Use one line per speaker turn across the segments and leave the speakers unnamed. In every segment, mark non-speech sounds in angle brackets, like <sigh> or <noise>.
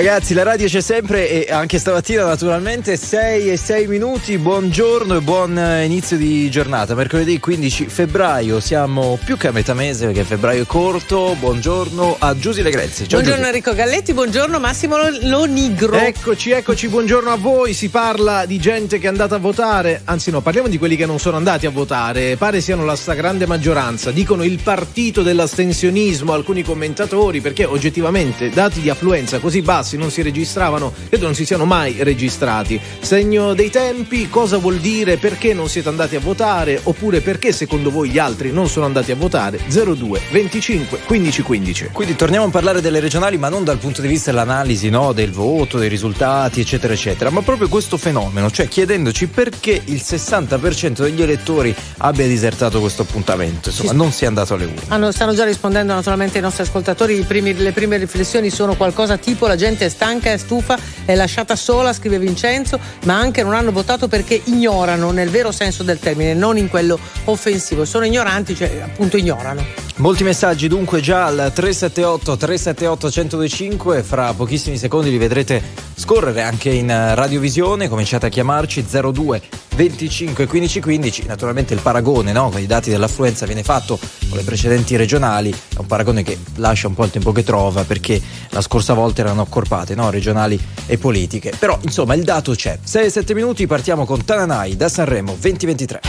Ragazzi, la radio c'è sempre e anche stamattina naturalmente 6 e 6 minuti. Buongiorno e buon inizio di giornata. Mercoledì 15 febbraio, siamo più che a metà mese perché febbraio è corto. Buongiorno a Giusy Legrezzi.
Ciao, buongiorno Giusy. Enrico Galletti, buongiorno Massimo Lonigro.
Eccoci, eccoci, buongiorno a voi. Si parla di gente che è andata a votare, anzi no, parliamo di quelli che non sono andati a votare. Pare siano la stragrande maggioranza. Dicono il partito dell'astensionismo alcuni commentatori perché oggettivamente dati di affluenza così bassi bassi non si registravano, credo non si siano mai registrati. Segno dei tempi, cosa vuol dire? Perché non siete andati a votare? Oppure perché secondo voi gli altri non sono andati a votare? 02 25 15 15.
Quindi torniamo a parlare delle regionali, ma non dal punto di vista dell'analisi no, del voto, dei risultati, eccetera, eccetera, ma proprio questo fenomeno, cioè chiedendoci perché il 60% degli elettori abbia disertato questo appuntamento, insomma, non sia andato alle urne.
Ah, stanno già rispondendo naturalmente i nostri ascoltatori, primi, le prime riflessioni sono qualcosa tipo la gente gente stanca, è stufa, è lasciata sola, scrive Vincenzo, ma anche non hanno votato perché ignorano nel vero senso del termine, non in quello offensivo. Sono ignoranti, cioè appunto ignorano.
Molti messaggi dunque già al 378 378 1025, fra pochissimi secondi li vedrete scorrere anche in radiovisione, cominciate a chiamarci 02 25 15 15, naturalmente il paragone no? con i dati dell'affluenza viene fatto con le precedenti regionali, è un paragone che lascia un po' il tempo che trova perché la scorsa volta erano accorpate no? regionali e politiche, però insomma il dato c'è. 6-7 minuti partiamo con Tananai da Sanremo 2023.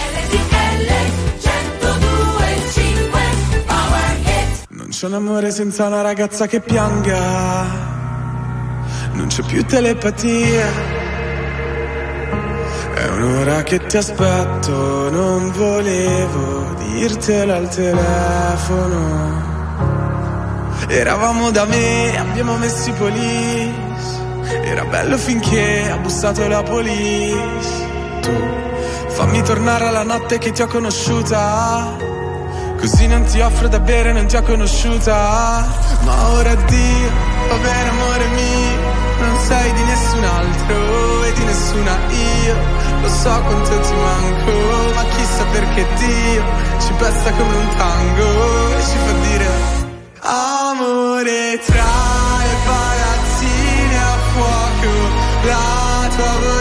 Non c'è un amore senza una ragazza che pianga, non c'è più telepatia è un'ora che ti aspetto, non volevo dirtelo al telefono. Eravamo da me, abbiamo messo i police. Era bello finché ha bussato la police. Tu fammi tornare alla notte che ti ho conosciuta. Così non ti offro da bere, non ti ho conosciuta. Ma ora Dio, va bene amore mio. Non sei di nessun altro e di nessuna io lo so quanto ti manco, ma chissà perché Dio ci pesta come un tango e ci fa dire amore tra le palazzine a fuoco, la tua voce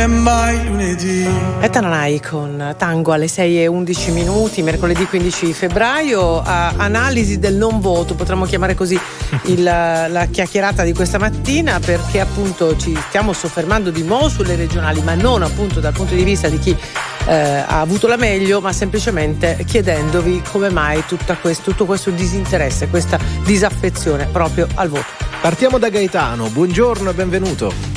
è mai lunedì.
E Tananai con Tango alle 6 e 11 minuti, mercoledì 15 febbraio, analisi del non voto, potremmo chiamare così <laughs> il, la chiacchierata di questa mattina perché appunto ci stiamo soffermando di nuovo sulle regionali, ma non appunto dal punto di vista di chi eh, ha avuto la meglio, ma semplicemente chiedendovi come mai questo, tutto questo disinteresse, questa disaffezione proprio al voto.
Partiamo da Gaetano, buongiorno e benvenuto.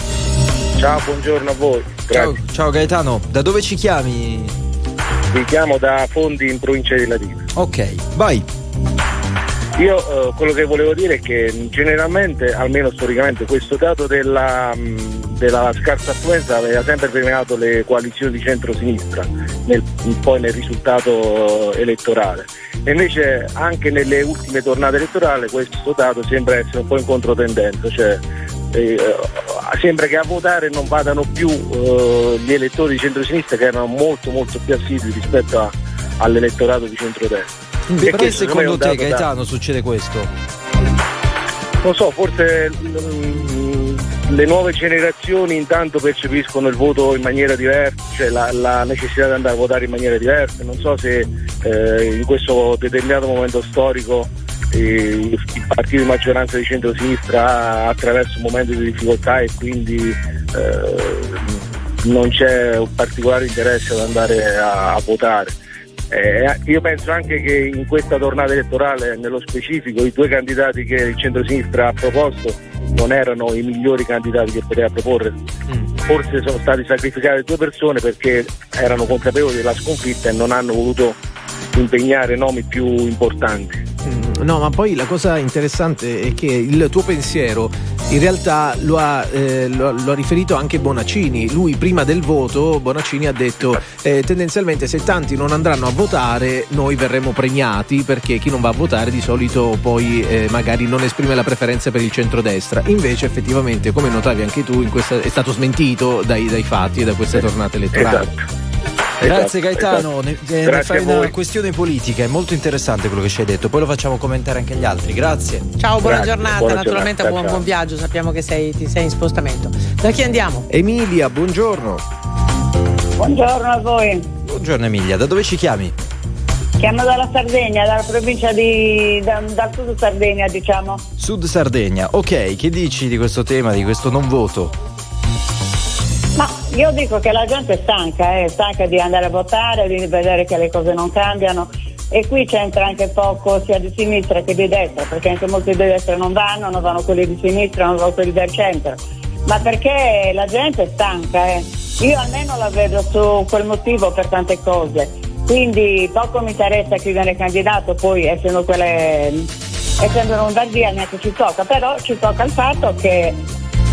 Ciao, buongiorno a voi.
Ciao, ciao, Gaetano, da dove ci chiami?
Vi chiamo da Fondi in provincia di Latina.
Ok, vai.
Io eh, quello che volevo dire è che generalmente, almeno storicamente, questo dato della, della scarsa affluenza aveva sempre premiato le coalizioni di centro-sinistra, nel, poi nel risultato elettorale. E invece anche nelle ultime tornate elettorali questo dato sembra essere un po' in controtendenza, cioè eh, sembra che a votare non vadano più eh, gli elettori di centrosinistra che erano molto molto più assidui rispetto a, all'elettorato di centrodestra.
Perché secondo te Gaetano da... succede questo?
Non so, forse mh, le nuove generazioni intanto percepiscono il voto in maniera diversa, cioè la, la necessità di andare a votare in maniera diversa. Non so se eh, in questo determinato momento storico il partito di maggioranza di centro-sinistra attraverso un momento di difficoltà e quindi eh, non c'è un particolare interesse ad andare a, a votare. Eh, io penso anche che in questa tornata elettorale, nello specifico, i due candidati che il centro-sinistra ha proposto non erano i migliori candidati che poteva proporre. Mm. Forse sono stati sacrificate due persone perché erano consapevoli della sconfitta e non hanno voluto impegnare nomi più importanti.
Mm, no, ma poi la cosa interessante è che il tuo pensiero in realtà lo ha, eh, lo, lo ha riferito anche Bonaccini. Lui prima del voto, Bonaccini ha detto eh, tendenzialmente se tanti non andranno a votare noi verremo premiati perché chi non va a votare di solito poi eh, magari non esprime la preferenza per il centrodestra. Invece effettivamente, come notavi anche tu, questa, è stato smentito dai, dai, fatti e da queste tornate elettorali.
Esatto.
Grazie esatto, Gaetano, esatto. ne, ne fai una questione politica, è molto interessante quello che ci hai detto, poi lo facciamo commentare anche agli altri. Grazie.
Ciao, buona Grazie, giornata, buona naturalmente giornata, buon, buon, viaggio, sappiamo che sei, ti sei in spostamento. Da chi andiamo?
Emilia, buongiorno.
Buongiorno a voi.
Buongiorno Emilia, da dove ci chiami?
Chiamo dalla Sardegna, dalla provincia di. Da, dal sud Sardegna, diciamo.
Sud Sardegna, ok, che dici di questo tema, di questo non voto?
Ma io dico che la gente è stanca, è stanca di andare a votare, di vedere che le cose non cambiano. E qui c'entra anche poco sia di sinistra che di destra, perché anche molti di destra non vanno, non vanno quelli di sinistra, non vanno quelli del centro, ma perché la gente è stanca, eh. io almeno la vedo su quel motivo per tante cose, quindi poco mi interessa chi viene candidato, poi essendo quelle essendo Lombardia neanche ci tocca, però ci tocca il fatto che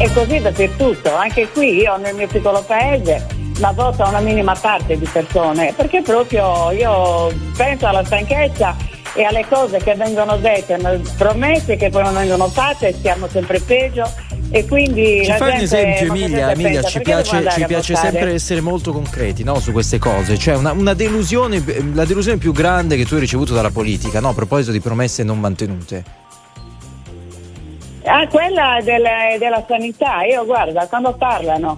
è così dappertutto, anche qui io nel mio piccolo paese ma vota una minima parte di persone, perché proprio io penso alla stanchezza e alle cose che vengono dette, promesse che poi non vengono fatte, e stiamo sempre peggio. E quindi
ci fai un esempio Emilia, Emilia ci piace, ci piace sempre essere molto concreti no, su queste cose. Cioè una, una, delusione la delusione più grande che tu hai ricevuto dalla politica no, a proposito di promesse non mantenute
Ah, quella delle, della sanità, io guarda, quando parlano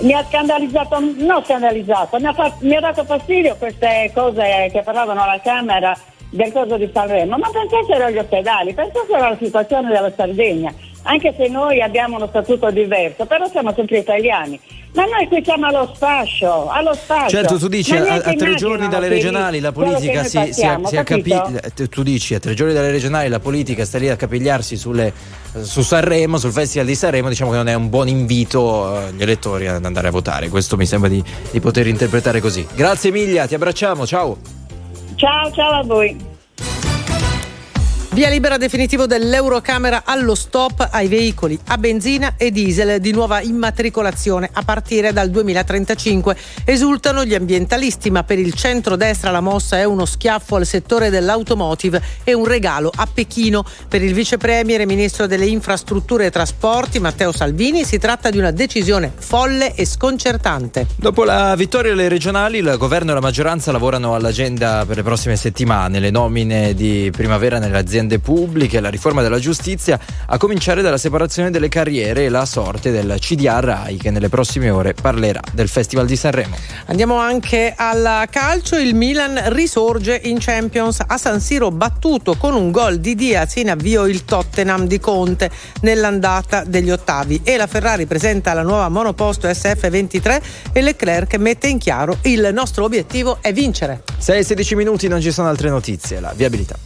mi ha scandalizzato, non scandalizzato, mi ha, fa, mi ha, dato fastidio queste cose che parlavano alla Camera del coso di Sanremo, ma pensassero agli ospedali, pensassero alla situazione della Sardegna, anche se noi abbiamo uno statuto diverso, però siamo sempre italiani. Ma noi qui siamo allo sfascio, allo sfascio.
Certo, tu dici a, a, tre giorni dalle regionali la politica si, passiamo, si, è, capito? Tu dici a tre giorni dalle regionali la politica sta lì a capigliarsi sulle, su Sanremo, sul Festival di Sanremo, diciamo che non è un buon invito agli elettori ad andare a votare. Questo mi sembra di, di poter interpretare così. Grazie Emilia, ti abbracciamo, ciao.
Ciao, ciao a voi.
Via libera definitivo dell'Eurocamera allo stop ai veicoli a benzina e diesel di nuova immatricolazione a partire dal 2035. Esultano gli ambientalisti, ma per il centro-destra la mossa è uno schiaffo al settore dell'automotive e un regalo a Pechino. Per il vice premier e ministro delle infrastrutture e trasporti Matteo Salvini si tratta di una decisione folle e sconcertante.
Dopo la vittoria delle regionali, il governo e la maggioranza lavorano all'agenda per le prossime settimane. Le nomine di primavera nelle aziende pubbliche, la riforma della giustizia, a cominciare dalla separazione delle carriere e la sorte del CDA RAI che nelle prossime ore parlerà del Festival di Sanremo.
Andiamo anche al calcio, il Milan risorge in Champions a San Siro battuto con un gol di Diaz in avvio il Tottenham di Conte nell'andata degli ottavi e la Ferrari presenta la nuova monoposto SF23 e Leclerc mette in chiaro il nostro obiettivo è vincere.
6-16 minuti non ci sono altre notizie, la viabilità.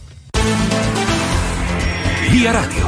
Via Radio.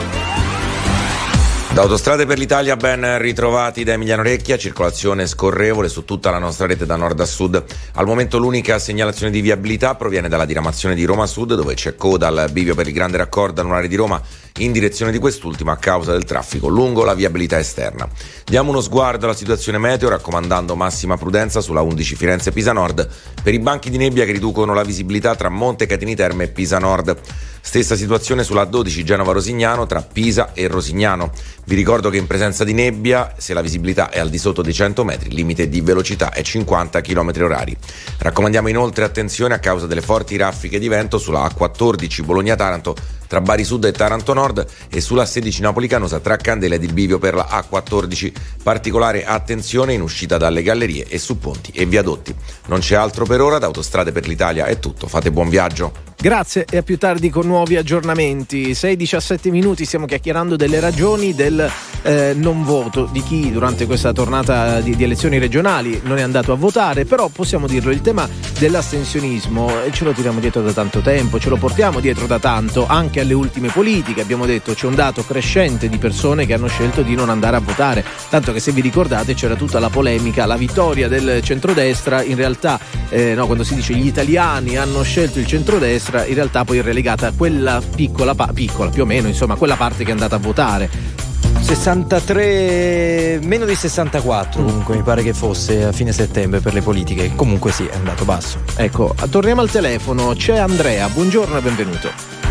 Da Autostrade per l'Italia ben ritrovati da Emiliano Recchia, circolazione scorrevole su tutta la nostra rete da nord a sud. Al momento l'unica segnalazione di viabilità proviene dalla diramazione di Roma Sud dove c'è coda al bivio per il grande raccordo anulare di Roma in direzione di quest'ultima a causa del traffico lungo la viabilità esterna. Diamo uno sguardo alla situazione meteo raccomandando massima prudenza sulla 11 Firenze-Pisa Nord per i banchi di nebbia che riducono la visibilità tra Monte Catini Terme e Pisa Nord. Stessa situazione sulla 12 Genova-Rosignano tra Pisa e Rosignano. Vi ricordo che in presenza di nebbia, se la visibilità è al di sotto dei 100 metri, il limite di velocità è 50 km h Raccomandiamo inoltre attenzione a causa delle forti raffiche di vento sulla A14 Bologna-Taranto tra Bari Sud e Taranto Nord e sulla 16 Napoli Canosa tra Candela ed il bivio per la A14. Particolare attenzione in uscita dalle gallerie e su ponti e viadotti. Non c'è altro per ora, da Autostrade per l'Italia è tutto. Fate buon viaggio.
Grazie e a più tardi con nuovi aggiornamenti. 6-17 minuti stiamo chiacchierando delle ragioni del eh, non voto di chi durante questa tornata di, di, elezioni regionali non è andato a votare, però possiamo dirlo, il tema dell'astensionismo ce lo tiriamo dietro da tanto tempo, ce lo portiamo dietro da tanto anche alle ultime politiche. Abbiamo detto c'è un dato crescente di persone che hanno scelto di non andare a votare, tanto che se vi ricordate c'era tutta la polemica, la vittoria del centrodestra, in realtà eh, no, quando si dice gli italiani hanno scelto il centrodestra, destra in realtà poi è relegata a quella piccola, piccola più o meno, insomma, quella parte che è andata a votare.
63 meno di 64 comunque mi pare che fosse a fine settembre per le politiche. Comunque sì è andato basso.
Ecco torniamo al telefono. C'è Andrea. Buongiorno e benvenuto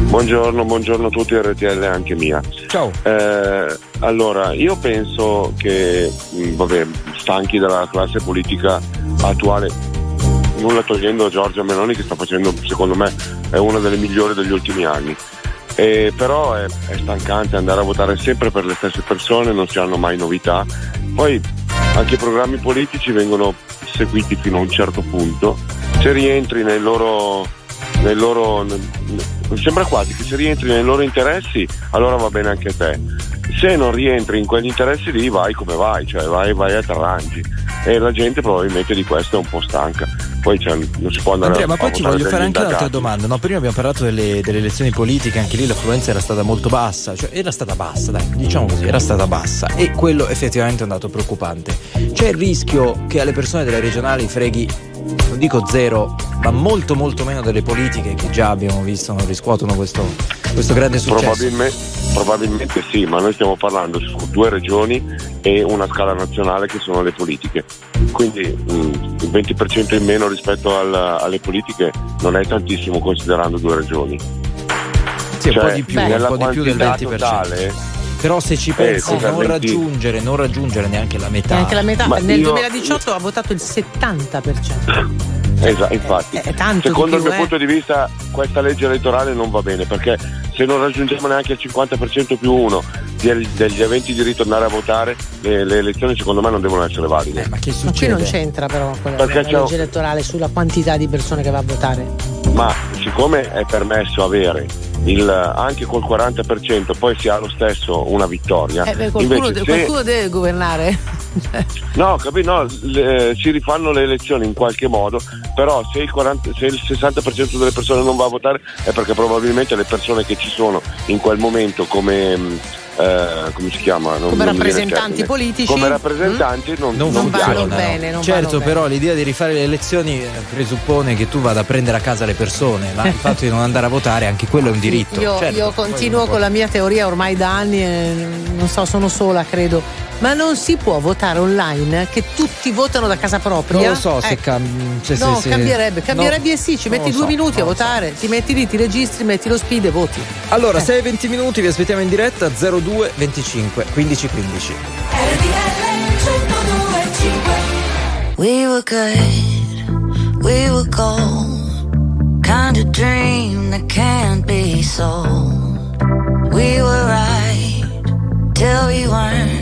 buongiorno buongiorno a tutti RTL anche mia
ciao
eh, allora io penso che mm, vabbè stanchi della classe politica attuale nulla togliendo a Giorgia Meloni che sta facendo secondo me è una delle migliori degli ultimi anni. E però è, è, stancante andare a votare sempre per le stesse persone, non si hanno mai novità. Poi anche i programmi politici vengono seguiti fino a un certo punto. Se rientri nei loro, nei loro sembra quasi che se rientri nei loro interessi allora va bene anche a te. Se non rientri in quegli interessi lì vai come vai, cioè vai, vai a Tarrangi e la gente probabilmente di questo è un po' stanca poi non si può andare
Andrea,
a
ma poi ti voglio fare anche un'altra domanda. No, prima abbiamo parlato delle, delle, elezioni politiche, anche lì l'affluenza era stata molto bassa, cioè era stata bassa, dai, diciamo così, era stata bassa e quello effettivamente è un dato preoccupante. C'è il rischio che alle persone delle regionali freghi non dico zero, ma molto molto meno delle politiche che già abbiamo visto non riscuotono questo, questo grande successo.
Probabilmente, probabilmente, sì, ma noi stiamo parlando su due regioni e una scala nazionale che sono le politiche. Quindi mm, il 20% in meno rispetto al, alle politiche non è tantissimo considerando due regioni.
Sì, cioè, un po' cioè, di più, un po' di più del 20%.
Totale,
però se ci pensi eh, non, raggiungere, non raggiungere neanche la metà.
Neanche la metà. Ma Nel io... 2018 ha votato il 70%.
Esatto, infatti.
È tanto
Secondo
il
mio
eh.
punto di vista questa legge elettorale non va bene perché se non raggiungiamo neanche il 50% più uno degli aventi diritto ad andare a votare, le, le, elezioni secondo me non devono essere valide.
Eh, ma che succede?
Ma qui non c'entra però quella la legge elettorale sulla quantità di persone che va a votare.
Ma siccome è permesso avere il, anche col 40% poi si ha lo stesso una vittoria.
Eh, beh, qualcuno, Invece, se... qualcuno deve governare. <laughs>
no, capito? No, le, si rifanno le elezioni in qualche modo, però se il, 40, se il 60% delle persone non va a votare è perché probabilmente le persone che ci sono in quel momento come eh, come si chiama?
Non, come non rappresentanti politici.
Come rappresentanti mm? non,
non, non vanno bene. Non
certo,
vanno
però
bene.
l'idea di rifare le elezioni eh, presuppone che tu vada a prendere a casa le persone, ma il fatto di non andare a votare, anche quello è un diritto.
Io,
certo,
io continuo con la mia teoria ormai da anni, e non so, sono sola, credo. Ma non si può votare online che tutti votano da casa propria.
Non lo so se, ecco. cam- se,
no,
se,
cambierebbe, cambierebbe no, sì, ci metti due so, minuti a votare, so. ti metti lì, ti registri, metti lo speed e voti.
Allora, eh. 6-20 minuti, vi aspettiamo in diretta 02 25 15 15.
We were good, we were gold. kind of dream that can't be sold. We were right till we weren't.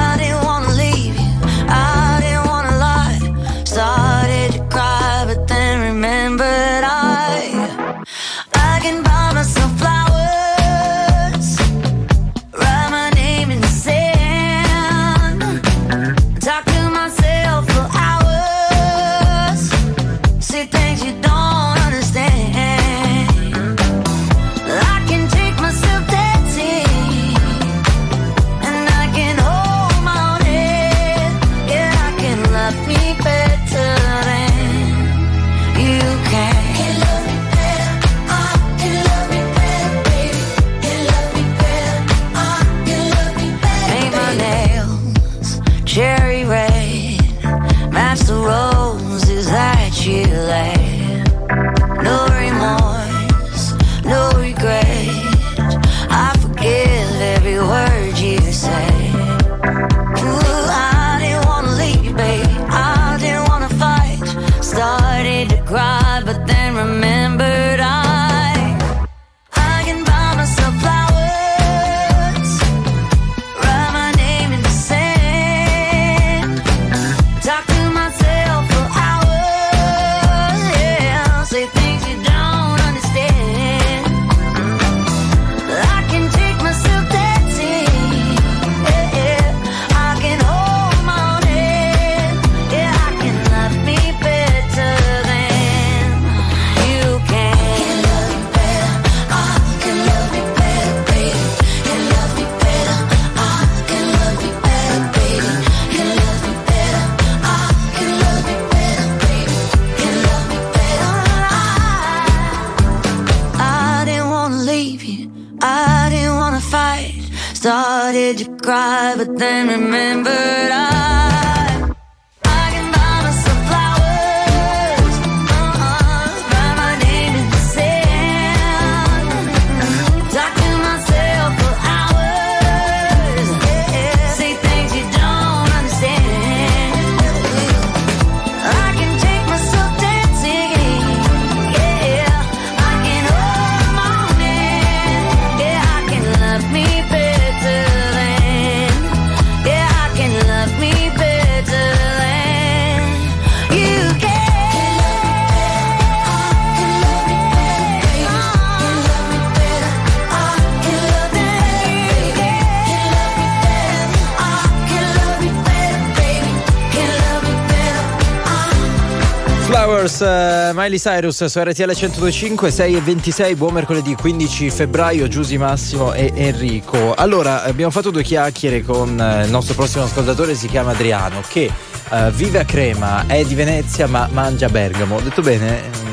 Miley Cyrus su RTL 1025, 6 e 26, buon mercoledì 15 febbraio, Giusy Massimo e Enrico. Allora, abbiamo fatto due chiacchiere con eh, il nostro prossimo ascoltatore, si chiama Adriano, che eh, vive a Crema, è di Venezia ma mangia a Bergamo. Ho detto bene?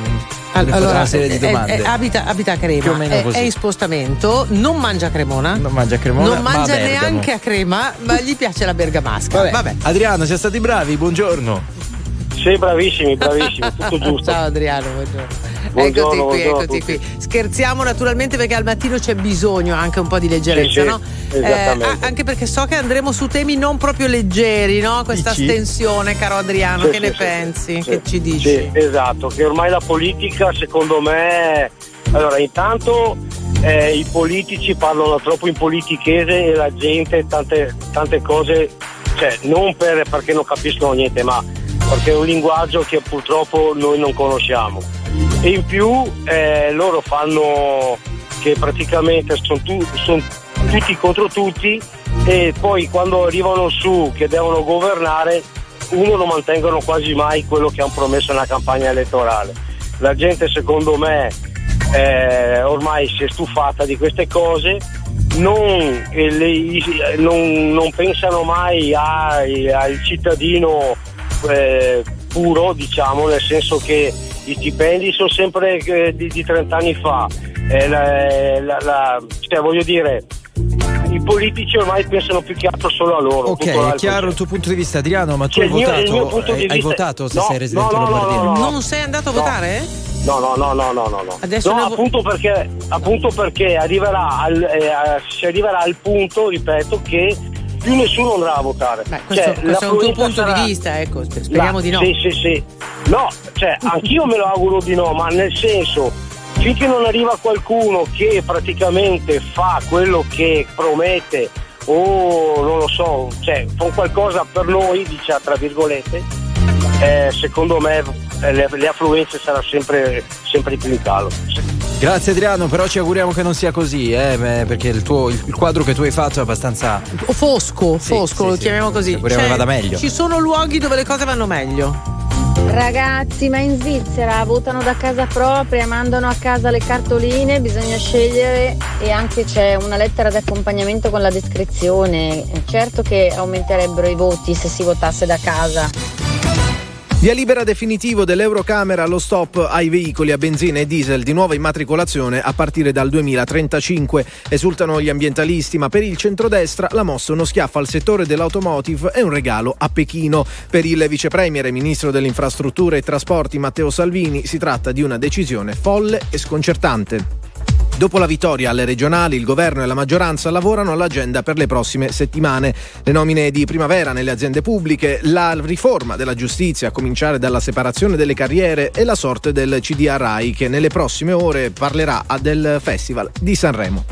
Fa una serie di
eh,
domande.
eh, abita, abita a Crema, è, è in spostamento, non mangia cremona.
Non mangia Cremona,
non mangia neanche a crema, ma gli piace la bergamasca.
Vabbè.
Vabbè.
Adriano, siamo stati bravi, buongiorno.
Sì, bravissimi, <laughs> bravissimi, tutto giusto.
Ciao Adriano, buongiorno.
Buongiorno,
eccoti qui,
buongiorno
eccoti qui. Scherziamo naturalmente perché al mattino c'è bisogno anche un po' di leggerezza,
Sì, sì,
no?
esattamente.
a- anche perché so che andremo su temi non proprio leggeri, no? Questa
Dici?
stensione, caro Adriano,
Sì,
che
sì,
ne
sì,
pensi?
sì.
Che ci dici?
Sì, esatto, che ormai la politica secondo me... Allora, intanto eh, i politici parlano troppo in politichese e la gente tante, tante cose, cioè non per- perché non capiscono niente, ma perché è un linguaggio che purtroppo noi non conosciamo. E in più eh, loro fanno che praticamente sono tutti contro tutti e poi quando arrivano su che devono governare uno non mantengono quasi mai quello che hanno promesso nella campagna elettorale. La gente secondo me eh, ormai si è stufata di queste cose, non, eh, le- non- non pensano mai ai- al cittadino eh, puro, diciamo, nel senso che gli stipendi sono sempre eh, di, di 30 anni fa. Eh, la- la- la- cioè, voglio dire, i politici ormai pensano più che altro solo a loro.
Ok, è chiaro il tuo punto di vista, Adriano, ma tu
Cioè,
hai votato?
il mio punto di
hai, hai votato se
No,
sei residente
no, no, no,
Lombardino?
no, no.
Non sei andato a
No.
votare?
No, no, no, no, no, no.
Adesso
No,
ne vo-
appunto perché, appunto perché arriverà al, eh, si arriverà al punto, ripeto, che
più nessuno andrà a votare.
Beh, questo,
Cioè,
questo è un tuo punto
sarà-
di vista, ecco, speriamo
No,
di no.
Sì, sì, sì. No, cioè, <laughs> anch'io me lo auguro di no, ma nel senso, finché non arriva qualcuno che praticamente fa quello che promette o non lo so, cioè, fa qualcosa per noi, diciamo tra virgolette, eh, secondo me eh, le, le affluenze saranno sempre, sempre più in calo.
Grazie Adriano, però ci auguriamo che non sia così, eh, beh, perché il, tuo, il, quadro che tu hai fatto è abbastanza...
Fosco,
Sì,
fosco,
sì,
lo
sì.
chiamiamo così. Cioè,
Ci auguriamo che vada meglio.
Ci sono luoghi dove le cose vanno meglio.
Ragazzi, ma in Svizzera votano da casa propria, mandano a casa le cartoline, bisogna scegliere e anche c'è una lettera di accompagnamento con la descrizione. Certo che aumenterebbero i voti se si votasse da casa.
Via libera definitivo dell'Eurocamera allo stop ai veicoli a benzina e diesel di nuova immatricolazione a partire dal 2035. Esultano gli ambientalisti, ma per il centrodestra la mossa è uno schiaffo al settore dell'automotive e un regalo a Pechino. Per il vicepremier e ministro delle infrastrutture e trasporti Matteo Salvini si tratta di una decisione folle e sconcertante. Dopo la vittoria alle regionali, il governo e la maggioranza lavorano all'agenda per le prossime settimane. Le nomine di primavera nelle aziende pubbliche, la riforma della giustizia, a cominciare dalla separazione delle carriere e la sorte del CDA Rai, che nelle prossime ore parlerà del Festival di Sanremo.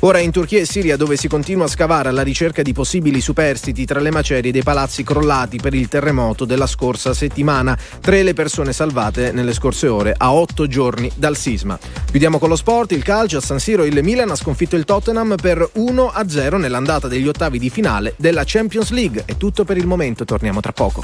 Ora in Turchia e Siria, dove si continua a scavare alla ricerca di possibili superstiti tra le macerie dei palazzi crollati per il terremoto della scorsa settimana. Tre le persone salvate nelle scorse ore, a otto giorni dal sisma. Chiudiamo con lo sport, il calcio a San Siro, il Milan ha sconfitto il Tottenham per 1-0 nell'andata degli ottavi di finale della Champions League. È tutto per il momento, torniamo tra poco.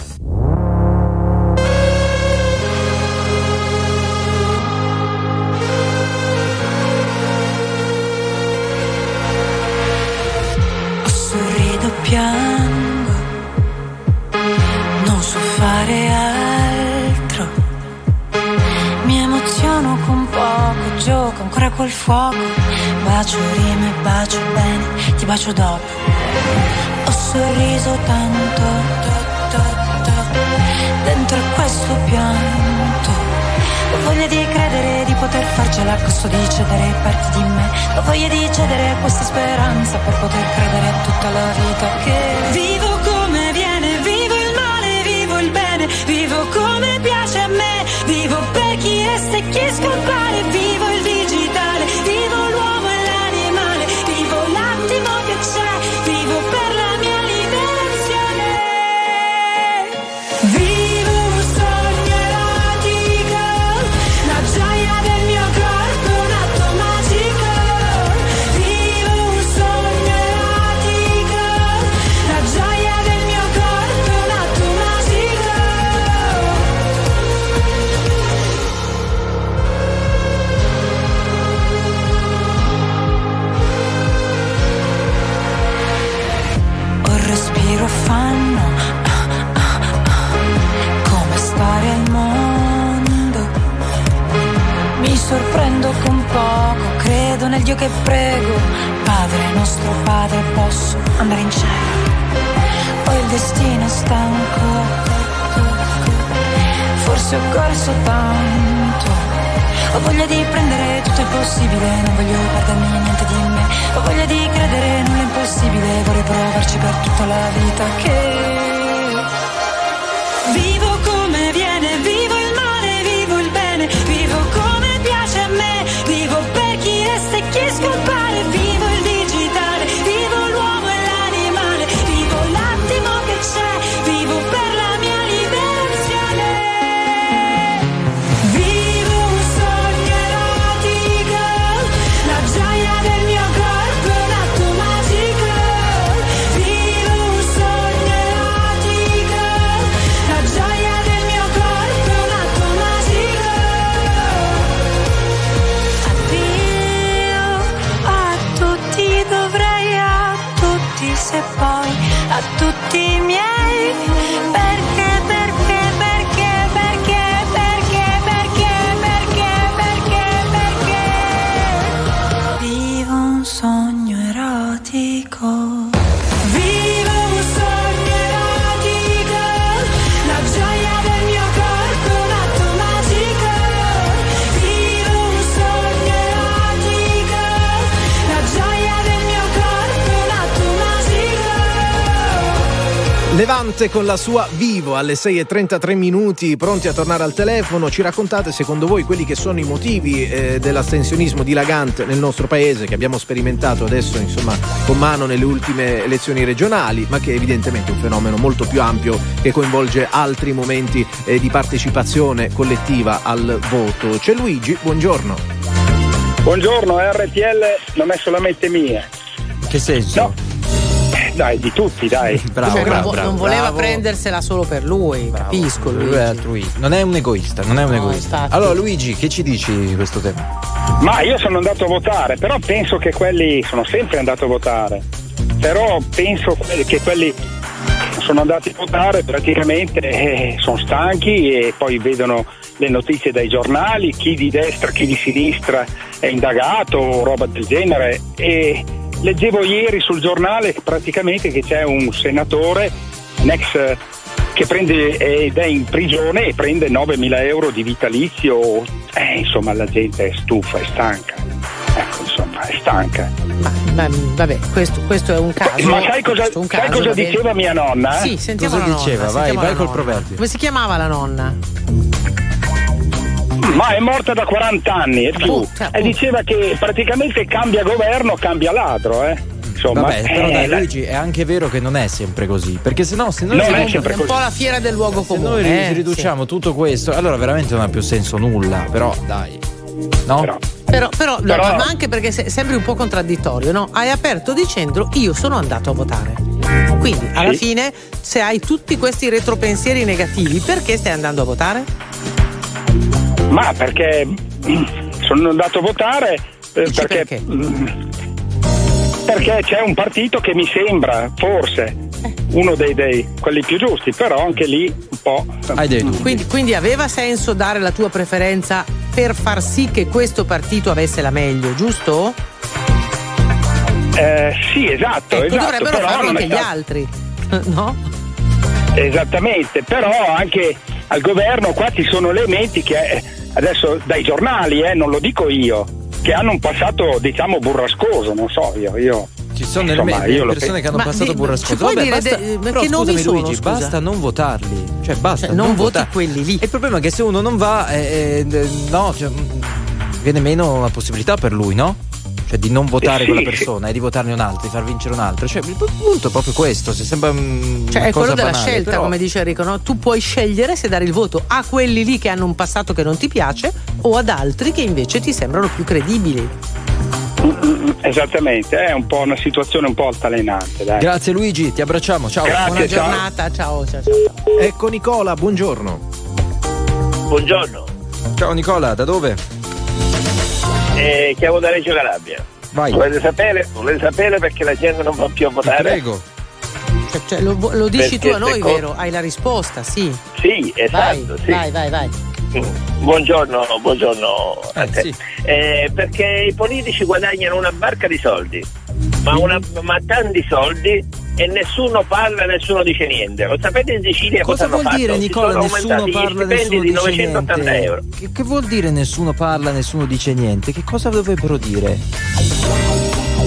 Gioco ancora col fuoco. Bacio rime, bacio bene, ti bacio dopo. Ho sorriso tanto, to, to, to, dentro questo pianto. Ho voglia di credere di poter farcela a costo di cedere parti di me. Ho voglia di cedere questa speranza per poter credere a tutta la vita che vivo come viene, vivo il male, vivo il bene, vivo come piace a me, vivo per chi resta e chi scompare, respiro fanno ah, ah, ah, come stare al mondo. Mi sorprendo con poco, credo nel Dio che prego. Padre nostro Padre, posso andare in cielo. Ho il destino stanco, forse ho corso tanto. Ho voglia di prendere tutto il possibile, non voglio perdermi niente di me. Ho voglia di credere nulla impossibile, vorrei provarci per tutta la vita che vivo come viene, vivo il male, vivo il bene, vivo come piace a me, vivo per chi resta e chi scompare,
Levante con la sua Vivo alle 6.33 minuti, pronti a tornare al telefono. Ci raccontate secondo voi quelli che sono i motivi eh, dell'astensionismo dilagante nel nostro paese che abbiamo sperimentato adesso insomma con mano nelle ultime elezioni regionali, ma che evidentemente è un fenomeno molto più ampio che coinvolge altri momenti eh, di partecipazione collettiva al voto. C'è Luigi, buongiorno.
Buongiorno, RTL non è solamente mia.
Che senso?
No. Dai, di tutti, dai. <laughs>
Bravo,
Cioè, non,
bravo,
vo-
bravo,
non voleva
bravo.
prendersela solo per lui, capisco
Lui
lui.
è altruista. Non è un egoista, non è un
No,
egoista.
infatti.
Allora Luigi, che ci dici di questo tema?
Ma io sono andato a votare, però penso che quelli sono sempre andato a votare. Però penso che quelli sono andati a votare praticamente eh, sono stanchi e poi vedono le notizie dai giornali, chi di destra, chi di sinistra è indagato o roba del genere e leggevo ieri sul giornale praticamente che c'è un senatore, un ex eh, che prende ed è in prigione e prende 9.000 euro di vitalizio. Eh, insomma, la gente è stufa, è stanca. Ecco, insomma, è stanca.
Ma, vabbè, questo, questo è un caso.
Ma sai cosa,
un
sai
caso,
cosa diceva mia nonna?
Sì, sentiamo
Cosa
la nonna,
diceva? Vai,
sentiamo
vai
la
col
nonna.
proverbio.
Come si chiamava la nonna?
Ma è morta da 40 anni e più.
Appunto,
E
appunto.
diceva che praticamente cambia governo, cambia ladro, eh. Insomma,
Vabbè, però
eh,
dai
la-
Luigi, è anche vero che non è sempre così. Perché se no, se noi,
Non è
un po' la fiera del luogo
se
comune.
noi
eh,
riduciamo tutto questo, allora veramente non ha più senso nulla. Però dai. No?
Però-
sì. Però, però, no,
Però-
ma anche perché se- sembri un po' contraddittorio, no? Hai aperto dicendo io sono andato a votare. Quindi, alla
Sì.
fine, se hai tutti questi retropensieri negativi, perché stai andando a votare?
Ma perché mm, sono andato a votare eh,
Dici
perché,
perché?
mm, perché c'è un partito che mi sembra forse uno dei, dei quelli più giusti, però anche lì un po'.
Hai dei dubbi.
Quindi, quindi aveva senso dare la tua preferenza per far sì che questo partito avesse la meglio, giusto?
Eh, sì, esatto,
Ecco,
esatto.
dovrebbero
però
farlo anche gli altri. <laughs> No?
Esattamente, però anche al governo qua ci sono elementi che eh, adesso dai giornali, eh, non lo dico io, che hanno un passato diciamo burrascoso, non so io. io
Ci sono
insomma,
delle persone che hanno
Ma
passato
di-
burrascoso. Vabbè,
dire
basta,
de- ma che nomi sono,
Luigi,
scusa?
basta non votarli. Cioè basta
Cioè, non
non
voti
votare.
quelli lì.
E il problema è che se uno non va, eh, eh, no, cioè, mm, viene meno la possibilità per lui, no? Cioè di non votare
Eh, sì,
quella <laughs> persona e di votarne un altro, di far vincere un altro. Cioè, il punto è proprio questo. Se sembra mm,
Cioè,
una
è quello della
banale,
scelta,
però-
come dice Enrico, no? Tu puoi scegliere se dare il voto a quelli lì che hanno un passato che non ti piace o ad altri che invece ti sembrano più credibili.
Esattamente, è un po' una situazione un po' altalenante. Dai.
Grazie Luigi, ti abbracciamo. Ciao.
Grazie,
Buona
ciao.
giornata, ciao, ciao, ciao. ciao.
Ecco Nicola, buongiorno.
Buongiorno,
Ciao Nicola, da dove?
Eh, chiamo da Reggio Calabria.
Vai.
Volete sapere? Volete sapere perché la gente non va più a
Ti
votare?
prego.
Cioè, cioè, lo, lo dici
Perché
tu a noi,
secondo-
vero? Hai la risposta, sì.
Sì,
Vai,
esatto, sì.
vai, vai, vai.
Buongiorno, buongiorno a
Eh,
te.
sì.
Eh, perché i politici guadagnano una barca di soldi, ma, una- ma tanti soldi e nessuno parla, nessuno dice niente. Lo sapete in Sicilia
Cosa
hanno
vuol dire
fatto?
Nicola nessuno
aumentati
parla,
gli stipendi
nessuno
di
dice
980 euro.
niente? Che, che vuol dire nessuno parla, nessuno dice niente? Che cosa dovrebbero dire?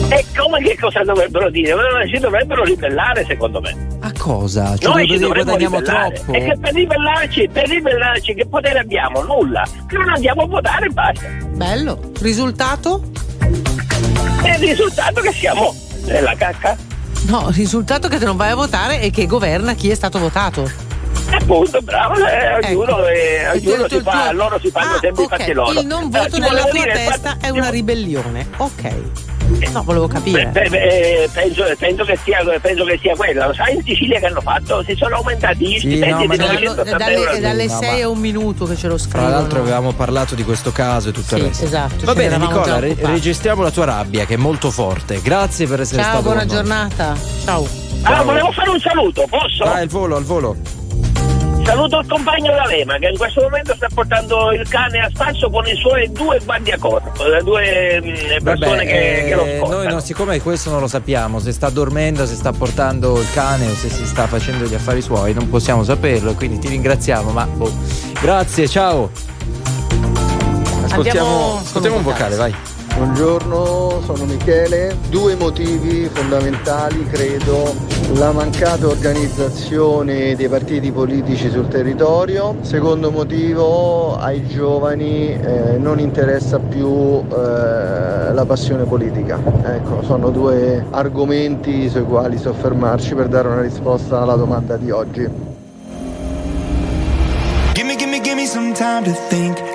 E come che cosa dovrebbero dire? Si dovrebbero ribellare secondo me.
A cosa? Cioè
Noi ci dovremmo
guadagniamo
ribellare.
troppo?
E che per ribellarci, per ribellarci che potere abbiamo? Nulla. Che non andiamo a votare e basta.
Bello. Risultato?
E il risultato è che siamo nella cacca.
No, il risultato è che non vai a votare e che governa chi è stato votato.
Appunto, bravo, eh, ognuno, eh,
Hai
ognuno si fa,
tuo-
loro si fanno
Ah,
sempre i
ok.
fatti loro.
Il non
Eh,
voto
ti
nella tua
dire,
testa
infatti,
è una ribellione. Ok. No, volevo capire.
Beh, beh, eh, penso, penso, che sia, penso che sia quella. Lo sai in Sicilia che hanno fatto? Si sono aumentati gli
Sì,
stipendi
no, ma
di
non-
È
980
dalle,
euro.
dalle
No,
6
ma-
a un minuto che ce lo
Tra
scrivono.
l'altro avevamo parlato di questo caso e tutto
Sì,
il resto.
esatto,
Va
ne
bene Nicola, re- registriamo la tua rabbia che è molto forte. Grazie per essere
Ciao,
stato
buona giornata. Ciao.
Ah, volevo fare un saluto, posso?
Vai al volo, al volo.
Saluto il compagno D'Alema che in questo momento sta portando il cane a spasso con i suoi due guardiacorpo, le due mm, persone
Vabbè,
che, che lo
eh,
scortano.
noi no, siccome questo non lo sappiamo, se sta dormendo, se sta portando il cane o se si sta facendo gli affari suoi, non possiamo saperlo, quindi ti ringraziamo, ma boh. grazie, ciao. Ascoltiamo, ascoltiamo un vocale, vai.
Buongiorno, sono Michele. Due motivi fondamentali, credo. La mancata organizzazione dei partiti politici sul territorio. Secondo motivo, ai giovani eh, non interessa più eh, la passione politica. Ecco, sono due argomenti sui quali soffermarci per dare una risposta alla domanda di oggi.
Gimme, gimme some time to think.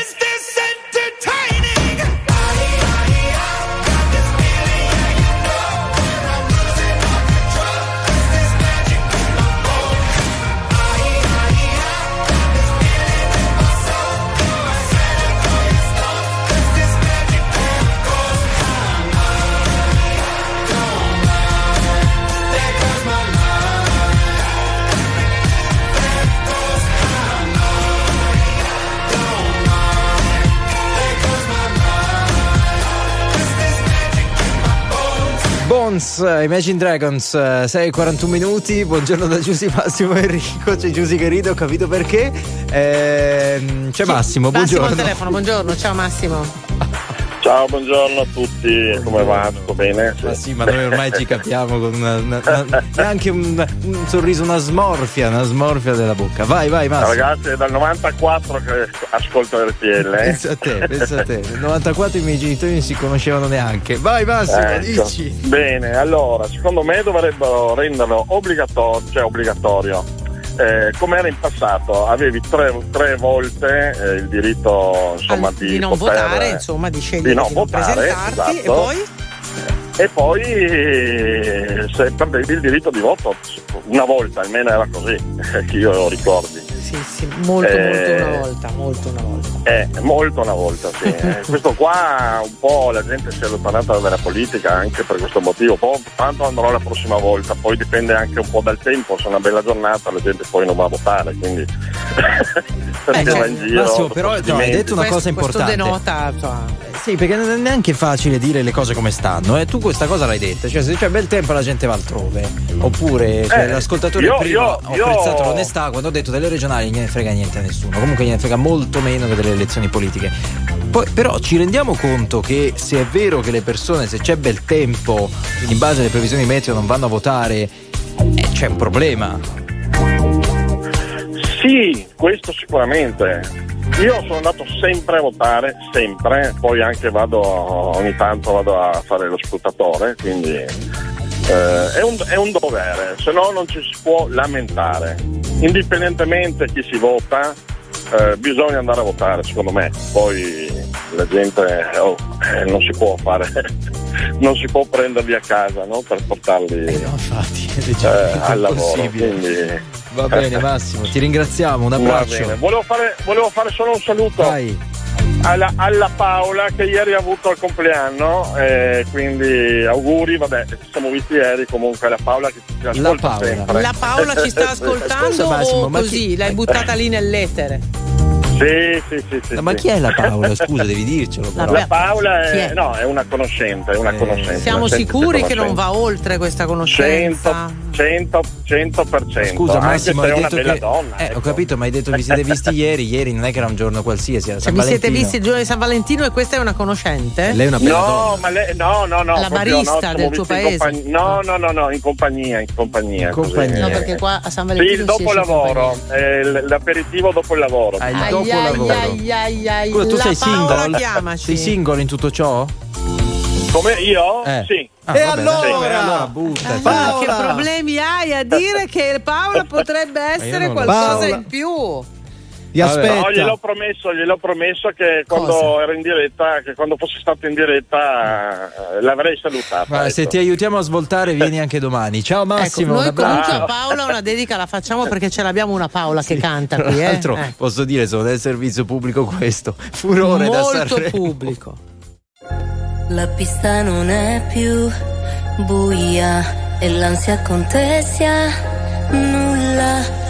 Imagine Dragons, 6.41 minuti, buongiorno da Giusy Massimo Enrico, c'è Giusy che ride, ho capito perché. Ehm, c'è Massimo,
Massimo
buongiorno.
al telefono, buongiorno, ciao Massimo. <laughs>
Ciao, buongiorno a tutti, come va? Tutto bene?
Ma sì, ma noi ormai ci capiamo con una, una- una- neanche un, un sorriso, una smorfia, una smorfia della bocca. Vai, vai, Massimo.
Ragazzi, è dal 94 che ascolto RTL. Eh?
Pensa a te, pensa a te. Nel 94 i miei genitori non si conoscevano neanche. Vai Massimo,
Ecco.
dici.
Bene, allora, secondo me dovrebbero renderlo obbligatorio, cioè obbligatorio. Eh, come era in passato, avevi tre, tre volte eh, il diritto insomma, di,
di non
poter-
votare, insomma, di scegliere
di non
di
votare,
presentarti e
esatto.
poi
E poi eh, se perdevi il diritto di voto una volta, almeno era così, <laughs> che io lo ricordi.
Sì, sì, molto
Eh,
molto una volta, molto una volta.
Eh, molto una volta, sì. <laughs> Eh, questo qua un po' la gente si è allontanata dalla politica anche per questo motivo. Poi tanto andrò la prossima volta, poi dipende anche un po' dal tempo, se è una bella giornata la gente poi non va a votare, quindi <laughs>
Eh,
va in giro.
Massimo, però no, hai detto una cosa importante.
Questo denota, insomma,
Sì, perché non è neanche facile dire le cose come stanno. Eh. Tu questa cosa l'hai detta, cioè se c'è bel tempo la gente va altrove. Oppure cioè,
Eh,
l'ascoltatore
io-
prima
io-
ho
io-
apprezzato l'onestà quando ho detto delle regionali non gliene frega niente a nessuno. Comunque gliene frega molto meno che delle elezioni politiche. Poi, però ci rendiamo conto che se è vero che le persone, se c'è bel tempo, in base alle previsioni meteo non vanno a votare, eh, c'è un problema.
Sì, questo sicuramente. Io sono andato sempre a votare, sempre, poi anche vado ogni tanto vado a fare lo scrutatore, quindi eh, è, un, è un dovere, se no non ci si può lamentare. Indipendentemente chi si vota, eh, bisogna andare a votare, secondo me. Poi la gente oh, eh, non si può fare <laughs> non si può prenderli a casa no? per portarli
Eh,
eh, al lavoro. Quindi,
Va bene <laughs> Massimo, ti ringraziamo, un abbraccio.
Volevo fare, volevo fare solo un saluto
Vai.
Alla, alla Paola che ieri ha avuto il compleanno, eh, quindi auguri, vabbè, ci siamo visti ieri comunque la Paola che ci ascolta
Paola.
sempre.
La Paola ci sta <laughs> ascoltando
Scusa, Massimo,
o così?
chi-
L'hai buttata lì nell'etere?
Sì, sì, sì, sì,
No, ma
sì.
chi è la Paola? <laughs> Scusa, devi dircelo. però.
La Paola è,
è?
no, è una conoscente, è una conoscente.
Siamo
una
sicuri che non va oltre questa conoscenza?
100, 100, 100%.
Scusa Massimo, hai
è una
detto
bella
che...
donna.
Eh,
ecco.
ho capito, ma hai detto vi siete visti <laughs> ieri. Ieri non è che era un giorno qualsiasi, era
Cioè,
San
vi siete visti il giorno di San Valentino e questa è una conoscente?
Lei è una bella
No,
donna.
ma lei, no, no, no.
La barista
no,
del tuo paese.
compagnia- No, no, no, no, in compagnia, in compagnia.
In compagnia.
No, perché qua a San
Sì,
Valentino
il
si
dopo lavoro, eh, l'aperitivo dopo il lavoro.
Ah, il
Ai,
dopo
ai,
lavoro.
ai, ai, ai,
Scusa, tu
la
sei single?
chiamaci.
Sei single in tutto ciò?
Come io?
Eh.
Sì.
Ah,
E
vabbè,
allora?
allora butta.
Ah,
Paola!
Che problemi hai a dire che Paola potrebbe essere qualcosa
Paola.
in più?
Ti aspetta.
No, gliel'ho promesso, gliel'ho promesso che quando
Cosa?
ero in diretta, che quando fossi stato in diretta eh, l'avrei salutata.
Guarda, se
ecco.
ti aiutiamo a svoltare, vieni anche domani. Ciao Massimo,
ecco, noi comunque a Paola una dedica la facciamo perché ce l'abbiamo una Paola che canta
Tra
qui, eh?
l'altro,
Eh.
posso dire, sono del servizio pubblico questo. Furore da
Molto
Sanremo.
pubblico.
La pista non è più buia e l'ansia contessa nulla.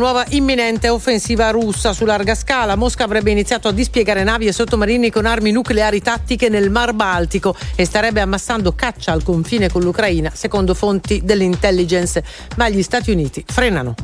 nuova imminente offensiva russa su larga scala. Mosca avrebbe iniziato a dispiegare navi e sottomarini con armi nucleari tattiche nel Mar Baltico e starebbe ammassando caccia al confine con l'Ucraina, secondo fonti dell'intelligence. Ma gli Stati Uniti frenano.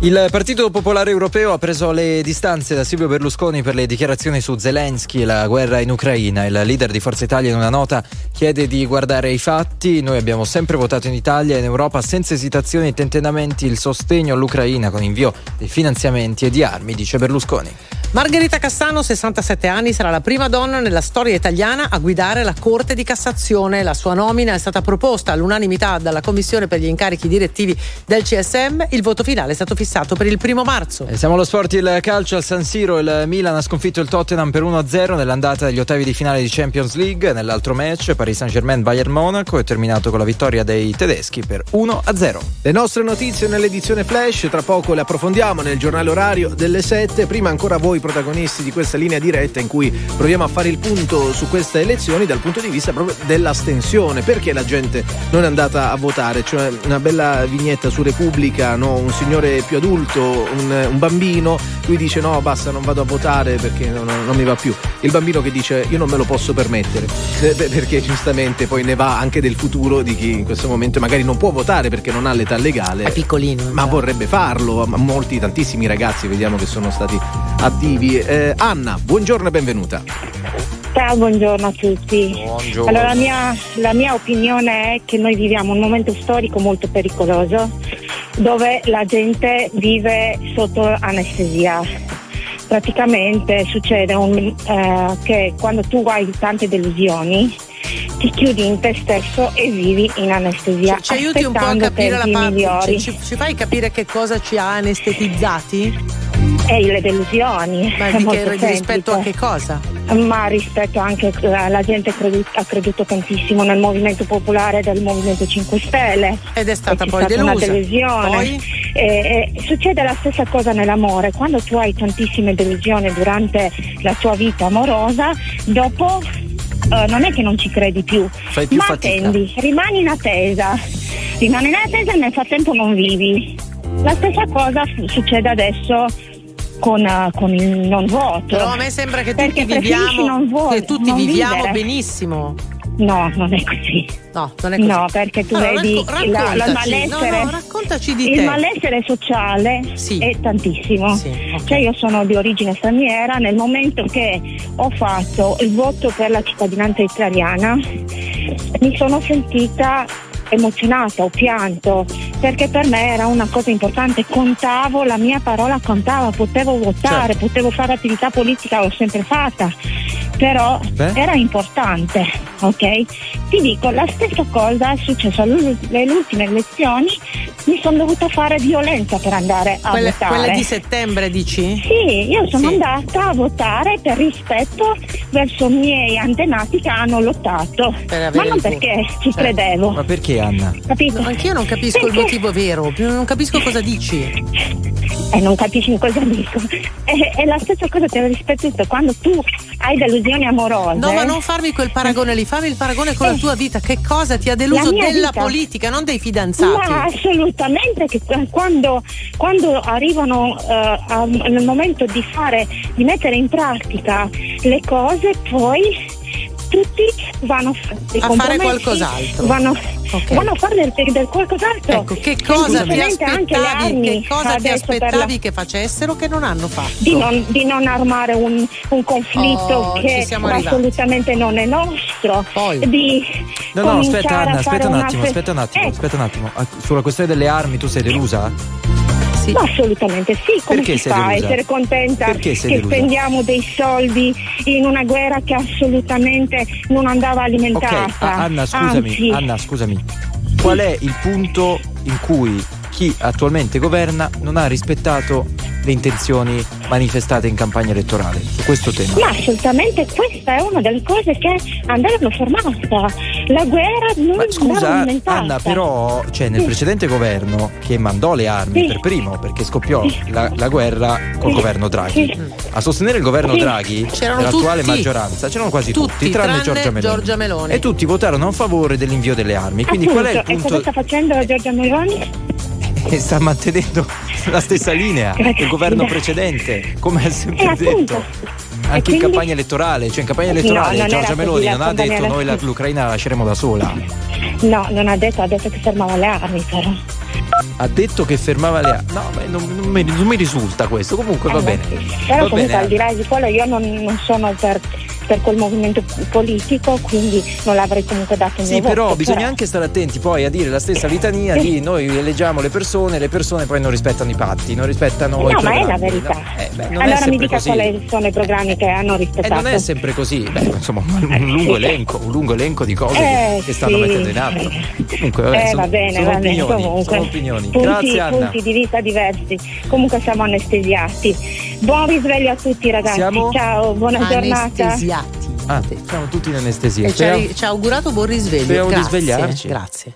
Il Partito Popolare Europeo ha preso le distanze da Silvio Berlusconi per le dichiarazioni su Zelensky e la guerra in Ucraina. Il leader di Forza Italia in una nota chiede di guardare i fatti. Noi abbiamo sempre votato in Italia e in Europa senza esitazioni e tentennamenti il sostegno all'Ucraina con invio di finanziamenti e di armi, dice Berlusconi.
Margherita Cassano, 67 anni, sarà la prima donna nella storia italiana a guidare la Corte di Cassazione. La sua nomina è stata proposta all'unanimità dalla Commissione per gli incarichi direttivi del CSM. Il voto finale è stato fissato per il primo marzo.
E siamo allo sport, il calcio al San Siro, il Milan ha sconfitto il Tottenham per 1-0 nell'andata degli ottavi di finale di Champions League. Nell'altro match, Paris Saint-Germain-Bayern Monaco è terminato con la vittoria dei tedeschi per 1-0.
Le nostre notizie nell'edizione flash, tra poco le approfondiamo nel giornale orario delle 7. Prima ancora voi protagonisti di questa linea diretta in cui proviamo a fare il punto su queste elezioni dal punto di vista proprio dell'astensione. Perché la gente non è andata a votare? Cioè una bella vignetta su Repubblica, no? un signore più adulto, un, un bambino, lui dice no basta non vado a votare perché non, non mi va più. Il bambino che dice io non me lo posso permettere <laughs> perché giustamente poi ne va anche del futuro di chi in questo momento magari non può votare perché non ha l'età legale.
È piccolino.
Ma vorrebbe farlo, molti, tantissimi ragazzi vediamo che sono stati attivi. Eh, Anna, buongiorno e benvenuta.
Ciao, buongiorno a tutti.
Buongiorno.
Allora, la mia, la mia opinione è che noi viviamo un momento storico molto pericoloso dove la gente vive sotto anestesia. Praticamente succede un- eh, che quando tu hai tante delusioni ti chiudi in te stesso e vivi in anestesia.
Ci aiuti un po' a
aspettando
capire la parte. Ci, ci fai capire che cosa ci ha anestetizzati?
E le delusioni.
Ma
è
di <laughs>
molto
che- rispetto a che cosa?
Ma rispetto anche la, la gente credu- ha creduto tantissimo nel movimento popolare del Movimento 5 Stelle.
Ed è stata
E
poi
stata una
delusa.
delusione.
Poi?
E- e succede la stessa cosa nell'amore. Quando tu hai tantissime delusioni durante la tua vita amorosa, dopo eh, non è che non ci credi più,
Fai più
ma
fatica.
attendi, rimani in attesa. Rimani in attesa e nel frattempo non vivi. La stessa cosa succede adesso con, con il non voto.
Però a me sembra che tutti viviamo,
non vo-
che tutti viviamo
vivere.
benissimo.
No, non è così.
No, non è così.
No, perché tu
Allora,
vedi
racco-
la- la malessere.
no, no, raccontaci di
il
te.
malessere sociale è tantissimo. Cioè io sono di origine straniera, nel momento che ho fatto il voto per la cittadinanza italiana mi sono sentita emozionata, ho pianto, perché per me era una cosa importante, contavo, la mia parola contava, potevo votare,
Certo.
potevo fare attività politica, l'ho sempre fatta, però
Beh.
era importante, ok? Ti dico, la stessa cosa è successa alle ultime elezioni, mi sono dovuta fare violenza per andare a
Quelle,
votare.
quelle di settembre dici?
Sì, io sono
Sì.
andata a votare per rispetto verso i miei antenati che hanno lottato, ma non perché ci
Certo.
credevo.
Ma perché Anna?
Capito?
No, anch'io non capisco il
Perché?
Motivo vero, non capisco cosa dici.
E non capisci cosa dico. È, è la stessa cosa per rispetto quando tu hai delusioni amorose.
No, ma non farmi quel paragone lì, fammi il paragone con la
Eh.
tua vita. Che cosa ti ha deluso
La
della
vita.
politica, non dei fidanzati?
Ma assolutamente che quando, quando arrivano eh, a- nel momento di fare, di mettere in pratica le cose, poi tutti vanno a fare,
qualcos'altro.
Vanno,
Ok.
vanno a fare del, del qualcos'altro.
Ecco, che cosa ti
Semplicemente anche le
aspettavi,
armi
che cosa ti
per la-
aspettavi che facessero che non hanno fatto?
di non, di non armare un, un conflitto
Oh,
che assolutamente non è nostro. Di
No, no, aspetta Anna, aspetta un attimo,
fe-
aspetta un attimo,
Eh,
aspetta un attimo. Sulla questione delle armi tu sei delusa?
Ma assolutamente sì, come
Perché
si fa a essere contenta che
delusa?
spendiamo dei soldi in una guerra che assolutamente non andava alimentata?
ah, Anna, scusami,
Anzi,
Anna, scusami. Qual è il punto in cui chi attualmente governa non ha rispettato le intenzioni manifestate in campagna elettorale su questo tema?
Ma assolutamente questa è una delle cose che andavano fermata. La guerra non andava
Scusa. Anna, però cioè, nel
Sì.
precedente governo che mandò le armi
Sì.
per primo perché scoppiò la, la guerra col
Sì.
governo Draghi.
Sì.
A sostenere il governo
Sì.
Draghi
C'erano
dell'attuale
tutti.
maggioranza c'erano quasi tutti,
Tutti,
tranne,
tranne
Giorgia, Meloni.
Giorgia Meloni.
E tutti votarono a favore dell'invio delle armi. Quindi
Appunto,
qual è il
E cosa
punto?
sta facendo la Giorgia Meloni?
E sta mantenendo la stessa linea del governo precedente, come ha sempre
Eh, appunto.
detto. Anche
E
in
quindi-
campagna elettorale, cioè in campagna
No,
elettorale
era
Giorgia Meloni non ha detto noi la- l'Ucraina la lasceremo da sola.
No, non ha detto, ha detto che fermava le armi però.
Ha detto che fermava le armi. No, non, non mi, non mi risulta questo. Comunque va
Eh,
bene.
Però
Va
comunque
bene.
al di là di quello io non, non sono per, per quel movimento politico, quindi non l'avrei comunque dato il
Sì,
mio
però
voto,
bisogna
però-
anche stare attenti poi a dire la stessa litania di noi eleggiamo le persone, le persone poi non rispettano i patti, non rispettano i
No, ma è la
programmi,
verità.
no? Eh, beh, non è
allora mi dica
così.
quali sono i programmi che hanno
E
rispettato.
non è sempre così, beh, insomma, un lungo elenco, un lungo elenco di cose che,
Eh,
che stanno
sì.
mettendo in atto. Comunque, vabbè,
eh,
sono,
va bene,
sono
va bene,
opinioni,
comunque.
sono opinioni.
Punti,
Grazie Anna.
punti di vista diversi. Comunque siamo anestesiati. Buon risveglio a tutti ragazzi.
Siamo?
Ciao, buona giornata.
Anestesiati.
Ah, siamo tutti in anestesia.
E ci ha,
Speriamo-
ci ha augurato buon risveglio.
Speriamo di
Grazie,
svegliarci.
Grazie.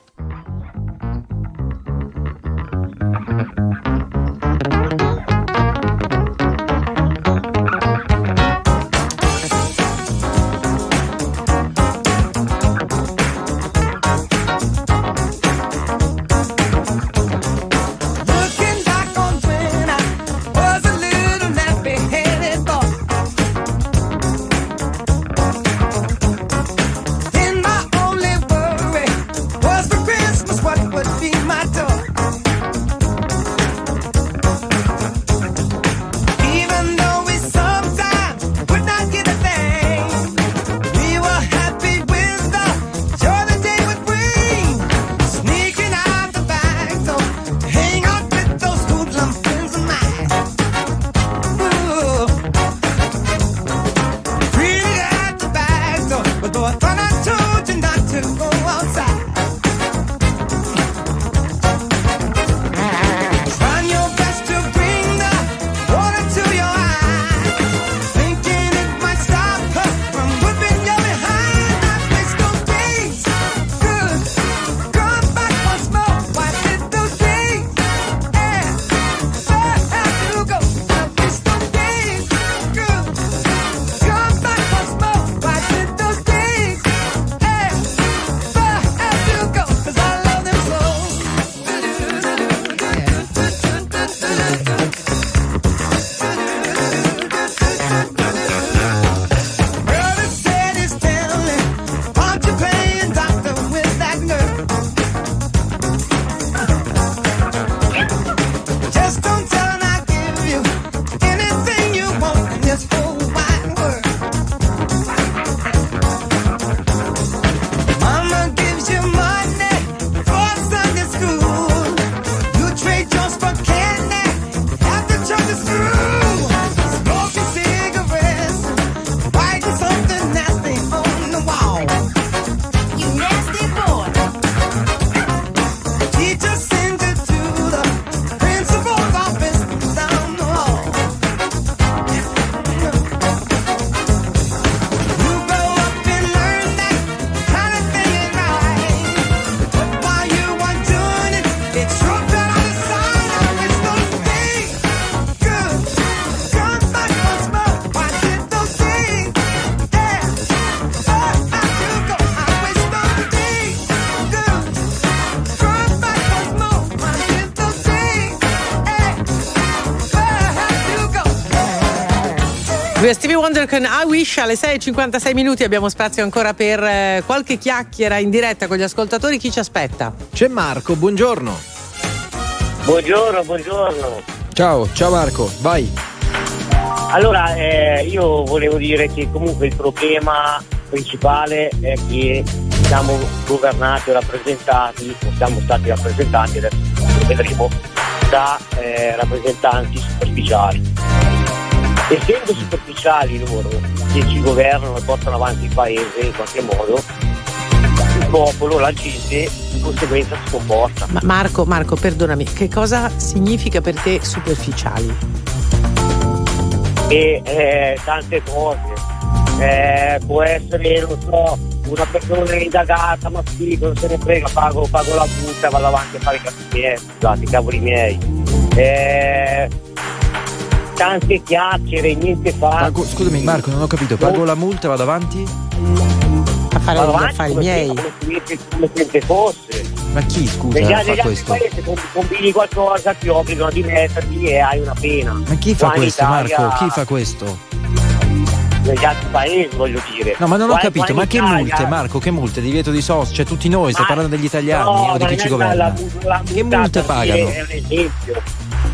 Wonder con I Wish alle 6.56 minuti abbiamo spazio ancora per eh, qualche chiacchiera in diretta con gli ascoltatori. Chi ci aspetta?
C'è Marco, buongiorno.
Buongiorno, buongiorno.
Ciao, ciao Marco, vai.
Allora, eh, io volevo dire che comunque il problema principale è che siamo governati o rappresentati, o siamo stati rappresentati, adesso lo vedremo, da eh, rappresentanti superficiali. Essendo superficiali loro, che ci governano e portano avanti il paese in qualche modo, il popolo, la gente di conseguenza si comporta.
Ma Marco, Marco, perdonami, che cosa significa per te superficiali?
e eh, tante cose. Eh, può essere, non so, una persona indagata, ma sì, non se ne frega, pago, pago la multa, vado avanti a fare i cazzi miei, scusate, i cavoli miei. Eh, tante chiacchiere, niente fatto.
Pago- scusami Marco, non ho capito, pago la multa e vado avanti?
A fare
Vado avanti
affari miei.
Come se, come se niente fosse.
Ma chi scusa
Negli,
fa
negli
questo?
paesi com- combini qualcosa, ti obbligano a dimetterti e hai una pena.
Ma chi fa
Qua
questo
Italia-
Marco? Chi fa questo?
negli altri paesi, voglio dire.
No, ma non ho capito, ma che
Italia-
multe, Marco? Che multe? Divieto di socio? Cioè, tutti noi, stai
Ma-
parlando degli italiani
no,
o di
ma
chi ci
realtà la
governa?
mu- la
Che multe pagano?
È un esempio.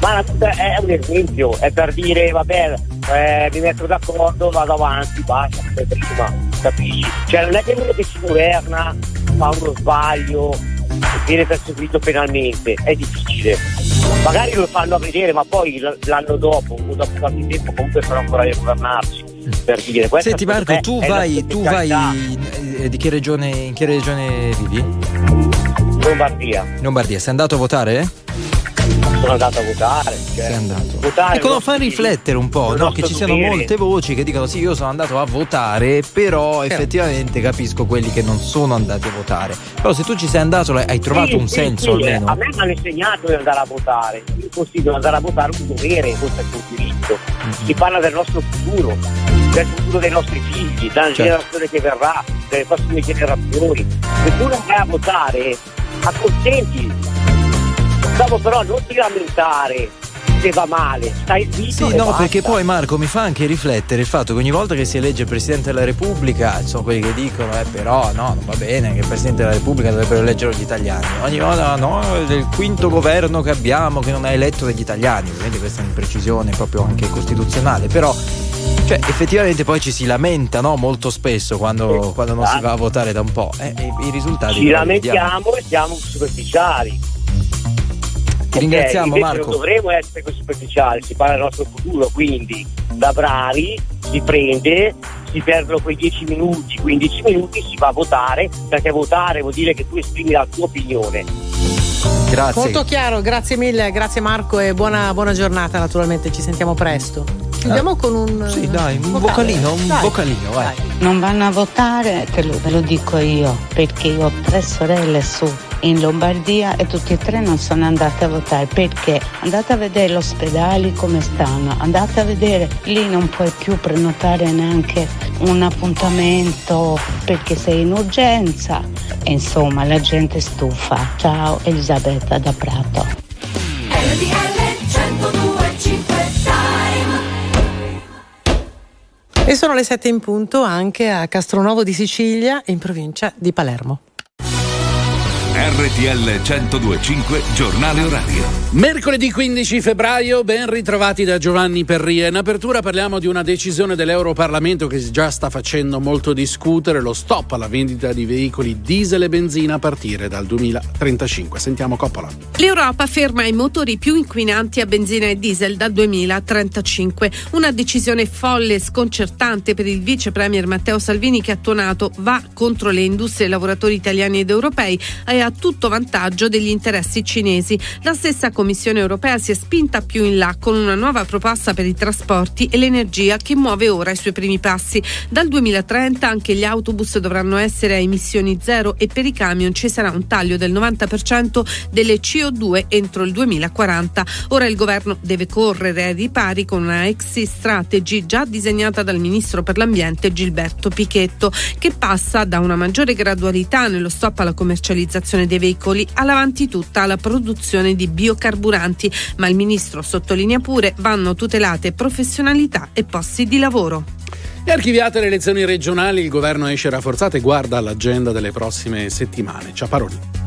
Ma multa è un esempio, è per dire, vabbè, eh, mi metto d'accordo, vado avanti, basta, prima, capisci? Cioè non è che uno che si governa fa uno sbaglio e viene perseguito penalmente, è difficile. Magari lo fanno a vedere, ma poi l'anno dopo, o dopo qualche tempo, comunque sarà ancora a governarsi. Per dire, questa
Senti Marco, tu vai, tu vai eh, di che regione, in che regione vivi?
Lombardia.
Lombardia, sei andato a votare?
Sono andato a votare. Cioè,
Sei andato.
Votare
Ecco, lo
non
fa riflettere un po', no? che ci siano
dovere.
molte voci che dicono sì, io sono andato a votare, però effettivamente capisco quelli che non sono andati a votare. Però se tu ci sei andato, hai trovato
Sì,
un
sì,
senso
sì,
almeno.
A me mi hanno insegnato di andare a votare. Io considero andare a votare un dovere, oltre che un diritto.
Mm-hmm.
Si parla del nostro futuro, del futuro dei nostri figli, della
Certo.
generazione che verrà, delle prossime generazioni. Se tu non vai a votare, accontenti. Dopo però non ti lamentare se va male, stai zitto.
Sì, no,
basta.
perché poi Marco mi fa anche riflettere il fatto che ogni volta che si elegge il Presidente della Repubblica, ci sono quelli che dicono, eh però no, non va bene che il Presidente della Repubblica dovrebbero eleggere gli italiani. Ogni volta no, è il quinto governo che abbiamo che non ha eletto degli italiani, ovviamente questa è un'imprecisione proprio anche costituzionale, però cioè, effettivamente poi ci si lamenta no, molto spesso quando, quando non si va a votare da un po'. Eh, i risultati
Ci lamentiamo e siamo superficiali.
Ti ringraziamo Marco.
non dovremmo essere così superficiali, si parla del nostro futuro, quindi da bravi si prende, si perdono quei 10 minuti, 15 minuti, si va a votare, perché votare vuol dire che tu esprimi la tua opinione.
Grazie.
Molto chiaro, grazie mille, grazie Marco e buona, buona giornata naturalmente, ci sentiamo presto. Chiudiamo con un...
Sì, dai, un
vocale.
vocalino, un
Dai.
vocalino, vai.
Non vanno a votare, te lo, ve lo dico io, perché io ho tre sorelle su in Lombardia e tutte e tre non sono andate a votare perché andate a vedere gli ospedali come stanno, andate a vedere lì non puoi più prenotare neanche un appuntamento perché sei in urgenza e insomma la gente stufa. Ciao Elisabetta da Prato.
E sono le 7 in punto anche a Castronovo di Sicilia, in provincia di Palermo.
RTL 1025 Giornale Orario.
Mercoledì 15 febbraio, ben ritrovati da Giovanni Perria. In apertura parliamo di una decisione dell'Europarlamento che già sta facendo molto discutere, lo stop alla vendita di veicoli diesel e benzina a partire dal 2035. Sentiamo Coppola.
L'Europa ferma i motori più inquinanti a benzina e diesel dal 2035. Una decisione folle e sconcertante per il vice premier Matteo Salvini che ha tuonato va contro le industrie e i lavoratori italiani ed europei e a tutto vantaggio degli interessi cinesi. La stessa Commissione europea si è spinta più in là con una nuova proposta per i trasporti e l'energia che muove ora i suoi primi passi. Dal 2030 anche gli autobus dovranno essere a emissioni zero e per i camion ci sarà un taglio del 90% delle CO2 entro il 2040. Ora il governo deve correre ai ripari con una exit strategy già disegnata dal ministro per l'ambiente Gilberto Pichetto che passa da una maggiore gradualità nello stop alla commercializzazione dei veicoli all'avanti tutta alla produzione di biocarburanti, ma il ministro sottolinea pure vanno tutelate professionalità e posti di lavoro.
E archiviate le elezioni regionali, il governo esce rafforzato e guarda all'agenda delle prossime settimane. Ciaparoni.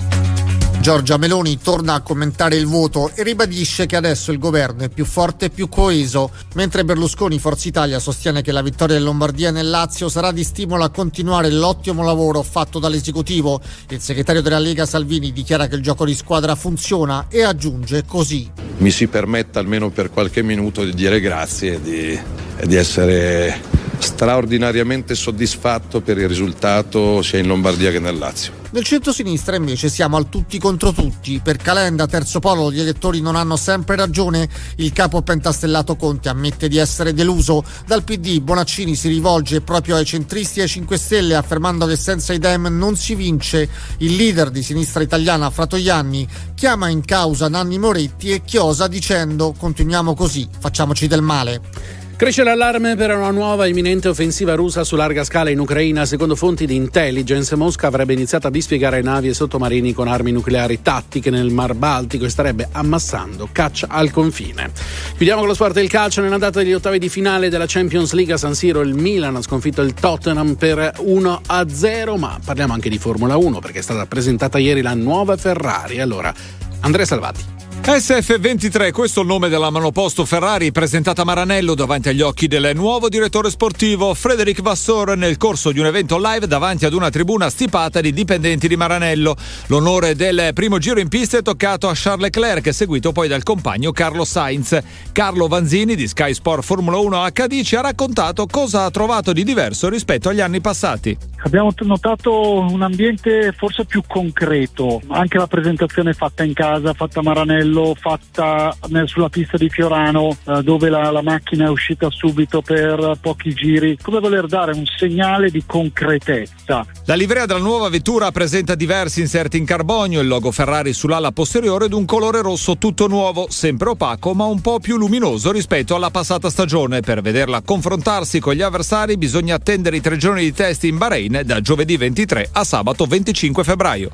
Giorgia Meloni torna a commentare il voto e ribadisce che adesso il governo è più forte e più coeso, mentre Berlusconi Forza Italia sostiene che la vittoria in Lombardia e nel Lazio sarà di stimolo a continuare l'ottimo lavoro fatto dall'esecutivo. Il segretario della Lega Salvini dichiara che il gioco di squadra funziona e aggiunge così.
mi si permetta almeno per qualche minuto di dire grazie e di, di essere straordinariamente soddisfatto per il risultato sia in Lombardia che nel Lazio.
Nel centro-sinistra invece siamo al tutti contro tutti. Per Calenda, terzo polo, gli elettori non hanno sempre ragione. Il capo pentastellato Conte ammette di essere deluso. Dal PD Bonaccini si rivolge proprio ai centristi e ai 5 Stelle affermando che senza i Dem non si vince. Il leader di sinistra italiana Fratoianni chiama in causa Nanni Moretti e chiosa dicendo continuiamo così, facciamoci del male.
Cresce l'allarme per una nuova imminente offensiva russa su larga scala in Ucraina. Secondo fonti di intelligence, Mosca avrebbe iniziato a dispiegare navi e sottomarini con armi nucleari tattiche nel Mar Baltico e starebbe ammassando caccia al confine. Chiudiamo con lo sport del calcio. Nell'andata degli ottavi di finale della Champions League a San Siro, il Milan ha sconfitto il Tottenham per 1-0. Ma parliamo anche di Formula 1 perché è stata presentata ieri la nuova Ferrari. Allora, Andrea Salvati.
SF23, questo è il nome della monoposto Ferrari presentata a Maranello davanti agli occhi del nuovo direttore sportivo Frederic Vassor nel corso di un evento live davanti ad una tribuna stipata di dipendenti di Maranello. L'onore del primo giro in pista è toccato a Charles Leclerc, seguito poi dal compagno Carlo Sainz. Carlo Vanzini di Sky Sport Formula 1 HD ci ha raccontato cosa ha trovato di diverso rispetto agli anni passati.
Abbiamo notato un ambiente forse più concreto, anche la presentazione fatta in casa, fatta a Maranello, fatta nel- sulla pista di Fiorano, eh, dove la, la macchina è uscita subito per pochi giri, come voler dare un segnale di concretezza.
La livrea della nuova vettura presenta diversi inserti in carbonio, il logo Ferrari sull'ala posteriore ed un colore rosso tutto nuovo, sempre opaco ma un po' più luminoso rispetto alla passata stagione. Per vederla confrontarsi con gli avversari bisogna attendere i tre giorni di test in Bahrain da giovedì 23 a sabato 25 febbraio.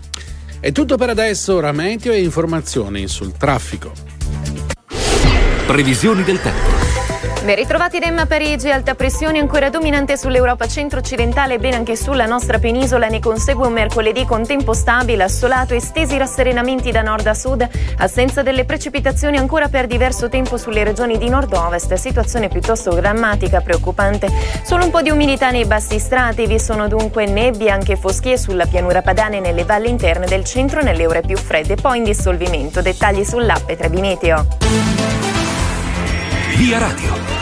È tutto per adesso, ora meteo e informazioni sul traffico.
Previsioni del tempo.
Ben ritrovati Demma Parigi, alta pressione ancora dominante sull'Europa centro-occidentale e bene anche sulla nostra penisola. Ne consegue un mercoledì con tempo stabile, assolato, estesi rasserenamenti da nord a sud, assenza delle precipitazioni ancora per diverso tempo sulle regioni di nord-ovest. Situazione piuttosto drammatica, preoccupante. Solo un po' di umidità nei bassi strati, vi sono dunque nebbie anche foschie sulla pianura padana e nelle valli interne del centro nelle ore più fredde, poi in dissolvimento. Dettagli sull'app e Trebimeteo.
Via Radio.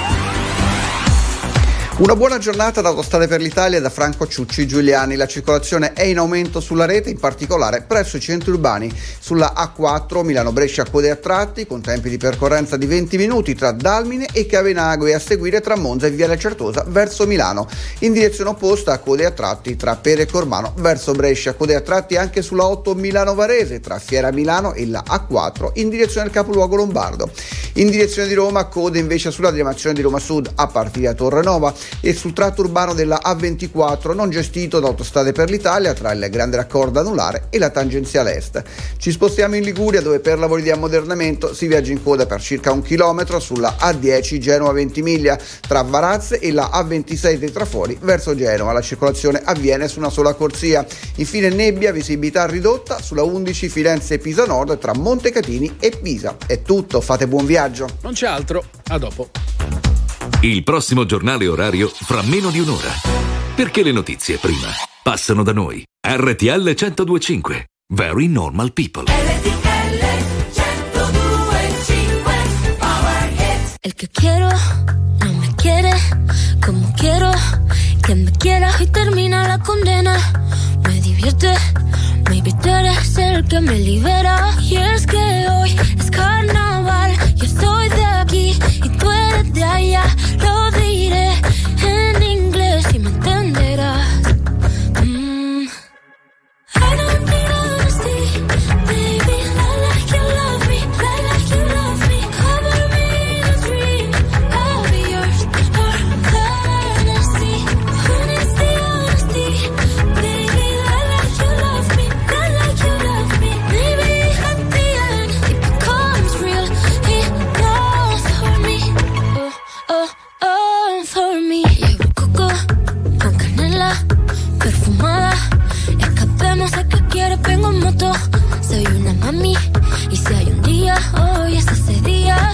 Una buona giornata da Autostrade per l'Italia da Franco Ciucci Giuliani. La circolazione è in aumento sulla rete, in particolare presso i centri urbani. Sulla A4 Milano-Brescia code a tratti con tempi di percorrenza di 20 minuti tra Dalmine e Cavenago e a seguire tra Monza e Viale Certosa verso Milano. In direzione opposta code a tratti tra Pere e Cormano verso Brescia. Code a tratti anche sulla 8 Milano-Varese tra Fiera Milano e la A4 in direzione al capoluogo lombardo. In direzione di Roma code invece sulla diramazione di Roma Sud a partire da Torre Nova e sul tratto urbano della A24 non gestito da Autostrade per l'Italia tra il grande raccordo anulare e la tangenziale est. Ci spostiamo in Liguria dove per lavori di ammodernamento si viaggia in coda per circa un chilometro sulla A10 Genova Ventimiglia tra Varazze e la A26 dei Trafori verso Genova. La circolazione avviene su una sola corsia. Infine nebbia, visibilità ridotta sulla 11 Firenze Pisa Nord tra Montecatini e Pisa. È tutto, fate buon viaggio.
Non c'è altro, a dopo.
Il prossimo giornale orario fra meno di un'ora. Perché le notizie prima passano da noi. RTL 1025. Very normal people.
El que quiero no me quiere como quiero que me quiera y termina la condena. Me divierte, maybe tú eres el que me libera. Y es que hoy es carnaval, yo soy y tú eres de allá. Lo mami. Y si hay un día, hoy es ese día.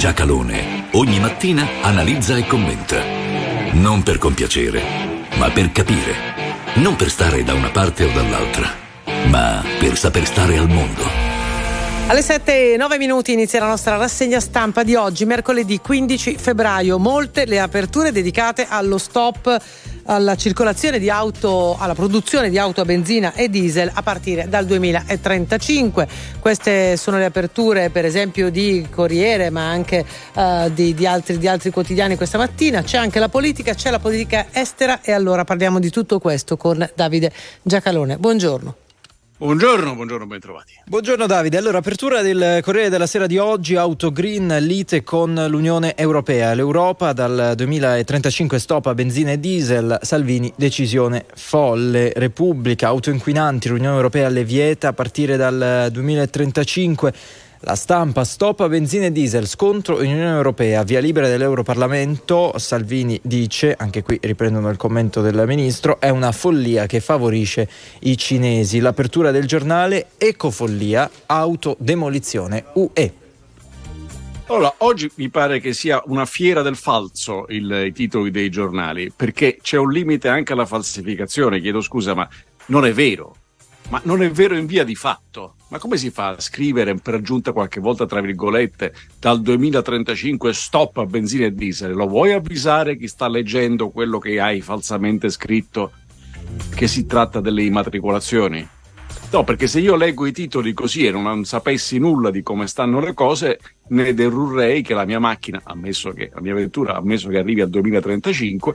Giacalone ogni mattina analizza e commenta. Non per compiacere, ma per capire. Non per stare da una parte o dall'altra, ma per saper stare al mondo.
Alle 7 e 9 minuti inizia la nostra rassegna stampa di oggi, mercoledì 15 febbraio. Molte le aperture dedicate allo stop alla circolazione di auto, alla produzione di auto a benzina e diesel a partire dal 2035. Queste sono le aperture, per esempio, di Corriere, ma anche eh, di, di altri, di altri quotidiani questa mattina. C'è anche la politica, c'è la politica estera e allora parliamo di tutto questo con Davide Giacalone. Buongiorno.
Buongiorno, buongiorno, ben trovati.
Buongiorno Davide, allora apertura del Corriere della Sera di oggi, Autogreen lite con l'Unione Europea, l'Europa dal 2035 stop a benzina e diesel, Salvini decisione folle, Repubblica, auto inquinanti, l'Unione Europea le vieta a partire dal 2035. La stampa stop a benzina e diesel, scontro in Unione Europea, via libera dell'Europarlamento, Salvini dice, anche qui riprendono il commento del ministro, è una follia che favorisce i cinesi. L'apertura del giornale, ecofollia, autodemolizione UE.
Allora, oggi mi pare che sia una fiera del falso il, i titoli dei giornali, perché c'è un limite anche alla falsificazione. Chiedo scusa, ma non è vero. Ma non è vero in via di fatto. Ma come si fa a scrivere per aggiunta qualche volta, tra virgolette, dal 2035 stop a benzina e diesel? Lo vuoi avvisare chi sta leggendo quello che hai falsamente scritto che si tratta delle immatricolazioni? No, perché se io leggo i titoli così e non sapessi nulla di come stanno le cose, ne dedurrei che la mia macchina, ammesso che la mia vettura, ammesso che arrivi al 2035,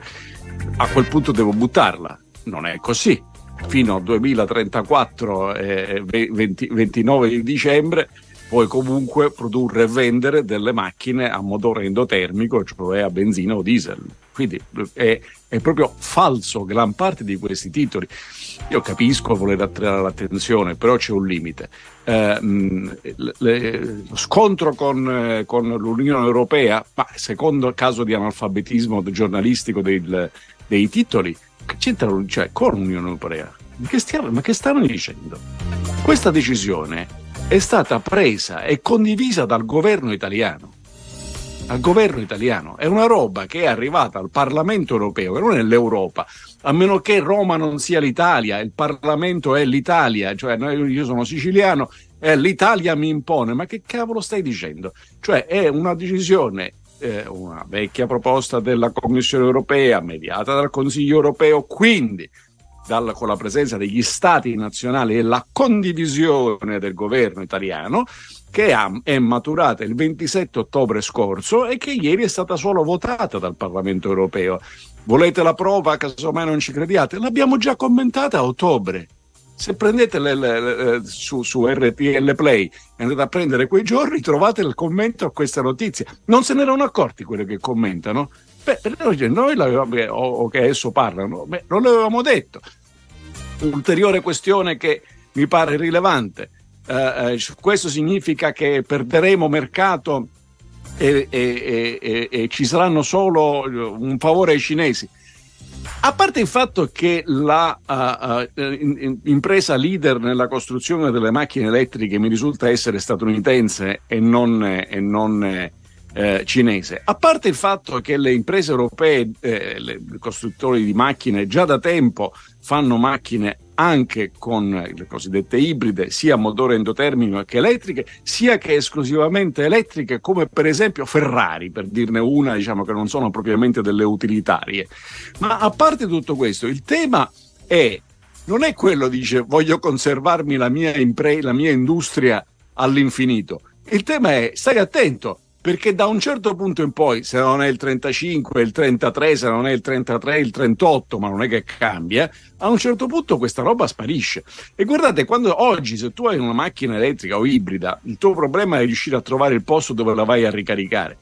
a quel punto devo buttarla. Non è così. Fino al 2034, eh, 20 29 di dicembre, puoi comunque produrre e vendere delle macchine a motore endotermico, cioè a benzina o diesel. Quindi è, è proprio falso gran parte di questi titoli. Io capisco voler attirare l'attenzione, però c'è un limite. Eh, mh, le- lo scontro con, eh, con l'Unione Europea, ma secondo caso di analfabetismo giornalistico del- dei titoli, che c'entra cioè, con l'Unione Europea? Che stiamo- ma che stanno dicendo? Questa decisione è stata presa e condivisa dal governo italiano. Al governo italiano è una roba che è arrivata al Parlamento europeo, che non è l'Europa, a meno che Roma non sia l'Italia, il Parlamento è l'Italia, cioè io sono siciliano e l'Italia mi impone, ma che cavolo stai dicendo? Cioè è una decisione, eh, una vecchia proposta della Commissione europea, mediata dal Consiglio europeo, quindi dal- con la presenza degli stati nazionali e la condivisione del governo italiano, che ha- è maturata il 27 ottobre scorso e che ieri è stata solo votata dal Parlamento europeo. Volete la prova, casomai non ci crediate? L'abbiamo già commentata a ottobre. Se prendete le- le- le- su, su RTL Play e andate a prendere quei giorni, trovate il commento a questa notizia. Non se ne erano accorti quelli che commentano? Beh, noi, o, o che adesso parlano, beh, non l'avevamo detto. Ulteriore questione che mi pare rilevante. Eh, eh, questo significa che perderemo mercato e- e- e- e ci saranno solo un favore ai cinesi. A parte il fatto che la uh, uh, leader nella costruzione delle macchine elettriche mi risulta essere statunitense e non, e non, eh, cinese. A parte il fatto che le imprese europee, eh, le- i costruttori di macchine già da tempo fanno macchine anche con le cosiddette ibride, sia a motore endotermico che elettriche, sia che esclusivamente elettriche, come per esempio Ferrari, per dirne una, diciamo che non sono propriamente delle utilitarie. Ma a parte tutto questo, il tema è non è quello, dice, voglio conservarmi la mia, impre- la mia industria all'infinito. Il tema è, stai attento, perché da un certo punto in poi, se non è il 35, il 33, se non è il 33, il 38, ma non è che cambia, a un certo punto questa roba sparisce. E guardate, quando oggi, se tu hai una macchina elettrica o ibrida, il tuo problema è riuscire a trovare il posto dove la vai a ricaricare.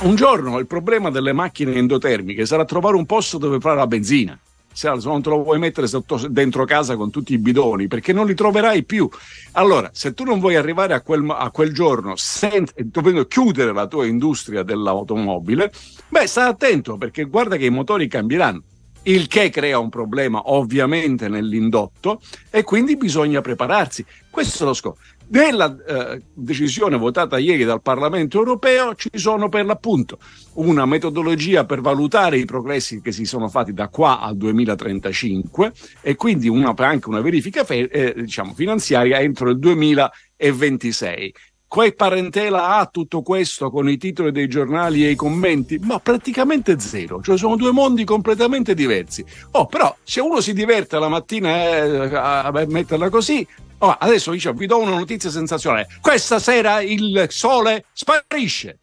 Un giorno il problema delle macchine endotermiche sarà trovare un posto dove fare la benzina. Se non te lo vuoi mettere sotto, dentro casa con tutti i bidoni, perché non li troverai più. Allora, se tu non vuoi arrivare a quel, a quel giorno senza, dovendo chiudere la tua industria dell'automobile, beh, stai attento, perché guarda che i motori cambieranno il che crea un problema ovviamente nell'indotto e quindi bisogna prepararsi. Questo è lo scopo. Nella eh, decisione votata ieri dal Parlamento europeo ci sono per l'appunto una metodologia per valutare i progressi che si sono fatti da qua al 2035 e quindi una, anche una verifica fe- eh, diciamo, finanziaria entro il 2026. Che parentela ha tutto questo con i titoli dei giornali e i commenti? Ma praticamente zero, cioè sono due mondi completamente diversi. Oh, però se uno si diverte la mattina eh, a metterla così, oh, adesso dice, vi do una notizia sensazionale. Questa sera il sole sparisce.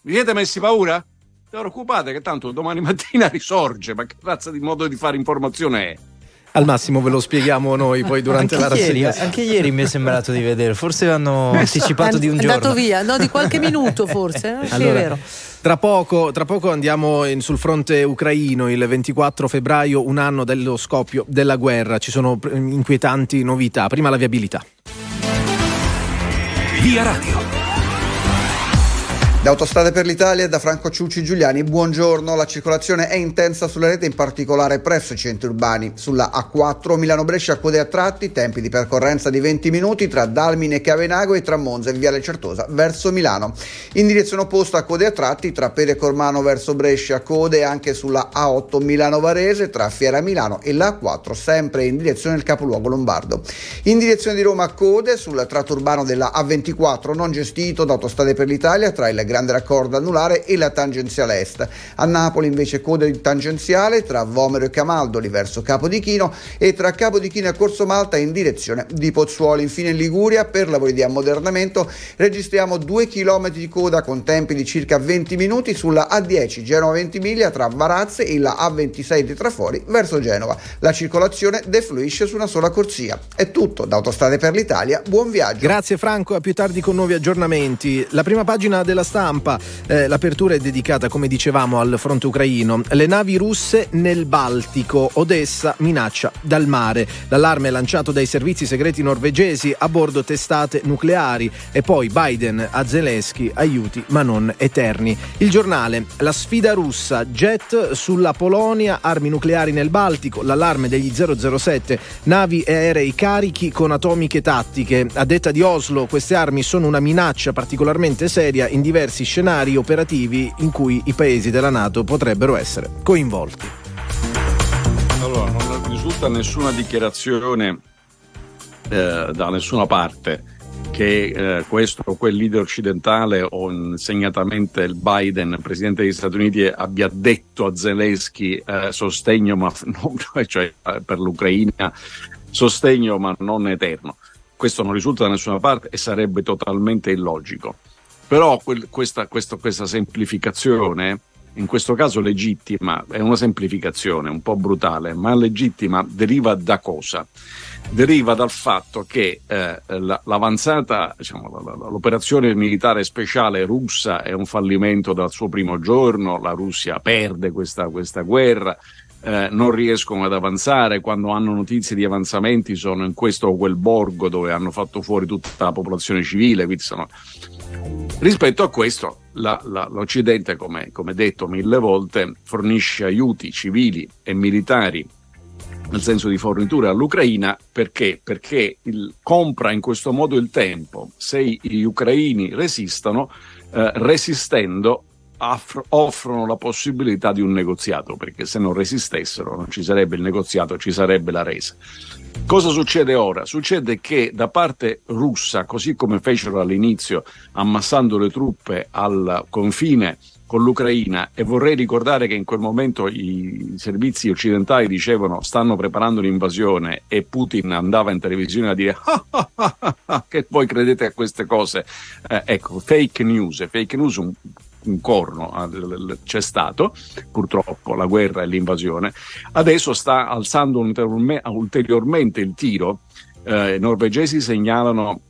Vi siete messi paura? Non preoccupate che tanto domani mattina <laughs> risorge, ma che razza di modo di fare informazione è?
Al massimo ve lo spieghiamo noi poi durante
anche
la
ieri,
rassegna.
anche ieri mi è sembrato di vedere, forse hanno anticipato di un
è
giorno.
andato via, no, di qualche <laughs> minuto forse. eh? Sì, è
Allora,
vero.
Tra poco, tra poco andiamo in- sul fronte ucraino, il 24 febbraio, un anno dello scoppio della guerra. Ci sono inquietanti novità. Prima la viabilità.
Via Radio.
Da Autostrade per l'Italia da Franco Ciucci Giuliani, buongiorno. La circolazione è intensa sulla rete, in particolare presso i centri urbani. Sulla A4 Milano-Brescia code a tratti, tempi di percorrenza di 20 minuti tra Dalmine e Cavenago e tra Monza e Viale Certosa verso Milano. In direzione opposta code a tratti tra Pede Cormano verso Brescia, code anche sulla A8 Milano-Varese tra Fiera Milano e la A4 sempre in direzione del capoluogo lombardo. In direzione di Roma code sul tratto urbano della A24 non gestito da Autostrade per l'Italia tra il grande raccordo anulare e la tangenziale est. A Napoli invece coda di tangenziale tra Vomero e Camaldoli verso Capodichino e tra Capodichino e Corso Malta in direzione di Pozzuoli. Infine in Liguria per lavori di ammodernamento registriamo 2 km di coda con tempi di circa 20 minuti sulla A10 Genova Ventimiglia tra Varazze e la A26 di Trafori verso Genova. La circolazione defluisce su una sola corsia. È tutto da Autostrade per l'Italia. Buon viaggio.
Grazie Franco, a più tardi con nuovi aggiornamenti. La prima pagina della stampa, eh, l'apertura è dedicata, come dicevamo, al fronte ucraino. Le navi russe nel Baltico, Odessa minaccia dal mare. L'allarme è lanciato dai servizi segreti norvegesi a bordo testate nucleari e poi Biden a Zelensky aiuti ma non eterni. Il giornale, la sfida russa, jet sulla Polonia, armi nucleari nel Baltico, l'allarme degli 007, navi e aerei carichi con atomiche tattiche. A detta di Oslo, queste armi sono una minaccia particolarmente seria in diversi scenari operativi in cui i paesi della Nato potrebbero essere coinvolti.
Allora, non risulta nessuna dichiarazione eh, da nessuna parte che eh, questo o quel leader occidentale o segnatamente il Biden, presidente degli Stati Uniti, abbia detto a Zelensky eh, sostegno ma <laughs> non- cioè, per l'Ucraina sostegno ma non eterno. Questo non risulta da nessuna parte e sarebbe totalmente illogico. Però quel- questa, questo- questa semplificazione, in questo caso legittima, è una semplificazione un po' brutale, ma legittima deriva da cosa? Deriva dal fatto che eh, la- l'avanzata, diciamo, l'operazione militare speciale russa è un fallimento dal suo primo giorno, la Russia perde questa, questa guerra, eh, non riescono ad avanzare, quando hanno notizie di avanzamenti sono in questo o quel borgo dove hanno fatto fuori tutta la popolazione civile, quindi sono... Rispetto a questo, la- la- l'Occidente, come, come detto mille volte, fornisce aiuti civili e militari nel senso di forniture all'Ucraina perché? Perché il- compra in questo modo il tempo. Se gli ucraini resistono, eh, resistendo offrono la possibilità di un negoziato, perché se non resistessero non ci sarebbe il negoziato, ci sarebbe la resa. Cosa succede ora? Succede che da parte russa, così come fecero all'inizio, ammassando le truppe al confine con l'Ucraina, e vorrei ricordare che in quel momento i servizi occidentali dicevano stanno preparando l'invasione e Putin andava in televisione a dire "Ah, ah, ah, ah, ah, che voi credete a queste cose. Eh, ecco, fake news, fake news un, un corno ah, c'è stato, purtroppo, la guerra e l'invasione. Adesso sta alzando ulteriorme- ulteriormente il tiro. Eh, I norvegesi segnalano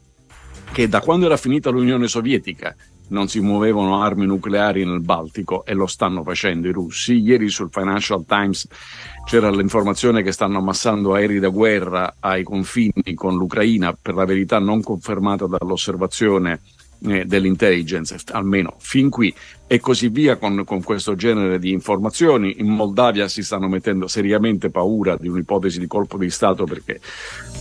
che da quando era finita l'Unione Sovietica non si muovevano armi nucleari nel Baltico e lo stanno facendo i russi. Ieri sul Financial Times c'era l'informazione che stanno ammassando aerei da guerra ai confini con l'Ucraina, per la verità non confermata dall'osservazione eh, dell'intelligence, almeno fin qui, e così via con, con questo genere di informazioni. In Moldavia si stanno mettendo seriamente paura di un'ipotesi di colpo di Stato perché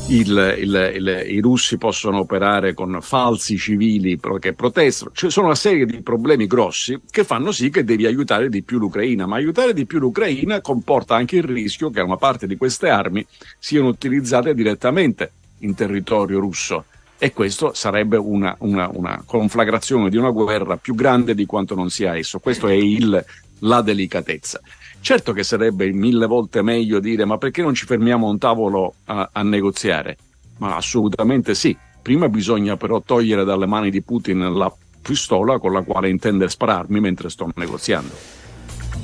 il- il- il- i russi possono operare con falsi civili che protestano. Ci sono una serie di problemi grossi che fanno sì che devi aiutare di più l'Ucraina, ma aiutare di più l'Ucraina comporta anche il rischio che una parte di queste armi siano utilizzate direttamente in territorio russo e questo sarebbe una, una- una conflagrazione di una guerra più grande di quanto non sia esso. Questo è il- la delicatezza. Certo che sarebbe mille volte meglio dire ma perché non ci fermiamo a un tavolo a, a negoziare? Ma assolutamente sì. Prima bisogna però togliere dalle mani di Putin la pistola con la quale intende spararmi mentre sto negoziando.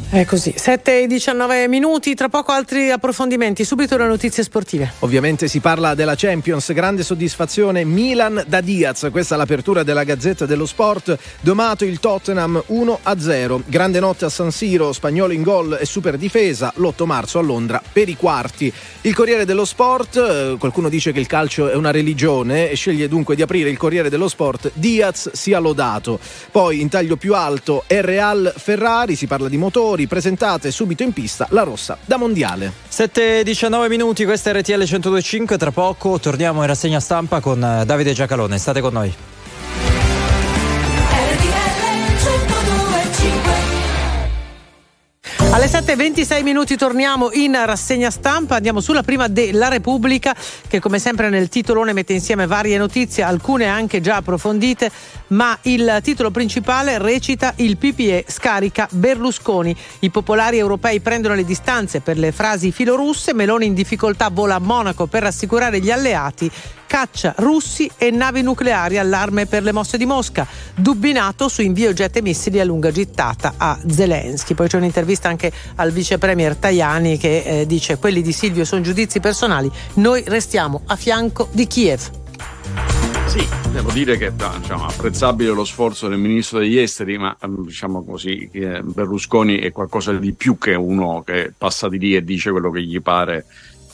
È così. 7 e 19 minuti, tra poco altri approfondimenti. Subito le notizie sportive.
Ovviamente si parla della Champions, grande soddisfazione Milan da Diaz, questa è l'apertura della Gazzetta dello Sport, domato il Tottenham 1-0, grande notte a San Siro, spagnolo in gol e super difesa, l'8 marzo a Londra per i quarti. Il Corriere dello Sport, eh, qualcuno dice che il calcio è una religione e sceglie dunque di aprire il Corriere dello Sport, Diaz sia lodato. Poi in taglio più alto Real Ferrari, si parla di motori, presentate subito in pista la rossa da mondiale.
7 e 19 minuti, questa è RTL 1025, tra poco torniamo in rassegna stampa con eh, Davide Giacalone, state con noi.
Alle 7.26 minuti torniamo in rassegna stampa, andiamo sulla prima della Repubblica che come sempre nel titolone mette insieme varie notizie, alcune anche già approfondite, ma il titolo principale recita il PPE scarica Berlusconi. I popolari europei prendono le distanze per le frasi filorusse, Meloni in difficoltà vola a Monaco per rassicurare gli alleati, caccia russi e navi nucleari allarme per le mosse di Mosca, dubbinato su invio jet e missili a lunga gittata a Zelensky. Poi c'è un'intervista anche al vice premier Tajani che eh, dice quelli di Silvio sono giudizi personali, noi restiamo a fianco di Kiev.
Sì, devo dire che diciamo, apprezzabile lo sforzo del ministro degli esteri, ma ehm, diciamo così, Berlusconi è qualcosa di più che uno che passa di lì e dice quello che gli pare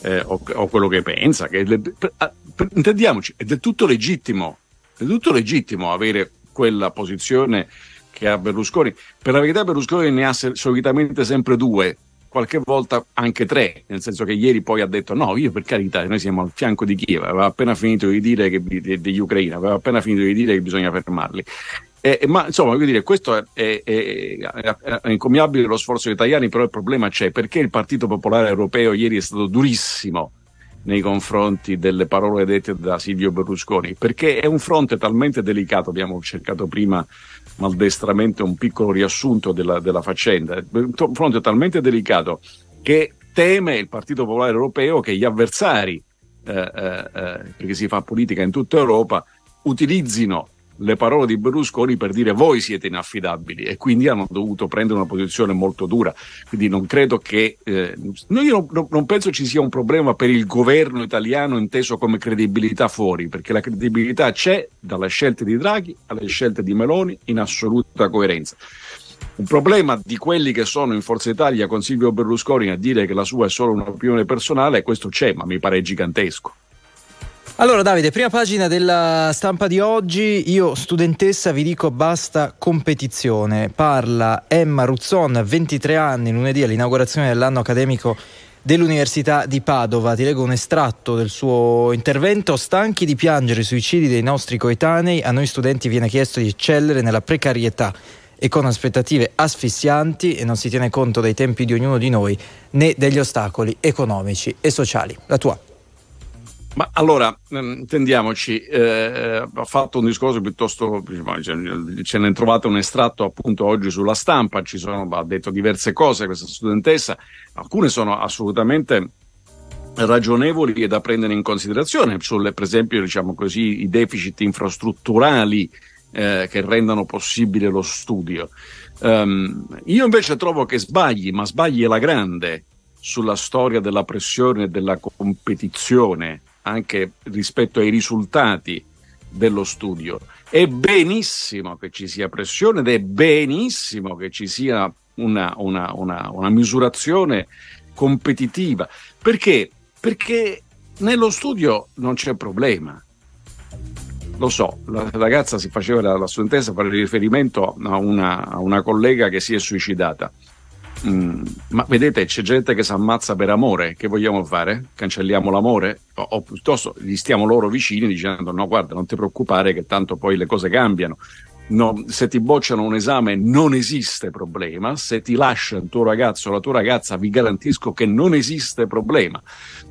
eh, o, o quello che pensa. Che le- per- ah, per- intendiamoci, è del tutto legittimo, del tutto legittimo avere quella posizione che ha Berlusconi. Per la verità Berlusconi ne ha solitamente sempre due, qualche volta anche tre, nel senso che ieri poi ha detto no, io per carità, noi siamo al fianco di Kiev, aveva appena finito di dire che degli ucraini, aveva appena finito di dire che bisogna fermarli. Eh, ma insomma, voglio dire, questo è, è- è- è incommiabile lo sforzo degli italiani, però il problema c'è perché il Partito Popolare Europeo ieri è stato durissimo nei confronti delle parole dette da Silvio Berlusconi, perché è un fronte talmente delicato, abbiamo cercato prima maldestramente un piccolo riassunto della, della faccenda, un fronte talmente delicato che teme il Partito Popolare Europeo che gli avversari, eh, eh, eh, perché si fa politica in tutta Europa, utilizzino le parole di Berlusconi per dire voi siete inaffidabili e quindi hanno dovuto prendere una posizione molto dura. Quindi non credo che, eh, io non, non penso ci sia un problema per il governo italiano inteso come credibilità fuori, perché la credibilità c'è dalle scelte di Draghi alle scelte di Meloni in assoluta coerenza. Un problema di quelli che sono in Forza Italia con Silvio Berlusconi a dire che la sua è solo un'opinione personale, questo c'è, ma mi pare gigantesco.
Allora Davide, prima pagina della stampa di oggi, io studentessa vi dico basta competizione, parla Emma Ruzzon, 23 anni, lunedì all'inaugurazione dell'anno accademico dell'Università di Padova. Ti leggo un estratto del suo intervento. Stanchi di piangere i suicidi dei nostri coetanei, a noi studenti viene chiesto di eccellere nella precarietà e con aspettative asfissianti e non si tiene conto dei tempi di ognuno di noi né degli ostacoli economici e sociali. La tua.
Ma allora, ehm, intendiamoci, eh, ha fatto un discorso piuttosto, ce- ne trovate un estratto appunto oggi sulla stampa, ci sono, ha detto diverse cose questa studentessa, alcune sono assolutamente ragionevoli e da prendere in considerazione, sulle, per esempio, diciamo così, i deficit infrastrutturali eh, che rendano possibile lo studio. Ehm, io invece trovo che sbagli, ma sbagli la grande sulla storia della pressione e della competizione, anche rispetto ai risultati dello studio. È benissimo che ci sia pressione ed è benissimo che ci sia una, una- una- una misurazione competitiva. Perché? Perché nello studio non c'è problema. Lo so, la ragazza si faceva, la, la studentessa fare riferimento a una, a una collega che si è suicidata. Mm, ma vedete, c'è gente che si ammazza per amore, che vogliamo fare? Cancelliamo l'amore? O, o piuttosto gli stiamo loro vicini dicendo no, guarda, non ti preoccupare che tanto poi le cose cambiano. No, se ti bocciano un esame non esiste problema, se ti lascia il tuo ragazzo o la tua ragazza vi garantisco che non esiste problema.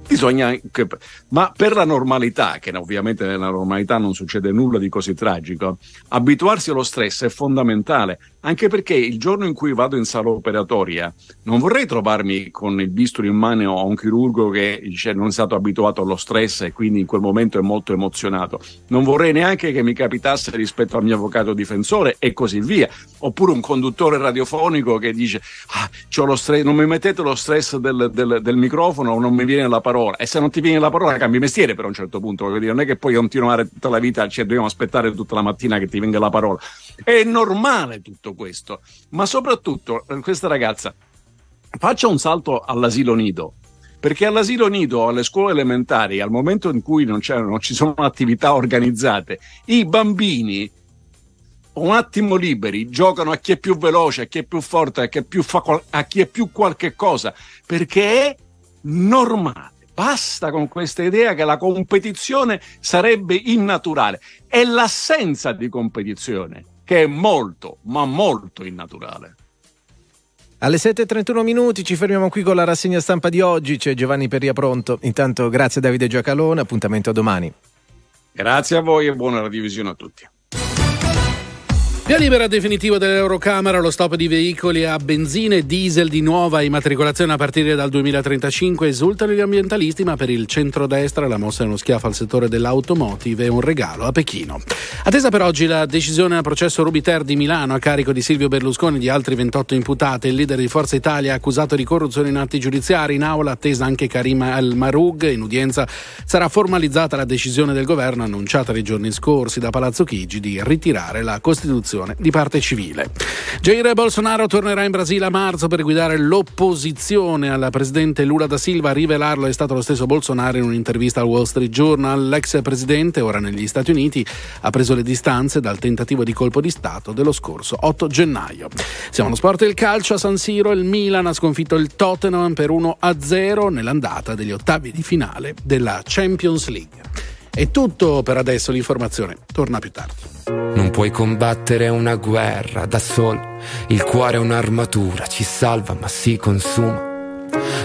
Bisogna che- ma per la normalità, che ovviamente nella normalità non succede nulla di così tragico, abituarsi allo stress è fondamentale, anche perché il giorno in cui vado in sala operatoria non vorrei trovarmi con il bisturi in mano a un chirurgo che dice, non è stato abituato allo stress e quindi in quel momento è molto emozionato. Non vorrei neanche che mi capitasse rispetto al mio avvocato difensore e così via. Oppure un conduttore radiofonico che dice ah, stress, non mi mettete lo stress del, del- del microfono, non mi viene la parola. E se non ti viene la parola cambi mestiere per un certo punto. Dire, non è che puoi continuare tutta la vita, cioè dobbiamo aspettare tutta la mattina che ti venga la parola. È normale tutto questo. Ma soprattutto eh, questa ragazza faccia un salto all'asilo nido. Perché all'asilo nido, alle scuole elementari, al momento in cui non, non ci sono attività organizzate, i bambini un attimo liberi giocano a chi è più veloce, a chi è più forte, a chi è più, fa a chi è più qualche cosa, perché è normale. Basta con questa idea che la competizione sarebbe innaturale. È l'assenza di competizione che è molto, ma molto innaturale.
Alle 7.31 minuti ci fermiamo qui con la rassegna stampa di oggi, c'è Giovanni Perria pronto. Intanto grazie Davide Giacalone, appuntamento a domani.
Grazie a voi e buona radiovisione a tutti.
Via libera definitivo dell'Eurocamera, lo stop di veicoli a benzina e diesel di nuova immatricolazione a partire dal 2035. Esultano gli ambientalisti, ma per il centrodestra la mossa è uno schiaffo al settore dell'automotive e un regalo a Pechino. Attesa per oggi la decisione al processo Rubiter di Milano a carico di Silvio Berlusconi e di altri 28 imputati. Il leader di Forza Italia accusato di corruzione in atti giudiziari. In aula attesa anche Karim Al-Marug. In udienza sarà formalizzata la decisione del governo annunciata nei giorni scorsi da Palazzo Chigi di ritirare la Costituzione di parte civile. Jair Bolsonaro tornerà in Brasile a marzo per guidare l'opposizione al presidente Lula da Silva. A rivelarlo è stato lo stesso Bolsonaro in un'intervista al Wall Street Journal. L'ex presidente, ora negli Stati Uniti, ha preso le distanze dal tentativo di colpo di Stato dello scorso 8 gennaio. Siamo allo sport e il calcio a San Siro. Il Milan ha sconfitto il Tottenham per 1-0 nell'andata degli ottavi di finale della Champions League. È tutto per adesso, l'informazione torna più tardi.
Non puoi combattere una guerra da solo. Il cuore è un'armatura, ci salva ma si consuma.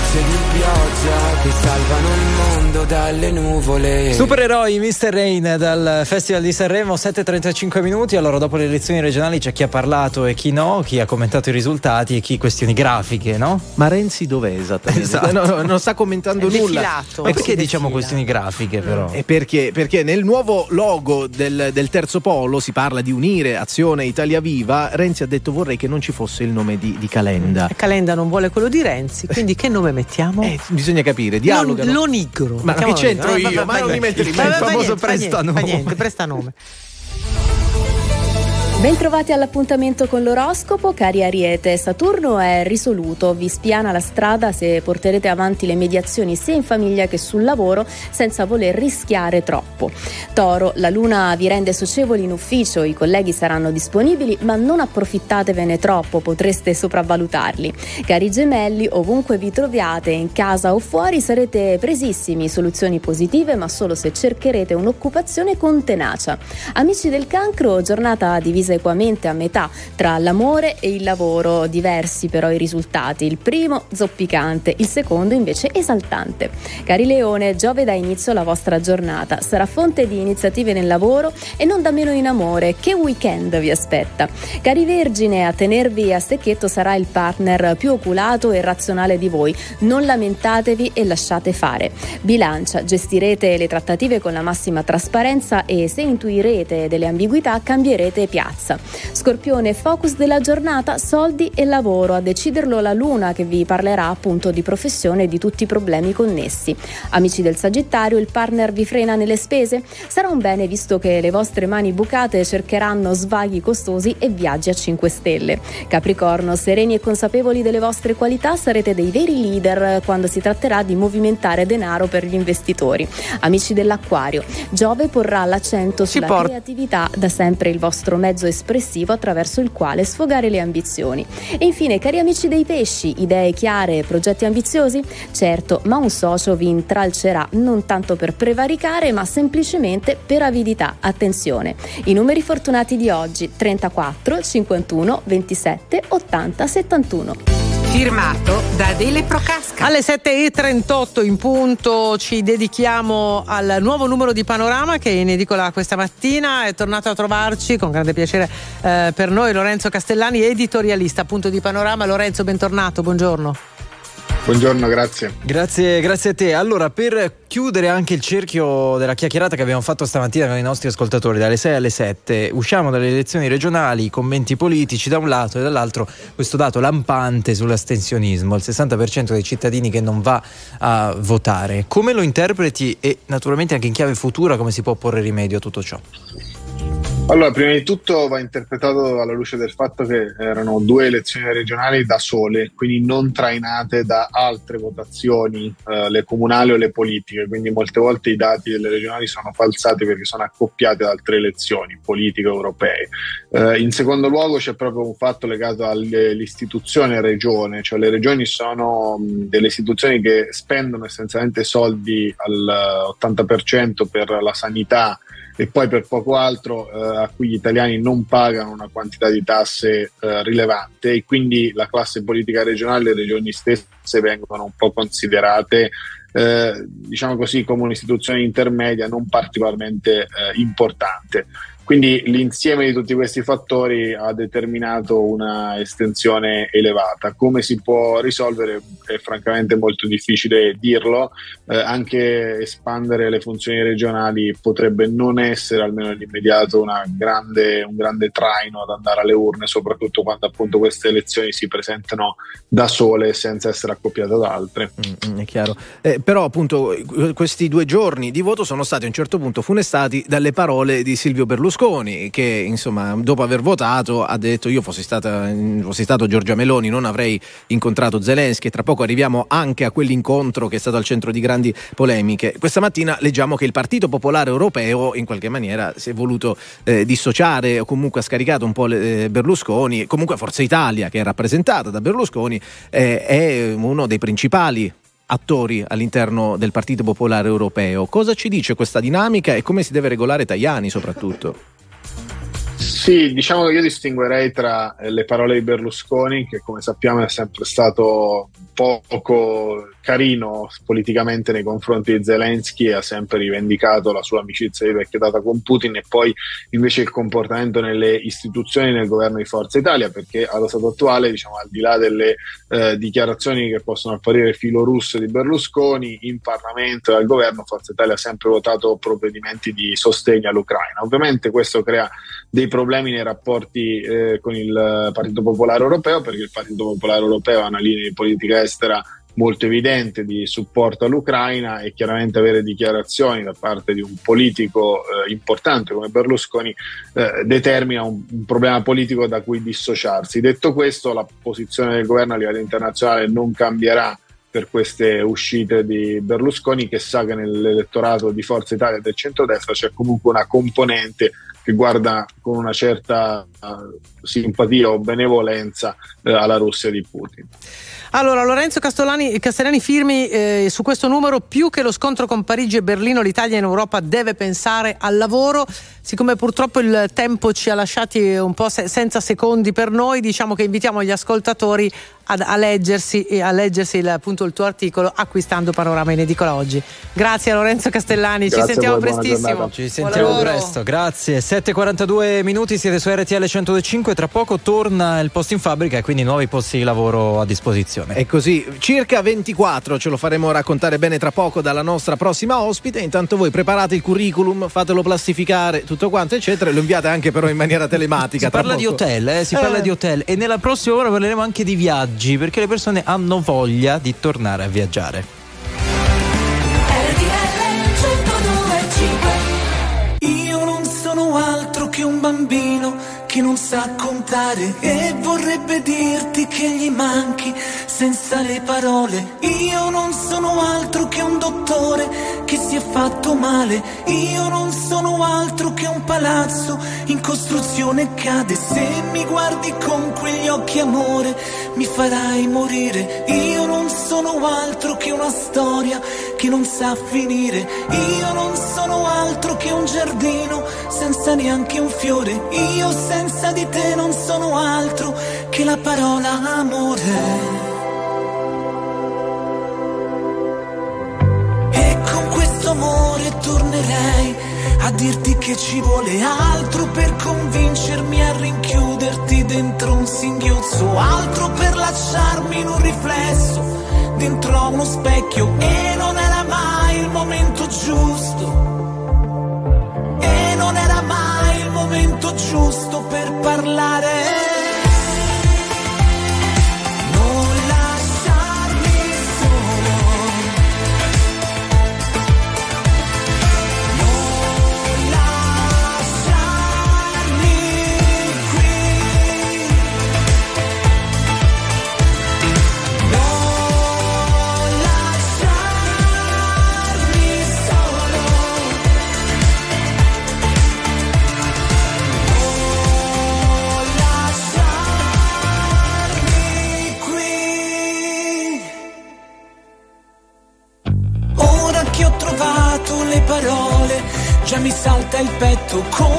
gocce di pioggia che salvano il mondo dalle nuvole.
Supereroi Mr. Rain dal Festival di Sanremo 7.35 minuti allora dopo le elezioni regionali c'è chi ha parlato e chi no chi ha commentato i risultati e chi questioni grafiche no?
Ma Renzi dov'è esattamente?
Esatto.
No, no, non sta commentando
È
nulla.
defilato. Ma perché diciamo questioni grafiche però?
E perché? Perché nel nuovo logo del, del terzo polo si parla di unire Azione Italia Viva. Renzi ha detto vorrei che non ci fosse il nome di, di Calenda.
Calenda non vuole quello di Renzi, quindi che nome mettiamo?
Eh, bisogna capire, dialogano.
Lo, lo nigro.
Ma che c'entro io?
Ah,
Ma non mi metti il
fa
famoso prestanome.
Fa niente, prestanome.
Bentrovati all'appuntamento con l'oroscopo, cari Ariete. Saturno è risoluto, vi spiana la strada se porterete avanti le mediazioni sia in famiglia che sul lavoro senza voler rischiare troppo. Toro, la luna vi rende socievoli in ufficio, i colleghi saranno disponibili, ma non approfittatevene troppo, potreste sopravvalutarli. Cari gemelli, ovunque vi troviate, in casa o fuori, sarete presissimi, soluzioni positive, ma solo se cercherete un'occupazione con tenacia. Amici del cancro, giornata divisa equamente a metà tra l'amore e il lavoro, diversi però i risultati. Il primo zoppicante, il secondo invece esaltante. Cari Leone, Giove dà inizio alla vostra giornata, sarà fonte di iniziative nel lavoro e non da meno in amore. Che weekend vi aspetta? Cari Vergine, a tenervi a stecchetto sarà il partner più oculato e razionale di voi. Non lamentatevi e lasciate fare. Bilancia, gestirete le trattative con la massima trasparenza e se intuirete delle ambiguità cambierete piazza. Scorpione, focus della giornata, soldi e lavoro. A deciderlo la luna che vi parlerà appunto di professione e di tutti i problemi connessi. Amici del Sagittario, il partner vi frena nelle spese? Sarà un bene visto che le vostre mani bucate cercheranno svaghi costosi e viaggi a 5 stelle. Capricorno, sereni e consapevoli delle vostre qualità, sarete dei veri leader quando si tratterà di movimentare denaro per gli investitori. Amici dell'Acquario, Giove porrà l'accento sulla creatività, da sempre il vostro mezzo espressivo attraverso il quale sfogare le ambizioni. E infine, cari amici dei pesci, idee chiare e progetti ambiziosi? Certo, ma un socio vi intralcerà non tanto per prevaricare, ma semplicemente per avidità. Attenzione, i numeri fortunati di oggi 34, 51, 27, 80, 71.
Firmato da Adele Procasca.
Alle 7.38 in punto ci dedichiamo al nuovo numero di Panorama che è in edicola questa mattina. È tornato a trovarci con grande piacere eh, per noi Lorenzo Castellani, editorialista appunto di Panorama. Lorenzo, bentornato, buongiorno.
Buongiorno, grazie.
Grazie, grazie a te. Allora, per chiudere anche il cerchio della chiacchierata che abbiamo fatto stamattina con i nostri ascoltatori dalle 6 alle 7, usciamo dalle elezioni regionali, i commenti politici da un lato e dall'altro questo dato lampante sull'astensionismo, il 60% dei cittadini che non va a votare. Come lo interpreti e naturalmente anche in chiave futura come si può porre rimedio a tutto ciò?
Allora, prima di tutto va interpretato alla luce del fatto che erano due elezioni regionali da sole, quindi non trainate da altre votazioni, eh, le comunali o le politiche, quindi molte volte i dati delle regionali sono falsati perché sono accoppiati ad altre elezioni politiche europee. Eh, in secondo luogo c'è proprio un fatto legato all'istituzione regione, cioè le regioni sono delle istituzioni che spendono essenzialmente soldi al 80% per la sanità e poi per poco altro eh, a cui gli italiani non pagano una quantità di tasse eh, rilevante e quindi la classe politica regionale, le regioni stesse vengono un po' considerate eh, diciamo così come un'istituzione intermedia non particolarmente eh, importante. Quindi l'insieme di tutti questi fattori ha determinato una estensione elevata. Come si può risolvere è francamente molto difficile dirlo, eh, anche espandere le funzioni regionali potrebbe non essere almeno nell'immediato grande, un grande traino ad andare alle urne, soprattutto quando appunto queste elezioni si presentano da sole senza essere accoppiate ad altre.
Mm, è chiaro. Eh, però appunto questi due giorni di voto sono stati a un certo punto funestati dalle parole di Silvio Berlusconi Berlusconi che insomma dopo aver votato ha detto io fossi, stata, fossi stato Giorgia Meloni non avrei incontrato Zelensky e tra poco arriviamo anche a quell'incontro che è stato al centro di grandi polemiche. Questa mattina leggiamo che il Partito Popolare Europeo in qualche maniera si è voluto eh, dissociare o comunque ha scaricato un po' le, eh, Berlusconi, comunque Forza Italia che è rappresentata da Berlusconi eh, è uno dei principali attori all'interno del Partito Popolare Europeo. Cosa ci dice questa dinamica e come si deve regolare Tajani soprattutto?
Sì, diciamo che io distinguerei tra eh, le parole di Berlusconi, che come sappiamo è sempre stato poco carino politicamente nei confronti di Zelensky e ha sempre rivendicato la sua amicizia di vecchia data con Putin e poi invece il comportamento nelle istituzioni nel governo di Forza Italia perché allo stato attuale diciamo al di là delle eh, dichiarazioni che possono apparire filorusse di Berlusconi in Parlamento e al governo Forza Italia ha sempre votato provvedimenti di sostegno all'Ucraina. Ovviamente questo crea dei problemi nei rapporti eh, con il Partito Popolare Europeo perché il Partito Popolare Europeo ha una linea di politica estera molto evidente di supporto all'Ucraina e chiaramente avere dichiarazioni da parte di un politico eh, importante come Berlusconi eh, determina un, un, problema politico da cui dissociarsi. Detto questo, la posizione del governo a livello internazionale non cambierà per queste uscite di Berlusconi che sa che nell'elettorato di Forza Italia e del centrodestra c'è comunque una componente che guarda con una certa uh, simpatia o benevolenza uh, alla Russia di Putin.
Allora, Lorenzo Castellani, Castellani firmi eh, su questo numero, più che lo scontro con Parigi e Berlino, l'Italia in Europa deve pensare al lavoro. Siccome purtroppo il tempo ci ha lasciati un po' se- senza secondi per noi, diciamo che invitiamo gli ascoltatori ad, a leggersi, a leggersi il, appunto, il tuo articolo acquistando Panorama in edicola oggi. Grazie a Lorenzo Castellani,
Grazie
ci sentiamo
voi,
prestissimo.
Ci sentiamo presto, grazie. 7.42 minuti, siete su RTL 105, tra poco torna il posto in fabbrica e quindi nuovi posti di lavoro a disposizione.
È così, circa 24 ce lo faremo raccontare bene tra poco dalla nostra prossima ospite, intanto voi preparate il curriculum, fatelo plastificare, tutto quanto eccetera e lo inviate anche però in maniera telematica.
Si parla
poco.
di hotel, eh? si
Eh.
parla di hotel e nella prossima ora parleremo anche di viaggi perché le persone hanno voglia di tornare a viaggiare.
Io non sono altro che un bambino che non sa contare e vorrebbe dirti che gli manchi senza le parole. Io non sono altro che un dottore che si è fatto male. Io non sono altro che un palazzo in costruzione cade. Se mi guardi con quegli occhi amore mi farai morire. Io non sono altro che una storia che non sa finire. Io non sono altro che un giardino senza neanche un fiore. Io senza di te non sono altro che la parola amore. E con questo amore tornerei a dirti che ci vuole altro per convincermi a rinchiuderti dentro un singhiozzo, altro per lasciarmi in un riflesso dentro uno specchio e non era mai il momento giusto. Momento giusto per parlare. Mi salta il petto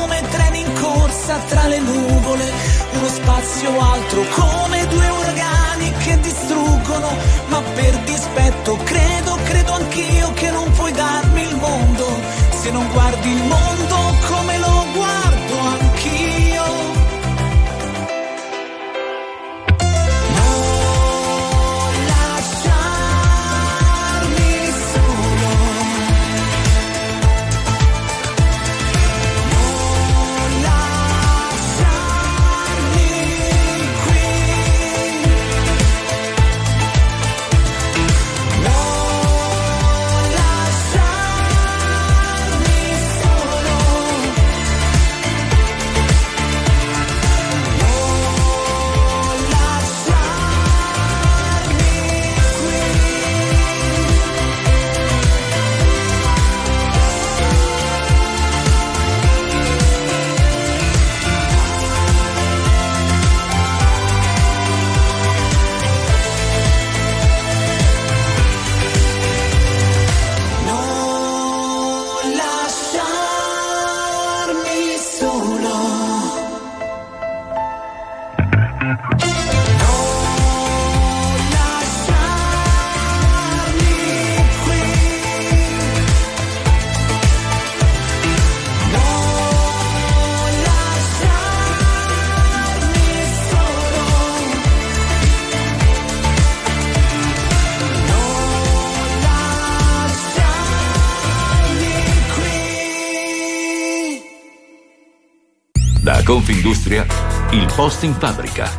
Da Confindustria, il post in fabbrica.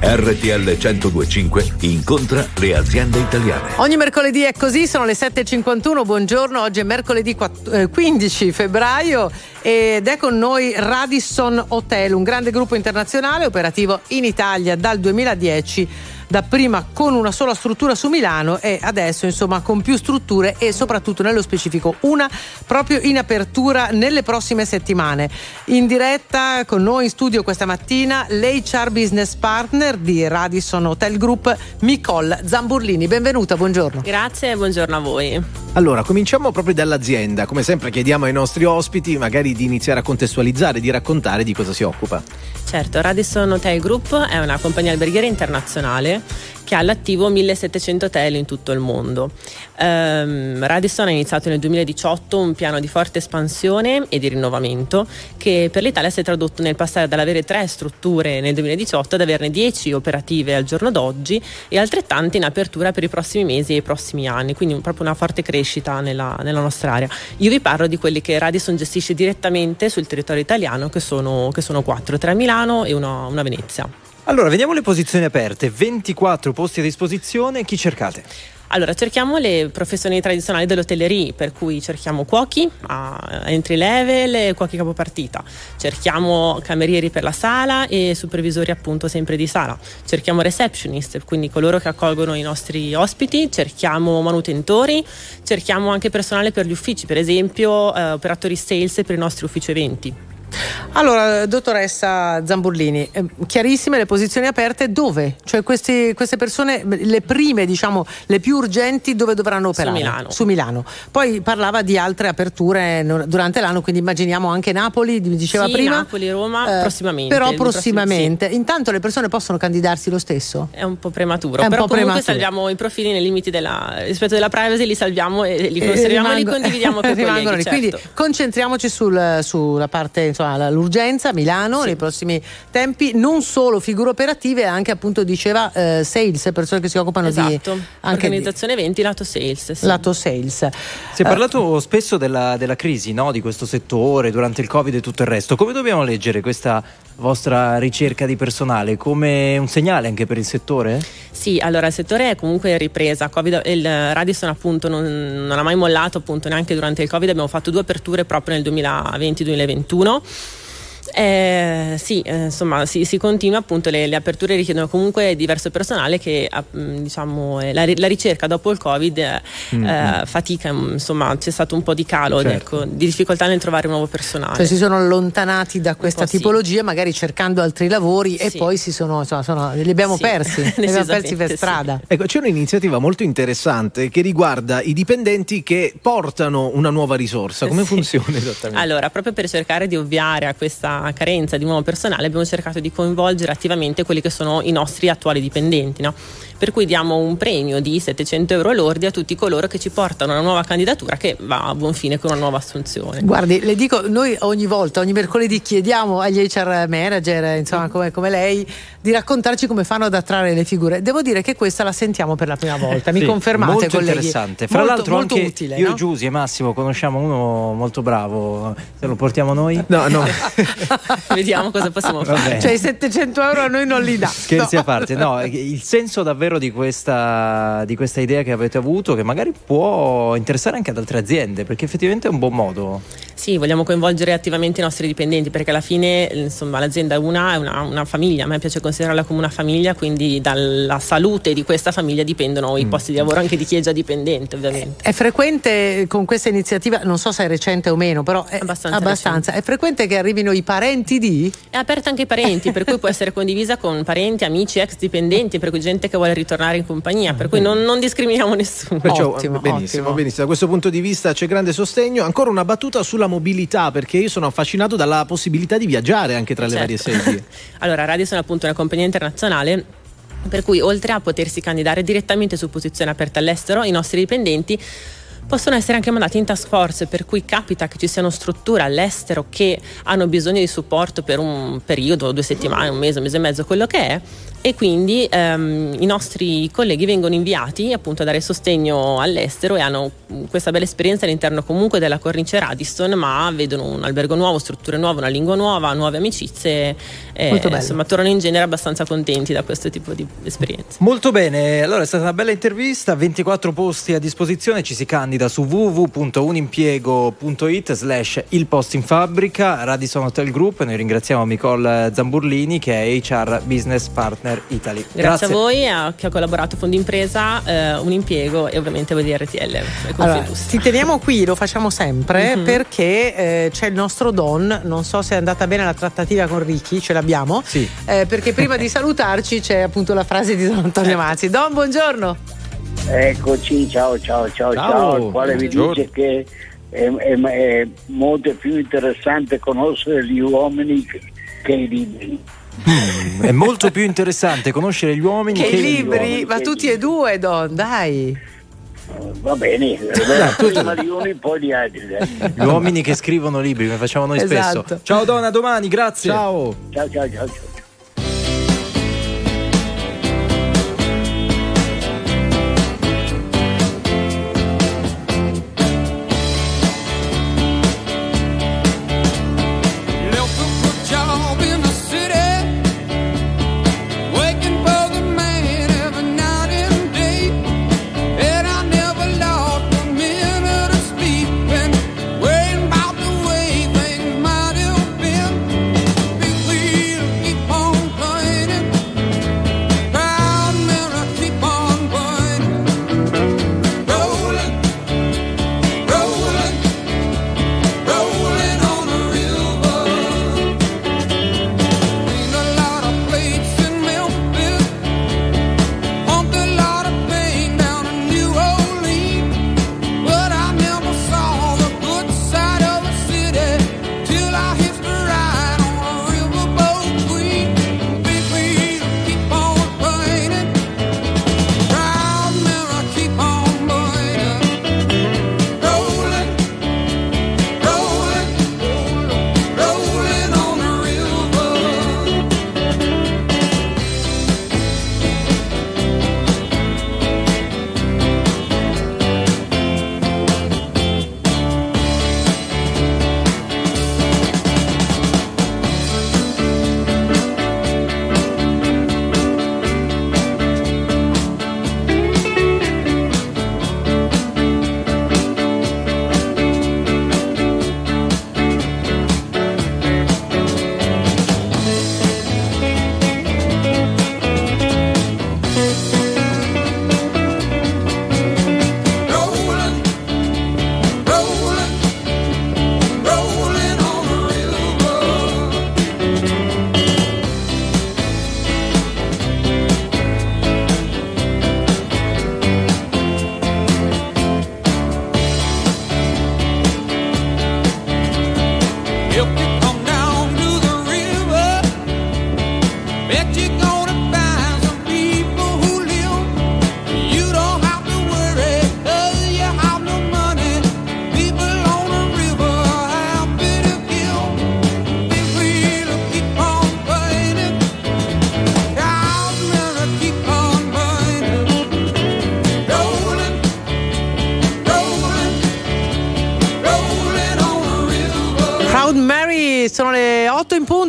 RTL 1025 incontra le aziende italiane.
Ogni mercoledì è così, sono le 7.51, buongiorno, oggi è mercoledì quatt- eh, 15 febbraio ed è con noi Radisson Hotel, un grande gruppo internazionale operativo in Italia dal 2010 dapprima con una sola struttura su Milano e adesso insomma con più strutture e soprattutto nello specifico una proprio in apertura nelle prossime settimane. In diretta con noi in studio questa mattina l'HR Business Partner di Radisson Hotel Group Nicole Zamburlini. Benvenuta, buongiorno.
Grazie e buongiorno a voi.
Allora, cominciamo proprio dall'azienda. Come sempre chiediamo ai nostri ospiti magari di iniziare a contestualizzare, di raccontare di cosa si occupa.
Certo, Radisson Hotel Group è una compagnia alberghiera internazionale che ha all'attivo 1700 hotel in tutto il mondo. Ehm, Radisson ha iniziato nel 2018 un piano di forte espansione e di rinnovamento che per l'Italia si è tradotto nel passare dall'avere tre strutture nel 2018 ad averne 10 operative al giorno d'oggi e altrettante in apertura per i prossimi mesi e i prossimi anni, quindi proprio una forte crescita nella, nella nostra area. Io vi parlo di quelli che Radisson gestisce direttamente sul territorio italiano, che sono, che sono quattro, tre a Milano e una a Venezia.
Allora, vediamo le posizioni aperte. 24 posti a disposizione, chi cercate?
Allora, cerchiamo le professioni tradizionali dell'hotellerie, per cui cerchiamo cuochi a entry level e cuochi capopartita. Cerchiamo camerieri per la sala e supervisori appunto sempre di sala. Cerchiamo receptionist, quindi coloro che accolgono i nostri ospiti. Cerchiamo manutentori, cerchiamo anche personale per gli uffici, per esempio eh, operatori sales per i nostri uffici eventi.
Allora, dottoressa Zamburlini, eh, chiarissime le posizioni aperte dove? Cioè questi- queste persone, le prime, diciamo, le più urgenti, dove dovranno operare?
Milano.
Su Milano. Poi parlava di altre aperture durante l'anno, quindi immaginiamo anche Napoli, diceva
Sì,
prima.
Napoli, Roma,
Eh,
prossimamente.
Però
prossimo-
prossimamente. Intanto le persone possono candidarsi lo stesso?
È un po' prematuro,
È un
però
po'
comunque
prematuro.
salviamo i profili nei limiti della rispetto della privacy, li salviamo e li
E
conserviamo e li
rimango-
condividiamo con i colleghi. certo.
Quindi concentriamoci sul- sulla parte insomma, insomma, l'urgenza a Milano nei prossimi tempi, non solo figure operative, anche appunto diceva eh, sales, persone che si occupano di
Esatto,
anche di
organizzazione eventi lato sales. sì.
lato sales.
Si è parlato spesso della, della crisi no? di questo settore durante il Covid e tutto il resto. Come dobbiamo leggere questa vostra ricerca di personale? Come un segnale anche per il settore?
Sì, allora il settore è comunque in ripresa. Covid- il Radisson appunto non, non ha mai mollato appunto neanche durante il Covid, abbiamo fatto due aperture proprio nel 2020-2021. Eh, sì, eh, insomma, si, si continua appunto, le, le aperture richiedono comunque diverso personale che ah, mh, diciamo, eh, la, la ricerca dopo il Covid eh,
Mm-hmm.
eh, fatica, mh, insomma c'è stato un po' di calo,
Certo.
ecco, di difficoltà nel trovare nuovo personale.
Cioè si sono allontanati da questa
po' sì.
tipologia, magari cercando altri lavori e
Sì.
poi si sono, insomma, sono- li abbiamo
Sì,
persi, <laughs> li abbiamo persi per
sì.
strada.
Ecco, c'è un'iniziativa molto interessante che riguarda i dipendenti che portano una nuova risorsa. Come
Sì.
funziona esattamente?
Allora, proprio per cercare di ovviare a questa carenza di nuovo personale, abbiamo cercato di coinvolgere attivamente quelli che sono i nostri attuali dipendenti, no? Per cui diamo un premio di 700 euro lordi a tutti coloro che ci portano una nuova candidatura che va a buon fine con una nuova assunzione.
Guardi, le dico, noi ogni volta, ogni mercoledì chiediamo agli HR manager, insomma, come, come lei, di raccontarci come fanno ad attrarre le figure. Devo dire che questa la sentiamo per la prima <laughs> volta. Mi
Sì,
confermate,
molto
colleghi?
interessante. Fra
Molto-
l'altro,
molto
anche
utile,
io
no?
e Giusy e Massimo conosciamo uno molto bravo. Se lo portiamo noi?
No, no. <laughs>
Vediamo cosa possiamo fare.
Cioè, i 700 euro a noi non li dà.
Scherzi
No.
a parte, no, il senso davvero di questa, di questa idea che avete avuto, che magari può interessare anche ad altre aziende, perché effettivamente è un buon modo.
Sì, vogliamo coinvolgere attivamente i nostri dipendenti perché alla fine insomma, l'azienda una è una, una famiglia, a me piace considerarla come una famiglia, quindi dalla salute di questa famiglia dipendono
Mm.
i posti di lavoro anche di chi è già dipendente ovviamente.
È frequente con questa iniziativa, non so se è recente o meno, però è
Abbastanza
abbastanza. È frequente che arrivino i parenti di?
È aperta anche ai parenti, per cui può essere condivisa con parenti, amici, ex dipendenti, per cui gente che vuole ritornare in compagnia, per cui non, non discriminiamo nessuno.
Perciò, benissimo, benissimo. Da questo punto di vista c'è grande sostegno. Ancora una battuta sulla mobilità, perché io sono affascinato dalla possibilità di viaggiare anche tra le varie
Certo.
sedi. <laughs>
Allora, Radisson è appunto una compagnia internazionale per cui oltre a potersi candidare direttamente su posizioni aperte all'estero, i nostri dipendenti possono essere anche mandati in task force, per cui capita che ci siano strutture all'estero che hanno bisogno di supporto per un periodo, due settimane, un mese, un mese e mezzo, quello che è, e quindi ehm, i nostri colleghi vengono inviati appunto a dare sostegno all'estero e hanno questa bella esperienza all'interno comunque della cornice Radisson, ma vedono un albergo nuovo, strutture nuove, una lingua nuova, nuove amicizie, e,
Molto bello.
insomma tornano in genere abbastanza contenti da questo tipo di esperienze.
Molto bene, allora è stata una bella intervista, 24 posti a disposizione, ci si candida su www.unimpiego.it slash il post in fabbrica, Radisson Hotel Group, noi ringraziamo Nicole Zamburlini che è HR Business Partner Italy.
Grazie, a voi a chi ha collaborato Fondo Impresa, eh, un impiego e ovviamente voi di RTL. e
Allora, ti teniamo qui, lo facciamo sempre
Mhm.
perché eh, c'è il nostro Don. Non so se è andata bene la trattativa con Ricky, ce l'abbiamo.
Sì.
Eh, perché prima di salutarci c'è appunto la frase di Don Antonio Mazzi. Don, buongiorno.
Eccoci, ciao ciao ciao
Ciao,
ciao, il quale vi
buongiorno.
dice che è, è- è molto più interessante conoscere gli uomini che, che i libri.
È molto più interessante conoscere gli uomini
Che
che,
i libri,
uomini,
ma tutti e due, Don, dai.
Va bene, prima gli uni poi gli altri.
gli uomini che scrivono libri, come facciamo noi
Esatto.
spesso. Ciao Donna, a domani, grazie.
Ciao.
Ciao ciao ciao ciao.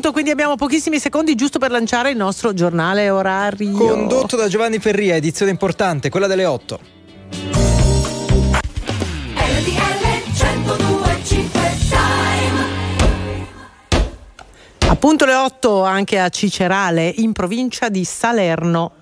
Punto, quindi abbiamo pochissimi secondi giusto per lanciare il nostro giornale orario.
Condotto da Giovanni Ferria, edizione importante, quella delle 8.
Appunto le 8 anche a Cicerale, in provincia di Salerno.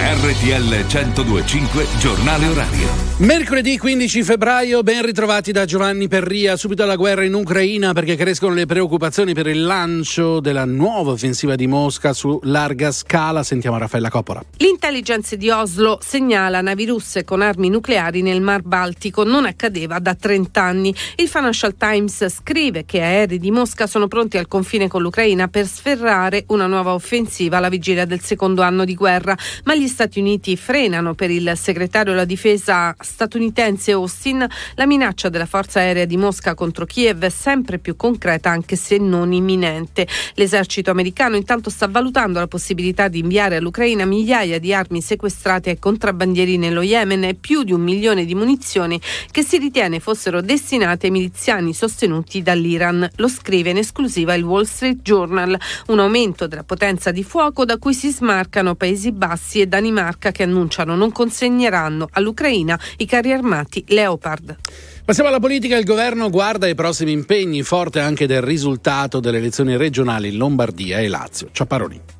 RTL 1025 Giornale Orario.
Mercoledì 15 febbraio, ben ritrovati da Giovanni Perria. Subito alla guerra in Ucraina perché crescono le preoccupazioni per il lancio della nuova offensiva di Mosca su larga scala. Sentiamo Raffaella Coppola.
L'intelligence di Oslo segnala navi russe con armi nucleari nel Mar Baltico. Non accadeva da 30 anni. Il Financial Times scrive che aerei di Mosca sono pronti al confine con l'Ucraina per sferrare una nuova offensiva alla vigilia del secondo anno di guerra. Ma gli Stati Uniti frenano per il segretario della difesa statunitense Austin la minaccia della forza aerea di Mosca contro Kiev è sempre più concreta anche se non imminente. L'esercito americano intanto sta valutando la possibilità di inviare all'Ucraina migliaia di armi sequestrate ai contrabbandieri nello Yemen e più di un milione di munizioni che si ritiene fossero destinate ai miliziani sostenuti dall'Iran. Lo scrive in esclusiva il Wall Street Journal, un aumento della potenza di fuoco da cui si smarcano Paesi Bassi e Danimarca che annunciano non consegneranno all'Ucraina i carri armati Leopard.
Passiamo alla politica, il governo guarda ai prossimi impegni, forte anche del risultato delle elezioni regionali in Lombardia e Lazio. Ciapparoni.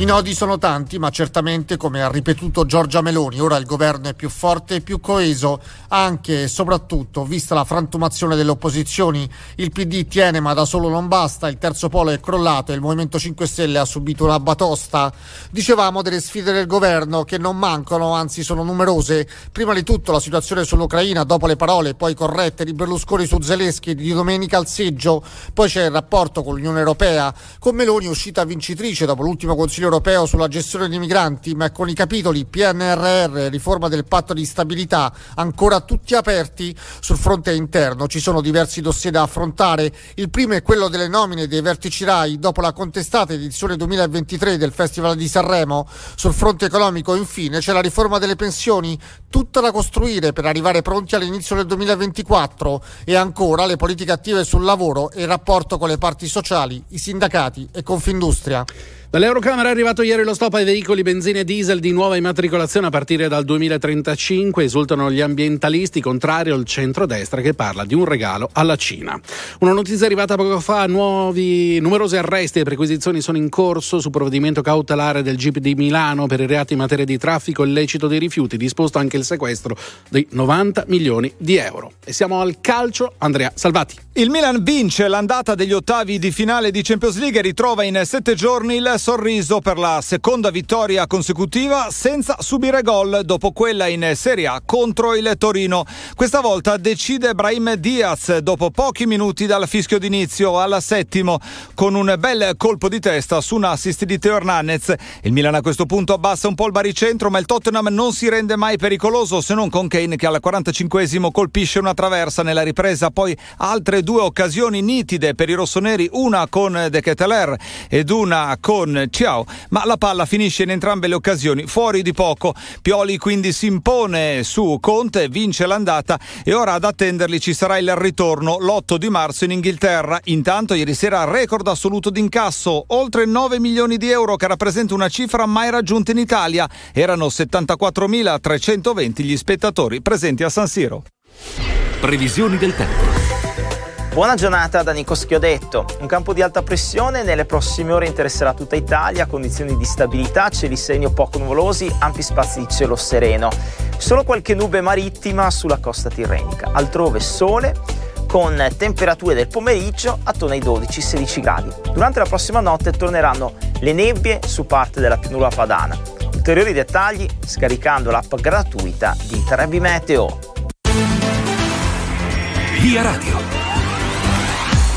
I nodi sono tanti, ma certamente, come ha ripetuto Giorgia Meloni, ora il governo è più forte e più coeso, anche e soprattutto vista la frantumazione delle opposizioni. Il PD tiene, ma da solo non basta, il terzo polo è crollato e il Movimento 5 Stelle ha subito una batosta. Dicevamo delle sfide del governo che non mancano, anzi sono numerose. Prima di tutto la situazione sull'Ucraina, dopo le parole poi corrette di Berlusconi su Zelensky di domenica al seggio, poi c'è il rapporto con l'Unione Europea, con Meloni uscita vincitrice dopo l'ultimo Consiglio europeo sulla gestione dei migranti, ma con i capitoli PNRR, riforma del patto di stabilità ancora tutti aperti sul fronte interno. Ci sono diversi dossier da affrontare. Il primo è quello delle nomine dei vertici RAI dopo la contestata edizione 2023 del Festival di Sanremo. Sul fronte economico, infine, c'è la riforma delle pensioni, tutta da costruire per arrivare pronti all'inizio del 2024 e ancora le politiche attive sul lavoro e il rapporto con le parti sociali, i sindacati e Confindustria.
Dall'Eurocamera è arrivato ieri lo stop ai veicoli benzina e diesel di nuova immatricolazione a partire dal 2035. Esultano gli ambientalisti, contrario al centrodestra che parla di un regalo alla Cina. Una notizia arrivata poco fa: nuovi, numerosi arresti e perquisizioni sono in corso su provvedimento cautelare del GIP di Milano per i reati in materia di traffico illecito dei rifiuti. Disposto anche il sequestro di 90 milioni di euro. E siamo al calcio. Andrea Salvati.
Il Milan vince l'andata degli ottavi di finale di Champions League e ritrova in sette giorni il sorriso per la seconda vittoria consecutiva senza subire gol dopo quella in Serie A contro il Torino. Questa volta decide Brahim Diaz dopo pochi minuti dal fischio d'inizio al settimo con un bel colpo di testa su un assist di Teo Hernandez. Il Milan a questo punto abbassa un po' il baricentro ma il Tottenham non si rende mai pericoloso se non con Kane che al 45esimo colpisce una traversa nella ripresa, poi altre due occasioni nitide per i rossoneri, una con De Keteler ed una con Ciao, ma la palla finisce in entrambe le occasioni fuori di poco. Pioli quindi si impone su Conte, vince l'andata e ora ad attenderli ci sarà il ritorno l'8 di marzo in Inghilterra. Intanto ieri sera record assoluto d'incasso, oltre 9 milioni di euro che rappresenta una cifra mai raggiunta in Italia. Erano 74.320 gli spettatori presenti a San Siro.
Previsioni del tempo.
Buona giornata da Nico Schiodetto. Un campo di alta pressione nelle prossime ore interesserà tutta Italia, condizioni di stabilità, cieli sereni o poco nuvolosi, ampi spazi di cielo sereno. Solo qualche nube marittima sulla costa tirrenica, altrove sole con temperature del pomeriggio attorno ai 12-16 gradi. Durante la prossima notte torneranno le nebbie su parte della pianura padana. Ulteriori dettagli scaricando l'app gratuita di Trebi Meteo.
Via Radio.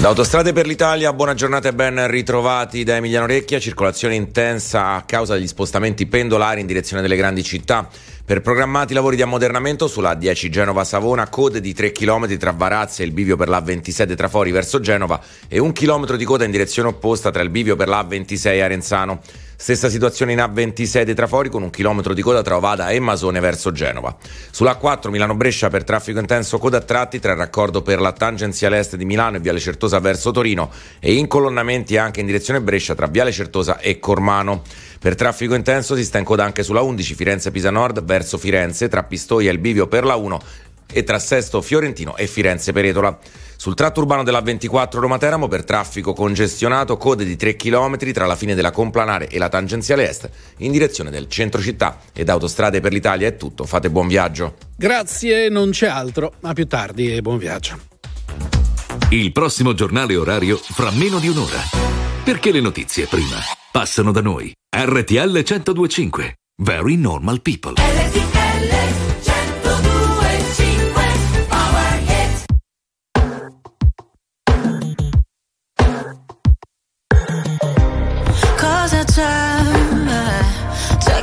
Da Autostrade per l'Italia, buona giornata e ben ritrovati da Emiliano Recchia. Circolazione intensa a causa degli spostamenti pendolari in direzione delle grandi città. Per programmati lavori di ammodernamento sulla 10 Genova-Savona, code di 3 km tra Varazze e il bivio per la 27 Trafori verso Genova e un chilometro di coda in direzione opposta tra il bivio per la 26 Arenzano. Stessa situazione in A26 dei Trafori con un chilometro di coda tra Ovada e Masone verso Genova. Sulla A4 Milano-Brescia per traffico intenso coda a tratti tra il raccordo per la tangenziale est di Milano e Viale Certosa verso Torino e incolonnamenti anche in direzione Brescia tra Viale Certosa e Cormano. Per traffico intenso si sta in coda anche sulla 11 Firenze-Pisa Nord verso Firenze tra Pistoia e il Bivio per la 1 e tra Sesto Fiorentino e Firenze Peretola. Sul tratto urbano della 24 Roma-Teramo per traffico congestionato code di 3 km tra la fine della Complanare e la tangenziale est in direzione del centro città ed Autostrade per l'Italia è tutto, fate buon viaggio.
Grazie, non c'è altro, a più tardi e buon viaggio.
Il prossimo giornale orario fra meno di un'ora. Perché le notizie prima passano da noi. RTL 1025. Very normal people.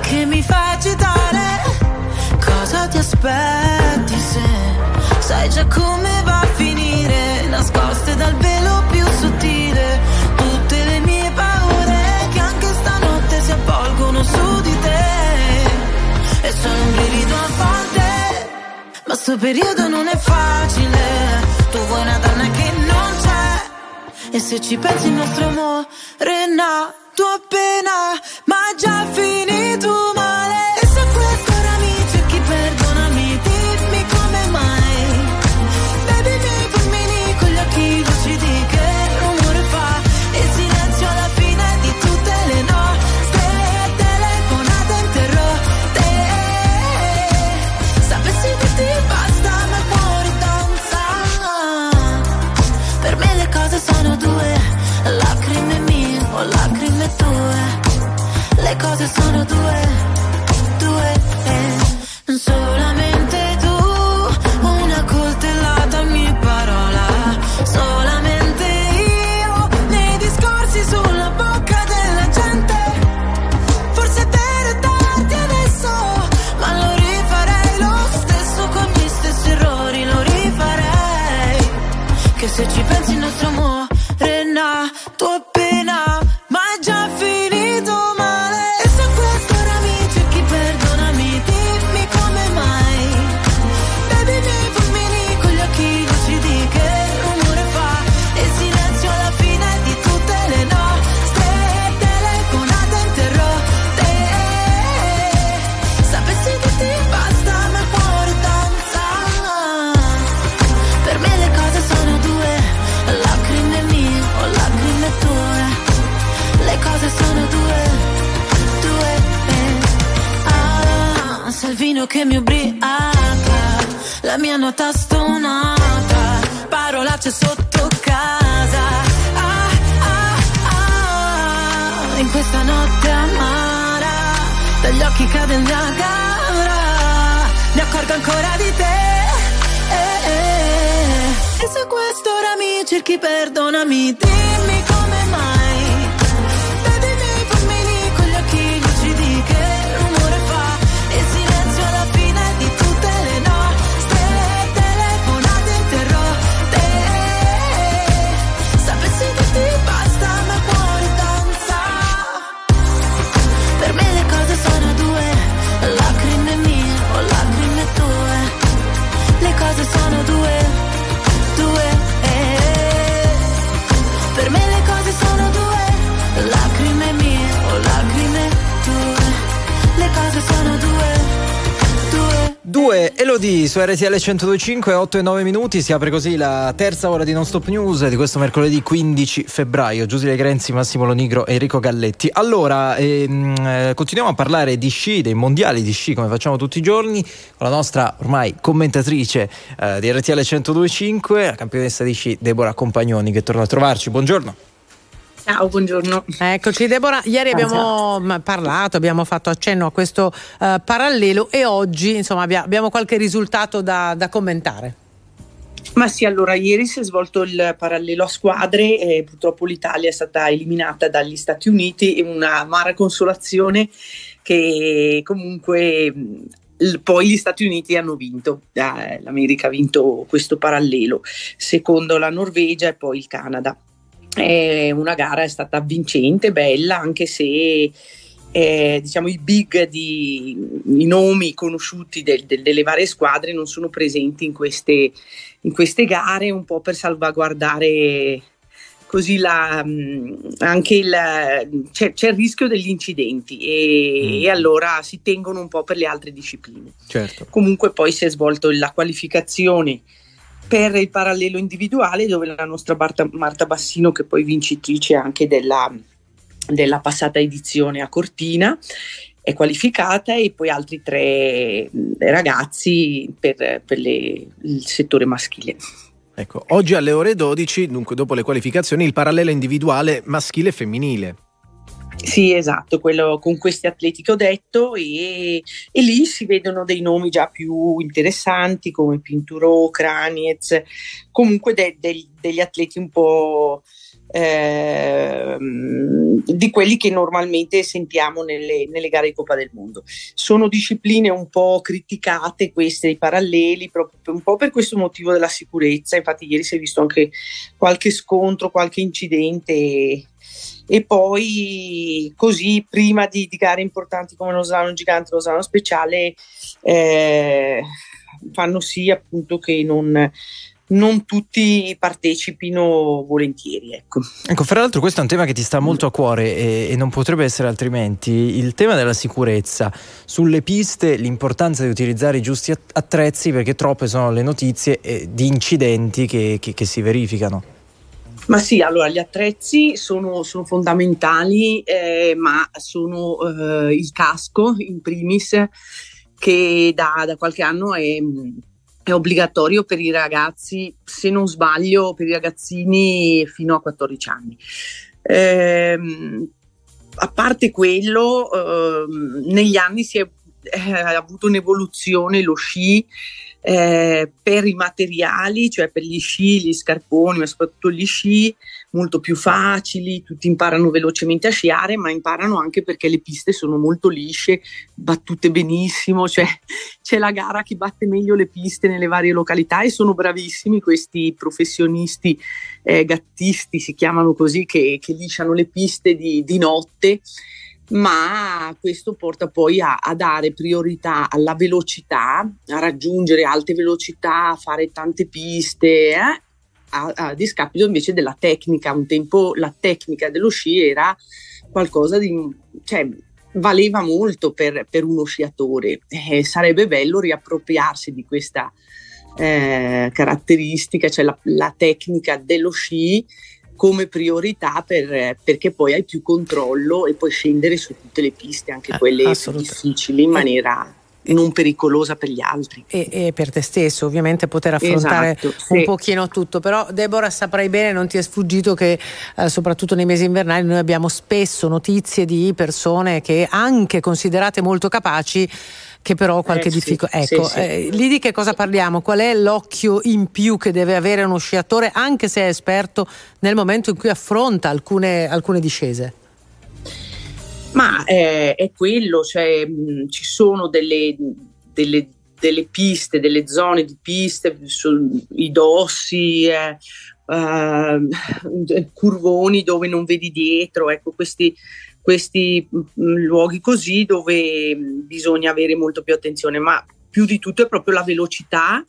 Che mi fa agitare? Cosa ti aspetti se sai già come va a finire? Nascoste dal velo più sottile, tutte le mie paure che anche stanotte si avvolgono su di te. E sono un brivido a volte, ma sto periodo non è facile. Tu vuoi una donna che non c'è. E se ci pensi il nostro amore è nato appena Ma già finito male due, due.
Su RTL 1025, 8 e 9 minuti. Si apre così la terza ora di Non Stop News di questo mercoledì 15 febbraio. Giuseppe Grenzi, Massimo Lonigro e Enrico Galletti. Allora, ehm, eh, continuiamo a parlare di sci, dei mondiali di sci, come facciamo tutti i giorni, con la nostra ormai commentatrice eh, di RTL 1025, la campionessa di sci Deborah Compagnoni, che torna a trovarci. Buongiorno.
Ciao, buongiorno. Eccoci Deborah, ieri abbiamo m, parlato, abbiamo fatto accenno a questo eh, parallelo e oggi insomma abbia- abbiamo qualche risultato da, da commentare.
Ma sì, allora ieri si è svolto il parallelo a squadre e purtroppo l'Italia è stata eliminata dagli Stati Uniti, una amara consolazione che comunque poi gli Stati Uniti hanno vinto, Eh, l'America ha vinto questo parallelo, secondo la Norvegia e poi il Canada. È una gara è stata vincente, bella, anche se eh, diciamo i big di, i nomi conosciuti del, del, delle varie squadre non sono presenti in queste, in queste gare un po' per salvaguardare così la, anche il, c'è, c'è, il rischio degli incidenti e, mm. e, allora si tengono un po' per le altre discipline.
Certo.
Comunque poi si è svolto la qualificazione per il parallelo individuale dove la nostra Marta, Marta Bassino che poi vincitrice anche della, della passata edizione a Cortina è qualificata e poi altri tre ragazzi per, per le, il settore maschile.
Ecco, oggi alle ore 12, dunque dopo le qualificazioni, il parallelo individuale maschile e femminile.
Sì, esatto, quello con questi atleti che ho detto e, e, lì si vedono dei nomi già più interessanti come Pinturo, Kraniez, comunque de, de, degli atleti un po' eh, di quelli che normalmente sentiamo nelle, nelle, gare di Coppa del Mondo. Sono discipline un po' criticate queste, i paralleli, proprio un po' per questo motivo della sicurezza, infatti ieri si è visto anche qualche scontro, qualche incidente. E, poi così prima di, di, gare importanti come lo slalom gigante, lo slalom speciale eh, fanno sì appunto che non, non tutti partecipino volentieri. Ecco.
ecco, fra l'altro questo è un tema che ti sta molto a cuore e, e, non potrebbe essere altrimenti. Il tema della sicurezza sulle piste, l'importanza di utilizzare i giusti attrezzi perché troppe sono le notizie eh, di incidenti che, che, che, si verificano.
Ma sì, allora gli attrezzi sono, sono fondamentali, eh, ma sono eh, il casco in primis che da, da qualche anno è è obbligatorio per i ragazzi, se non sbaglio, per i ragazzini fino a 14 anni. Ehm, a parte quello, ehm, negli anni si è eh, avuto un'evoluzione lo sci eh, per i materiali, cioè per gli sci, gli scarponi, ma soprattutto gli sci molto più facili, tutti imparano velocemente a sciare, ma imparano anche perché le piste sono molto lisce, battute benissimo, cioè <laughs> c'è la gara chi batte meglio le piste nelle varie località e sono bravissimi questi professionisti eh, gattisti, si chiamano così, che, che lisciano le piste di, di notte ma questo porta poi a, a, dare priorità alla velocità, a raggiungere alte velocità, a fare tante piste, eh? a, a, discapito invece della tecnica. Un tempo la tecnica dello sci era qualcosa di... Cioè, valeva molto per, per uno sciatore. Eh, sarebbe bello riappropriarsi di questa eh, caratteristica, cioè la, la tecnica dello sci come priorità per, perché poi hai più controllo e puoi scendere su tutte le piste, anche eh, quelle difficili, in maniera non pericolosa per gli altri.
E, e, per te stesso, ovviamente, poter affrontare esatto, un sì. pochino tutto. Però, Deborah, saprai bene, non ti è sfuggito che, eh, soprattutto nei mesi invernali, noi abbiamo spesso notizie di persone che, anche considerate molto capaci, che però ha qualche eh, difficoltà. Sì, ecco, sì, sì. Eh, lì di che cosa parliamo? Qual è l'occhio in più che deve avere uno sciatore, anche se è esperto, nel momento in cui affronta alcune, alcune discese?
Ma eh, è quello, cioè mh, ci sono delle, delle, delle, piste, delle zone di piste, i dossi, eh, uh, <laughs> curvoni dove non vedi dietro, ecco questi questi mm, luoghi così dove bisogna avere molto più attenzione, ma più di tutto è proprio la velocità,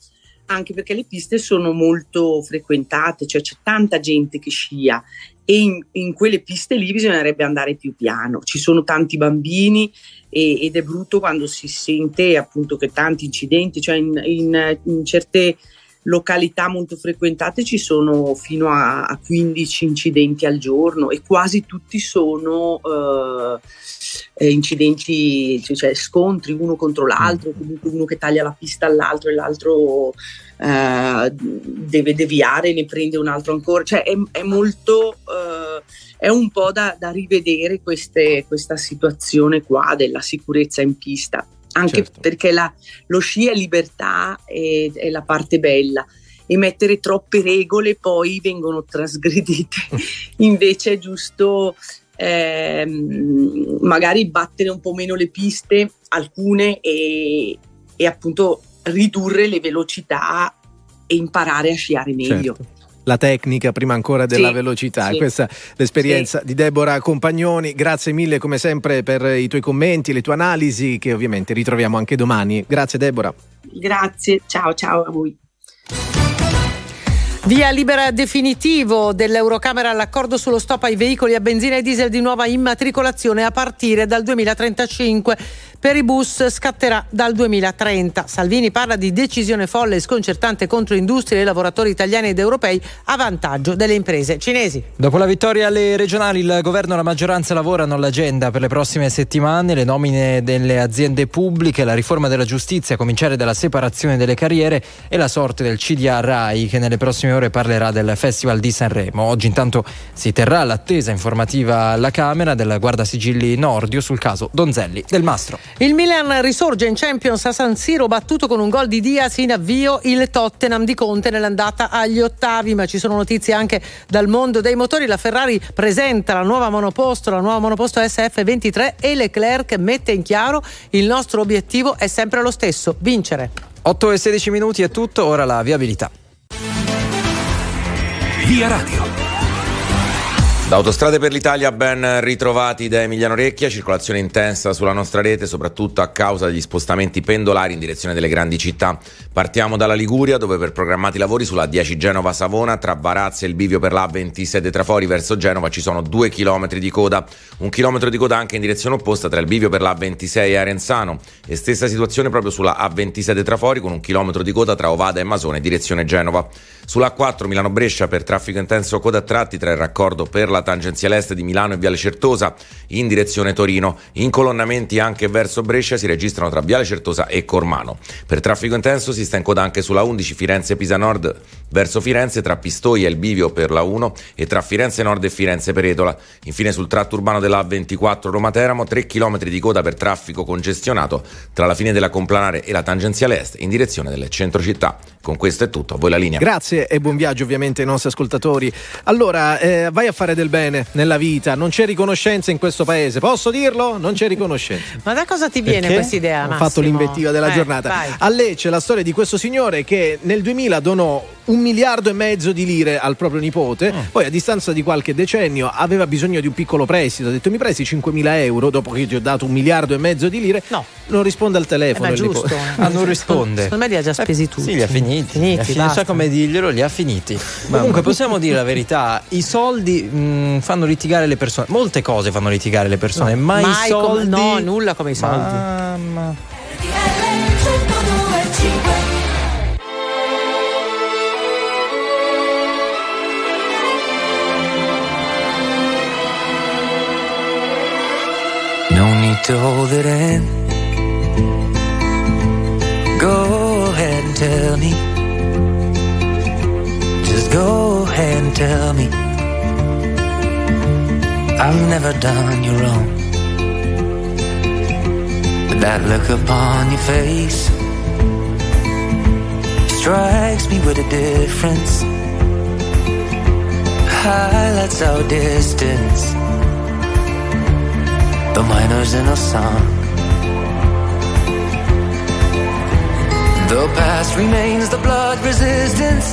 anche perché le piste sono molto frequentate, cioè c'è tanta gente che scia e in, in quelle piste lì bisognerebbe andare più piano. Ci sono tanti bambini e, ed è brutto quando si sente appunto che tanti incidenti, cioè in, in, in certe località molto frequentate ci sono fino a, a 15 incidenti al giorno e quasi tutti sono eh, eh, incidenti, cioè scontri uno contro l'altro, mm. comunque uno che taglia la pista all'altro e l'altro eh, deve deviare, ne prende un altro ancora, cioè è, è molto, eh, è un po' da, da rivedere queste, questa situazione qua della sicurezza in pista anche certo. perché la, lo sci è libertà e è la parte bella e mettere troppe regole poi vengono trasgredite. <laughs> Invece è giusto ehm, magari battere un po' meno le piste, alcune, e, e appunto ridurre le velocità e imparare a sciare meglio.
Certo. La tecnica prima ancora della
Sì,
velocità.
sì.
Questa è l'esperienza di Deborah Compagnoni. Grazie mille come sempre per i tuoi commenti, le tue analisi che ovviamente ritroviamo anche domani. Grazie Deborah.
Grazie, ciao ciao a voi.
Via libera definitivo dell'Eurocamera all'accordo sullo stop ai veicoli a benzina e diesel di nuova immatricolazione a partire dal 2035. Per i bus scatterà dal 2030. Salvini parla di decisione folle e sconcertante contro industrie e lavoratori italiani ed europei a vantaggio delle imprese cinesi.
Dopo la vittoria alle regionali, il governo e la maggioranza lavorano all'agenda per le prossime settimane, le nomine delle aziende pubbliche, la riforma della giustizia, a cominciare dalla separazione delle carriere e la sorte del CDA RAI che nelle prossime ore parlerà del Festival di Sanremo. Oggi intanto si terrà l'attesa informativa alla Camera del Guardasigilli Nordio sul caso Donzelli del Mastro.
Il Milan risorge in Champions a San Siro, battuto con un gol di Diaz in avvio il Tottenham di Conte nell'andata agli ottavi, ma ci sono notizie anche dal mondo dei motori. La Ferrari presenta la nuova monoposto, la nuova monoposto SF23 e Leclerc mette in chiaro il nostro obiettivo è sempre lo stesso, vincere.
8 e 16 minuti è tutto, ora la viabilità.
Via Radio. Da Autostrade per l'Italia ben ritrovati da Emiliano Recchia, circolazione intensa sulla nostra rete soprattutto a causa degli spostamenti pendolari in direzione delle grandi città. Partiamo dalla Liguria dove per programmati lavori sulla 10 Genova-Savona tra Varazze e il bivio per la 27 Trafori verso Genova ci sono 2 km di coda, un chilometro di coda anche in direzione opposta tra il bivio per la 26 e Arenzano e stessa situazione proprio sulla A27 Trafori con un chilometro di coda tra Ovada e Masone direzione Genova. Sulla A4 Milano-Brescia per traffico intenso coda a tratti tra il raccordo per la tangenziale est di Milano e Viale Certosa in direzione Torino. Incolonnamenti anche verso Brescia si registrano tra Viale Certosa e Cormano. Per traffico intenso si sta in coda anche sulla 11 Firenze-Pisa Nord verso Firenze tra Pistoia e il bivio per la 1 e tra Firenze Nord e Firenze Peretola. Infine sul tratto urbano della A24 Roma-Teramo 3 km di coda per traffico congestionato tra la fine della Complanare e la tangenziale est in direzione del centro città. Con questo è tutto, a voi la linea.
Grazie e buon viaggio ovviamente ai nostri ascoltatori. Allora, eh, vai a fare del bene nella vita, non c'è riconoscenza in questo paese, posso dirlo? Non c'è riconoscenza.
Ma da cosa ti viene questa idea?
Ho fatto l'invettiva della
Eh,
giornata.
vai.
A Lecce la storia di questo signore che nel 2000 donò un miliardo e mezzo di lire al proprio nipote,
Mm.
poi a distanza di qualche decennio aveva bisogno di un piccolo prestito, ha detto mi presti 5.000 euro dopo che io ti ho dato un miliardo e mezzo di lire, no. non risponde al
Eh,
telefono. nipote.
giusto.
Ah, non risponde.
Secondo me li ha già spesi tutti.
Sì, li ha finiti.
Finiti,
li ha finiti.
basta.
Non so come dirglielo, li ha finiti. Comunque possiamo dire la verità, i soldi mh, fanno litigare le persone. Molte cose fanno litigare le persone,
No,
ma i
mai come-
soldi
no, nulla come i soldi.
Mamma.
No need to hold it in. Go ahead and tell me. Just go ahead and tell me. I've never done you wrong. But that look upon your face strikes me with a difference. Highlights our distance the miners in a song. The past remains, the blood resistance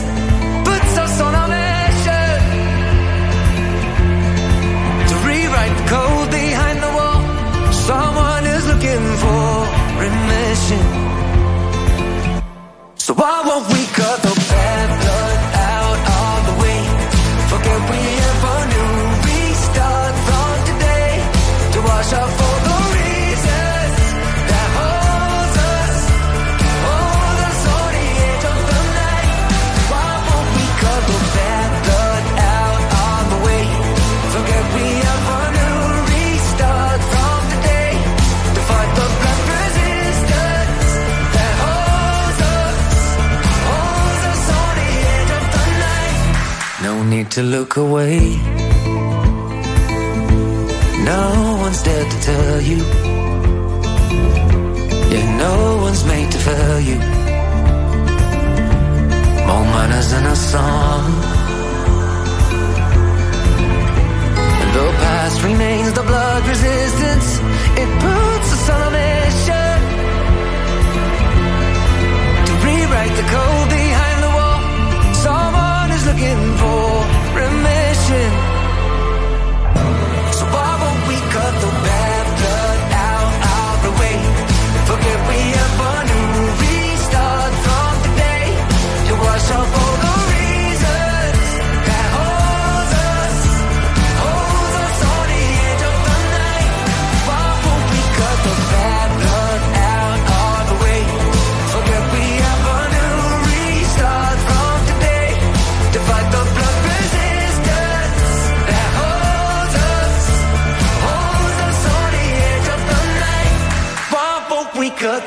So why won't we cut to look away. No one's there to tell you. Yeah, no one's made to fail you. More manners than a song. And the past remains the blood resistance. It puts us on a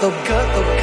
the cut. the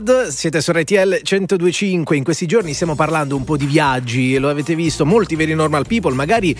Blood, siete su RTL 1025. In questi giorni stiamo parlando un po' di viaggi, lo avete visto, molti veri normal people magari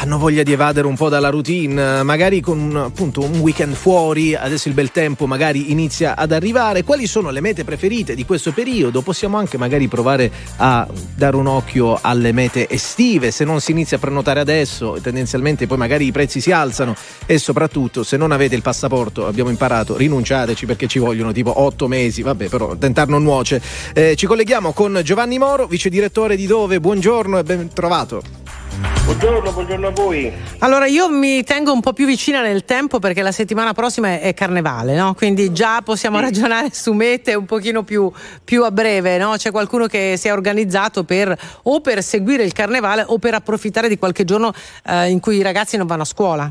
hanno voglia di evadere un po' dalla routine, magari con un, appunto un weekend fuori, adesso il bel tempo magari inizia ad arrivare. Quali sono le mete preferite di questo periodo? Possiamo anche magari provare a dare un occhio alle mete estive, se non si inizia a prenotare adesso, tendenzialmente poi magari i prezzi si alzano e soprattutto se non avete il passaporto, abbiamo imparato, rinunciateci perché ci vogliono tipo 8 mesi, vabbè però tentar non nuoce. Eh, ci colleghiamo con Giovanni Moro, vice direttore di Dove, buongiorno e ben trovato.
Buongiorno, buongiorno a voi.
Allora, io mi tengo un po' più vicina nel tempo perché la settimana prossima è, è carnevale, no? Quindi già possiamo sì. ragionare su mete un pochino più, più a breve, no? C'è qualcuno che si è organizzato per o per seguire il carnevale o per approfittare di qualche giorno eh, in cui i ragazzi non vanno a scuola.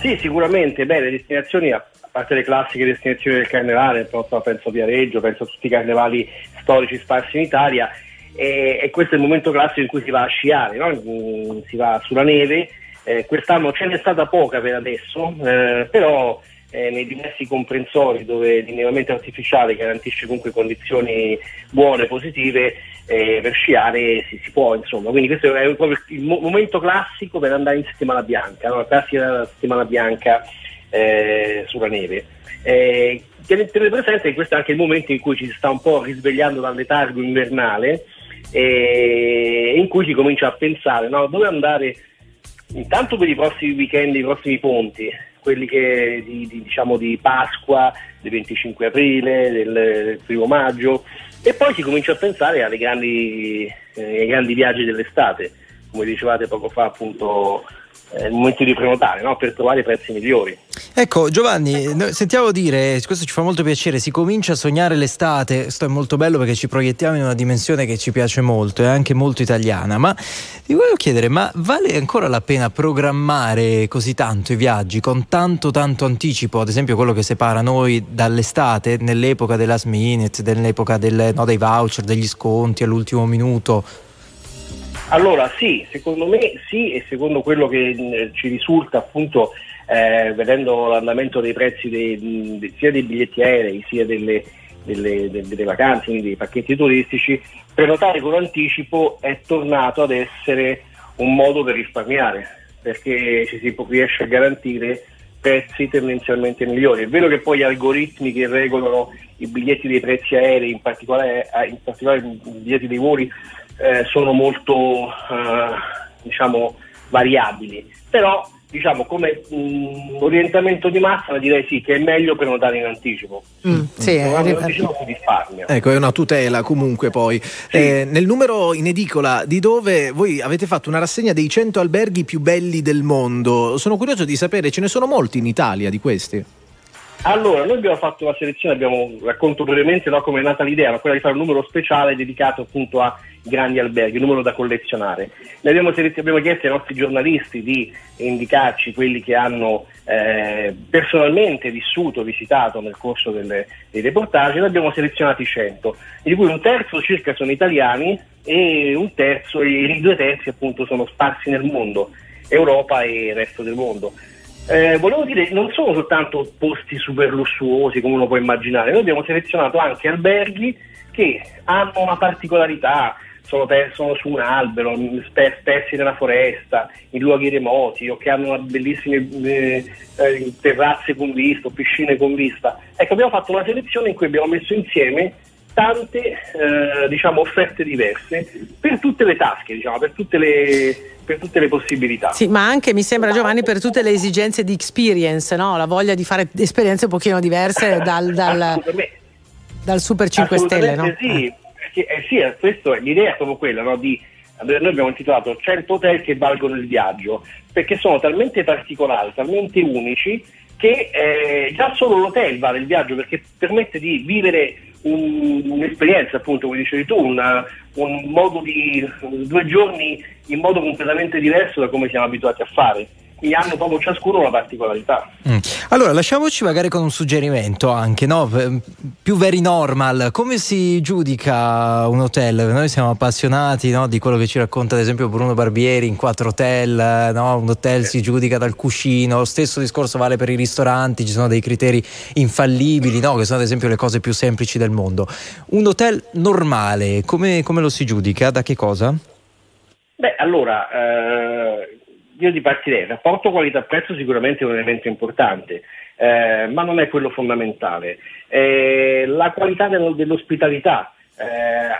Sì, sicuramente. Beh, le destinazioni, a parte le classiche destinazioni del carnevale, penso a Viareggio, penso a tutti i carnevali storici sparsi in Italia, e, e, questo è il momento classico in cui si va a sciare, no? Mm, si va sulla neve. Eh, quest'anno ce n'è stata poca per adesso, eh, però eh, nei diversi comprensori dove l'innevamento artificiale garantisce comunque condizioni buone, positive, eh, per sciare si, si, può, insomma. Quindi questo è proprio il mo- momento classico per andare in settimana bianca, no? la classica settimana bianca eh, sulla neve. Eh, tenete presente che questo è anche il momento in cui ci si sta un po' risvegliando dal letargo invernale e in cui si comincia a pensare no, dove andare intanto per i prossimi weekend, i prossimi ponti, quelli che, di, di, diciamo, di Pasqua, del 25 aprile, del, del primo maggio e poi si comincia a pensare grandi, eh, ai grandi viaggi dell'estate, come dicevate poco fa appunto il momento di prenotare no? per trovare prezzi migliori.
Ecco Giovanni, sentiamo dire, questo ci fa molto piacere, si comincia a sognare l'estate, questo è molto bello perché ci proiettiamo in una dimensione che ci piace molto, è anche molto italiana, ma ti volevo chiedere, ma vale ancora la pena programmare così tanto i viaggi con tanto tanto anticipo, ad esempio quello che separa noi dall'estate, nell'epoca della minute, nell'epoca del, no, dei voucher, degli sconti all'ultimo minuto?
Allora sì, secondo me sì e secondo quello che eh, ci risulta appunto eh, vedendo l'andamento dei prezzi dei, de, sia dei biglietti aerei sia delle, delle, delle, vacanze, quindi dei pacchetti turistici, prenotare con anticipo è tornato ad essere un modo per risparmiare perché ci si riesce a garantire prezzi tendenzialmente migliori. È vero che poi gli algoritmi che regolano i biglietti dei prezzi aerei, in particolare, eh, in particolare i biglietti dei voli, eh, sono molto eh, diciamo, variabili, però diciamo come mh, mm, orientamento di massa direi sì che è meglio prenotare in anticipo. Mm, sì, è, in anticipo si risparmia.
Ecco, è una tutela comunque poi. Sì. Eh, nel numero in edicola di dove voi avete fatto una rassegna dei 100 alberghi più belli del mondo, sono curioso di sapere, ce ne sono molti in Italia di questi?
Allora, noi abbiamo fatto una selezione, abbiamo, racconto brevemente no, come è nata l'idea, ma quella di fare un numero speciale dedicato appunto a grandi alberghi, un numero da collezionare. Abbiamo, abbiamo chiesto ai nostri giornalisti di indicarci quelli che hanno eh, personalmente vissuto, visitato nel corso delle, dei reportage, ne abbiamo selezionati 100, di cui un terzo circa sono italiani e un terzo, i due terzi appunto sono sparsi nel mondo, Europa e il resto del mondo. Eh, volevo dire, non sono soltanto posti super lussuosi come uno può immaginare, noi abbiamo selezionato anche alberghi che hanno una particolarità, sono, sono su un albero, spessi nella foresta, in luoghi remoti o che hanno bellissime eh, eh, terrazze con vista, piscine con vista. Ecco, abbiamo fatto una selezione in cui abbiamo messo insieme tante eh, diciamo, offerte diverse per tutte le tasche, diciamo, per, tutte le, per tutte le possibilità.
Sì, ma anche mi sembra Giovanni per tutte le esigenze di experience, no? la voglia di fare esperienze un pochino diverse dal, dal, dal Super 5 Stelle. No?
Sì, eh, sì, questo, l'idea è proprio quella no? di noi abbiamo intitolato 100 hotel che valgono il viaggio perché sono talmente particolari, talmente unici che eh, già solo l'hotel vale il viaggio perché permette di vivere un, un'esperienza, appunto, come dicevi tu, una, un modo di due giorni in modo completamente diverso da come siamo abituati a fare. Hanno proprio ciascuno una particolarità.
Mm. Allora, lasciamoci magari con un suggerimento anche, no? Più very normal. Come si giudica un hotel? Noi siamo appassionati no? di quello che ci racconta ad esempio Bruno Barbieri in quattro hotel, no? un hotel si giudica dal cuscino, lo stesso discorso vale per i ristoranti, ci sono dei criteri infallibili, no? che sono ad esempio le cose più semplici del mondo. Un hotel normale, come, come lo si giudica? Da che cosa?
Beh, allora, eh, io ti partirei. Il rapporto qualità-prezzo sicuramente è un elemento importante, eh, ma non è quello fondamentale. Eh, la qualità dello, dell'ospitalità, eh,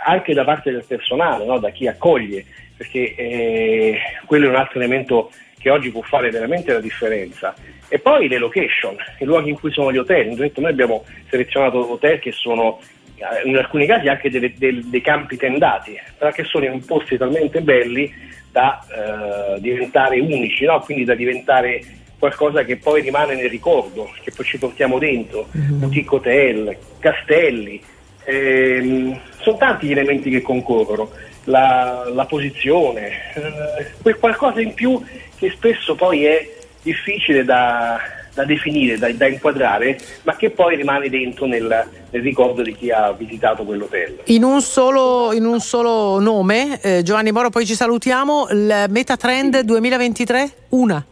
anche da parte del personale, no? da chi accoglie, perché eh, quello è un altro elemento che oggi può fare veramente la differenza. E poi le location, i luoghi in cui sono gli hotel. Noi abbiamo selezionato hotel che sono eh, in alcuni casi anche delle, dei, dei campi tendati, perché sono in posti talmente belli da eh, diventare unici, no? quindi da diventare qualcosa che poi rimane nel ricordo, che poi ci portiamo dentro, mm-hmm. boutique hotel, castelli, ehm, sono tanti gli elementi che concorrono, la, la posizione, eh, quel qualcosa in più che spesso poi è difficile da, da definire, da, da, inquadrare, ma che poi rimane dentro nel, nel, ricordo di chi ha visitato quell'hotel.
In un solo, in un solo nome, eh, Giovanni Moro, poi ci salutiamo, il Metatrend 2023? Una.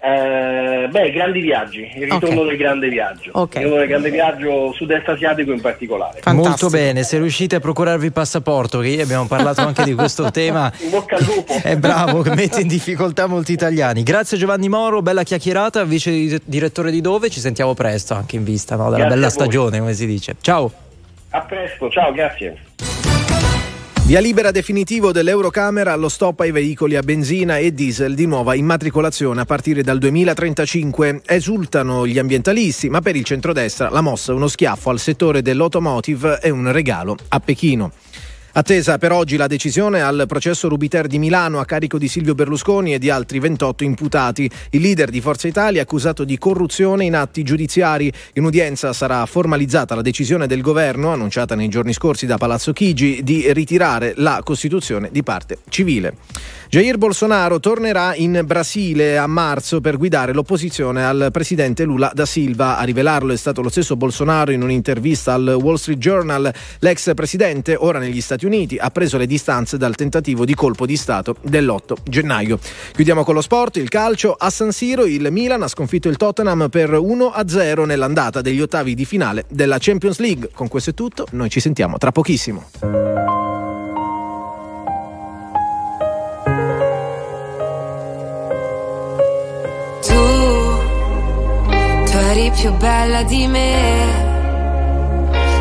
Eh, beh, grandi viaggi, il ritorno okay. del grande viaggio, okay. il ritorno del grande viaggio sud-est asiatico in particolare.
Fantastico. Molto bene, se riuscite a procurarvi il passaporto, che ieri abbiamo parlato anche di questo <laughs> tema,
in bocca al lupo.
è bravo, che mette in difficoltà molti italiani. Grazie Giovanni Moro, bella chiacchierata, vice direttore di Dove, ci sentiamo presto anche in vista no, della bella stagione, come si dice. Ciao.
A presto, ciao, grazie.
Via libera definitivo dell'Eurocamera allo stop ai veicoli a benzina e diesel di nuova immatricolazione a partire dal 2035. Esultano gli ambientalisti, ma per il centrodestra la mossa è uno schiaffo al settore dell'automotive e un regalo a Pechino. Attesa per oggi la decisione al processo Rubiter di Milano a carico di Silvio Berlusconi e di altri 28 imputati. Il leader di Forza Italia accusato di corruzione in atti giudiziari. In udienza sarà formalizzata la decisione del governo, annunciata nei giorni scorsi da Palazzo Chigi, di ritirare la Costituzione di parte civile. Jair Bolsonaro tornerà in Brasile a marzo per guidare l'opposizione al presidente Lula da Silva. A rivelarlo è stato lo stesso Bolsonaro in un'intervista al Wall Street Journal. L'ex presidente, ora negli Stati Uniti, ha preso le distanze dal tentativo di colpo di Stato dell'8 gennaio. Chiudiamo con lo sport, il calcio. A San Siro il Milan ha sconfitto il Tottenham per 1-0 nell'andata degli ottavi di finale della Champions League. Con questo è tutto, noi ci sentiamo tra pochissimo.
più bella di me.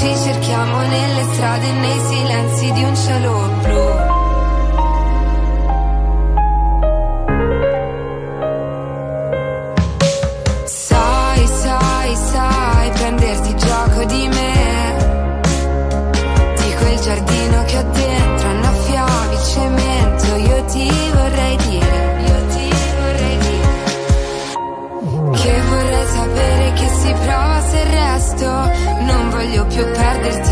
Ci cerchiamo nelle strade nei silenzi di un cielo blu.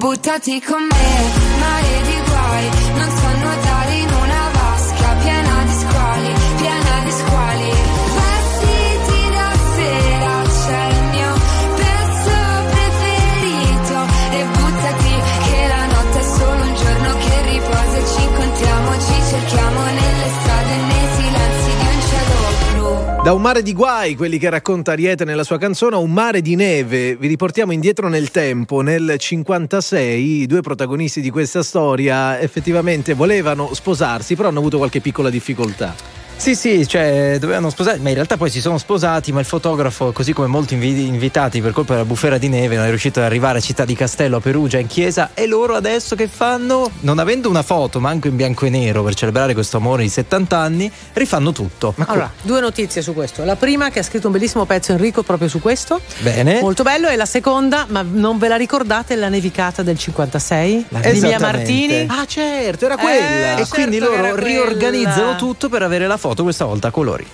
Buttati con me, Da un
mare di guai, quelli che racconta Ariete nella sua canzone, a un mare di neve. Vi riportiamo indietro nel tempo. Nel 56 i due protagonisti di questa storia effettivamente volevano sposarsi, però hanno avuto qualche piccola difficoltà.
Sì, sì, cioè dovevano sposare, ma in realtà poi si sono sposati, ma il fotografo, così come molti invi- invitati per colpa della bufera di neve, non è riuscito ad arrivare a Città di Castello, a Perugia, in chiesa, e loro adesso che fanno? Non avendo una foto, manco in bianco e nero, per celebrare questo amore di 70 anni, rifanno tutto. Ma
Allora, due notizie su questo. La prima che ha scritto un bellissimo pezzo Enrico proprio su questo.
Bene.
Molto bello. E la seconda, ma non ve la ricordate, la nevicata del 56? Di Mia. Martini?
Ah, certo, era
Eh,
quella.
e
certo
quindi loro riorganizzano tutto per avere la foto questa volta a colori.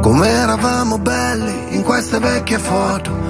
Come eravamo belli in queste vecchie foto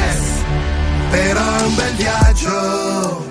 Però è un bel viaggio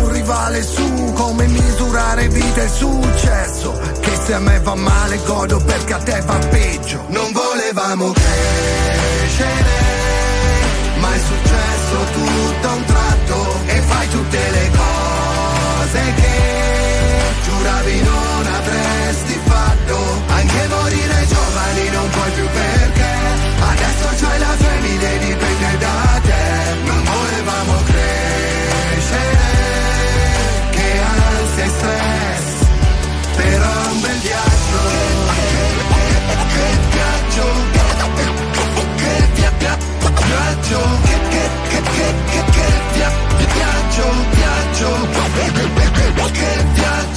rivale su Come misurare vita e successo. Che se a me va male godo perché a te va peggio. Non volevamo crescere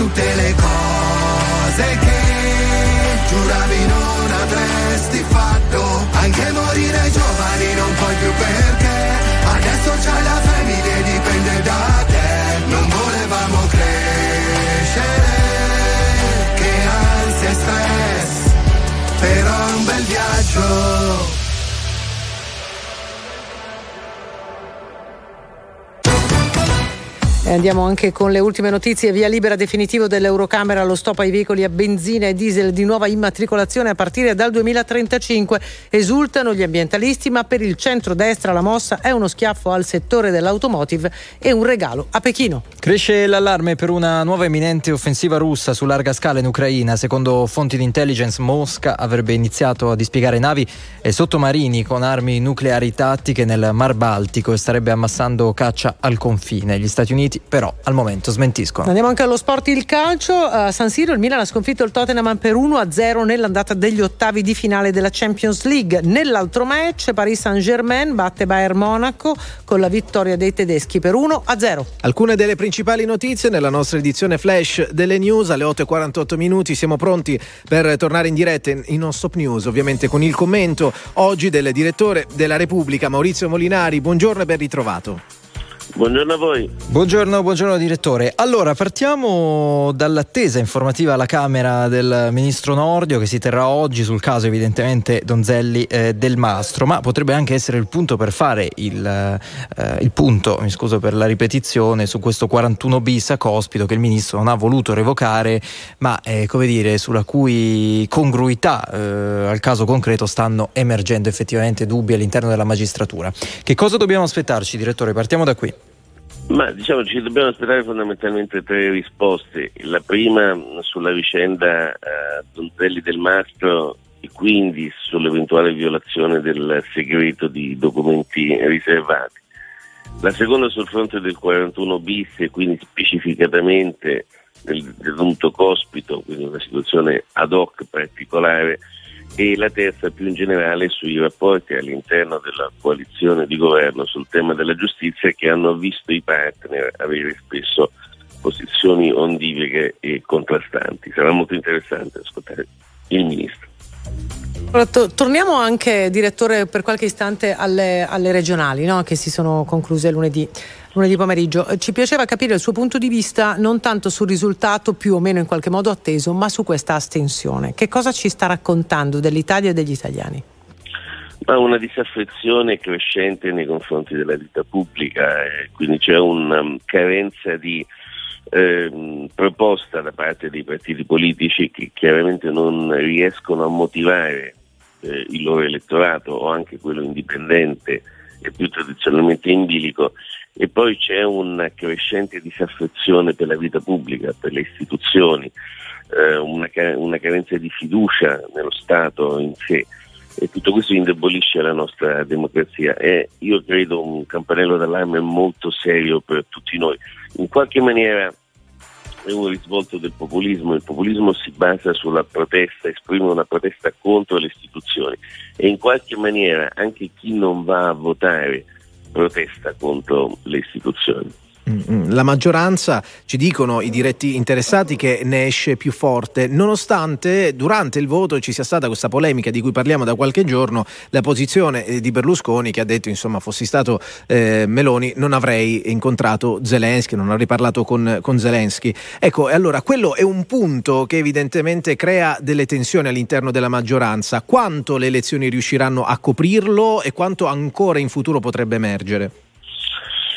tutte le cose che giuravi non avresti fatto. Anche morire giovani non puoi più perché adesso c'hai la famiglia e dipende da te. Non volevamo crescere, che ansia
e stress, però è un bel viaggio. Andiamo anche con le ultime notizie. Via libera definitivo dell'Eurocamera allo stop ai veicoli a benzina e diesel di nuova immatricolazione a partire dal 2035. Esultano gli ambientalisti, ma per il centro-destra la mossa è uno schiaffo al settore dell'automotive e un regalo a Pechino.
Cresce l'allarme per una nuova imminente offensiva russa su larga scala in Ucraina. Secondo fonti di intelligence, Mosca avrebbe iniziato a dispiegare navi e sottomarini con armi nucleari tattiche nel Mar Baltico e starebbe ammassando caccia al confine. Gli Stati Uniti però al momento smentiscono.
Andiamo anche allo sport il calcio. A San Siro il Milan ha sconfitto il Tottenham per 1-0 nell'andata degli ottavi di finale della Champions League. Nell'altro match Paris Saint-Germain batte Bayern Monaco con la vittoria dei tedeschi per 1-0.
Alcune delle principali notizie nella nostra edizione flash delle news alle 8.48 minuti. Siamo pronti per tornare in diretta in Non Stop News, ovviamente con il commento oggi del direttore della Repubblica Maurizio Molinari. Buongiorno e ben ritrovato.
Buongiorno a voi.
Buongiorno, buongiorno direttore. Allora, partiamo dall'attesa informativa alla Camera del Ministro Nordio che si terrà oggi sul caso evidentemente Donzelli eh, del Mastro, ma potrebbe anche essere il punto per fare il, eh, il punto, mi scuso per la ripetizione, su questo 41 bis a cospito che il Ministro non ha voluto revocare, ma eh, come dire, sulla cui congruità eh, al caso concreto stanno emergendo effettivamente dubbi all'interno della magistratura. Che cosa dobbiamo aspettarci, direttore? Partiamo da qui.
Ma diciamo ci dobbiamo aspettare fondamentalmente tre risposte. La prima sulla vicenda eh, Donzelli del Mastro e quindi sull'eventuale violazione del segreto di documenti riservati. La seconda sul fronte del 41 bis e quindi specificatamente del detenuto cospito, quindi una situazione ad hoc particolare e la terza più in generale sui rapporti all'interno della coalizione di governo sul tema della giustizia che hanno visto i partner avere spesso posizioni ondiveghe e contrastanti. Sarà molto interessante ascoltare il Ministro.
Torniamo anche, direttore, per qualche istante alle, alle regionali no? che si sono concluse lunedì, lunedì, pomeriggio. Ci piaceva capire il suo punto di vista non tanto sul risultato più o meno in qualche modo atteso, ma su questa astensione. Che cosa ci sta raccontando dell'Italia e degli italiani?
Ma una disaffezione crescente nei confronti della vita pubblica, eh, quindi c'è una um, carenza di eh, proposta da parte dei partiti politici che chiaramente non riescono a motivare eh, il loro elettorato o anche quello indipendente e più tradizionalmente in bilico e poi c'è una crescente disaffezione per la vita pubblica, per le istituzioni, eh, una, una, carenza di fiducia nello Stato in sé. E tutto questo indebolisce la nostra democrazia. E io credo un campanello d'allarme molto serio per tutti noi. In qualche maniera è un risvolto del populismo, il populismo si basa sulla protesta, esprime una protesta contro le istituzioni. E in qualche maniera anche chi non va a votare protesta contro le istituzioni.
Mm, mm. La maggioranza, ci dicono i diretti interessati, che ne esce più forte, nonostante durante il voto ci sia stata questa polemica di cui parliamo da qualche giorno, la posizione eh, di Berlusconi che ha detto, insomma, fossi stato eh, Meloni non avrei incontrato Zelensky, non avrei parlato con, con Zelensky. Ecco, e allora quello è un punto che evidentemente crea delle tensioni all'interno della maggioranza. Quanto le elezioni riusciranno a coprirlo e quanto ancora in futuro potrebbe emergere?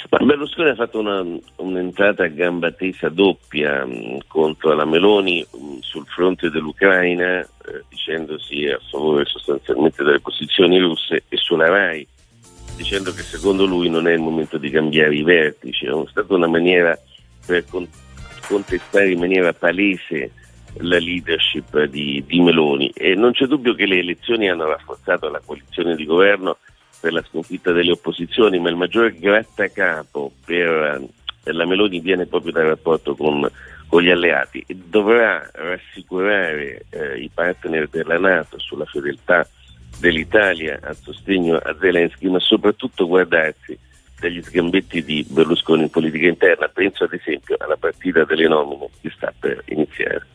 Ma Berlusconi ha fatto una, un'entrata a gamba tesa doppia mh, contro la Meloni mh, sul fronte dell'Ucraina, eh, dicendosi a favore sostanzialmente delle posizioni russe, e sulla RAI, dicendo che secondo lui non è il momento di cambiare i vertici. È stata una maniera per con- contestare in maniera palese la leadership di, di Meloni e non c'è dubbio che le elezioni hanno rafforzato la coalizione di governo per la sconfitta delle opposizioni, ma il maggiore grattacapo per eh, la Meloni viene proprio dal rapporto con, con gli alleati e dovrà rassicurare eh, i partner della Nato sulla fedeltà dell'Italia al sostegno a Zelensky, ma soprattutto guardarsi dagli sgambetti di Berlusconi in politica interna. Penso ad esempio alla partita delle nomine che sta per iniziare.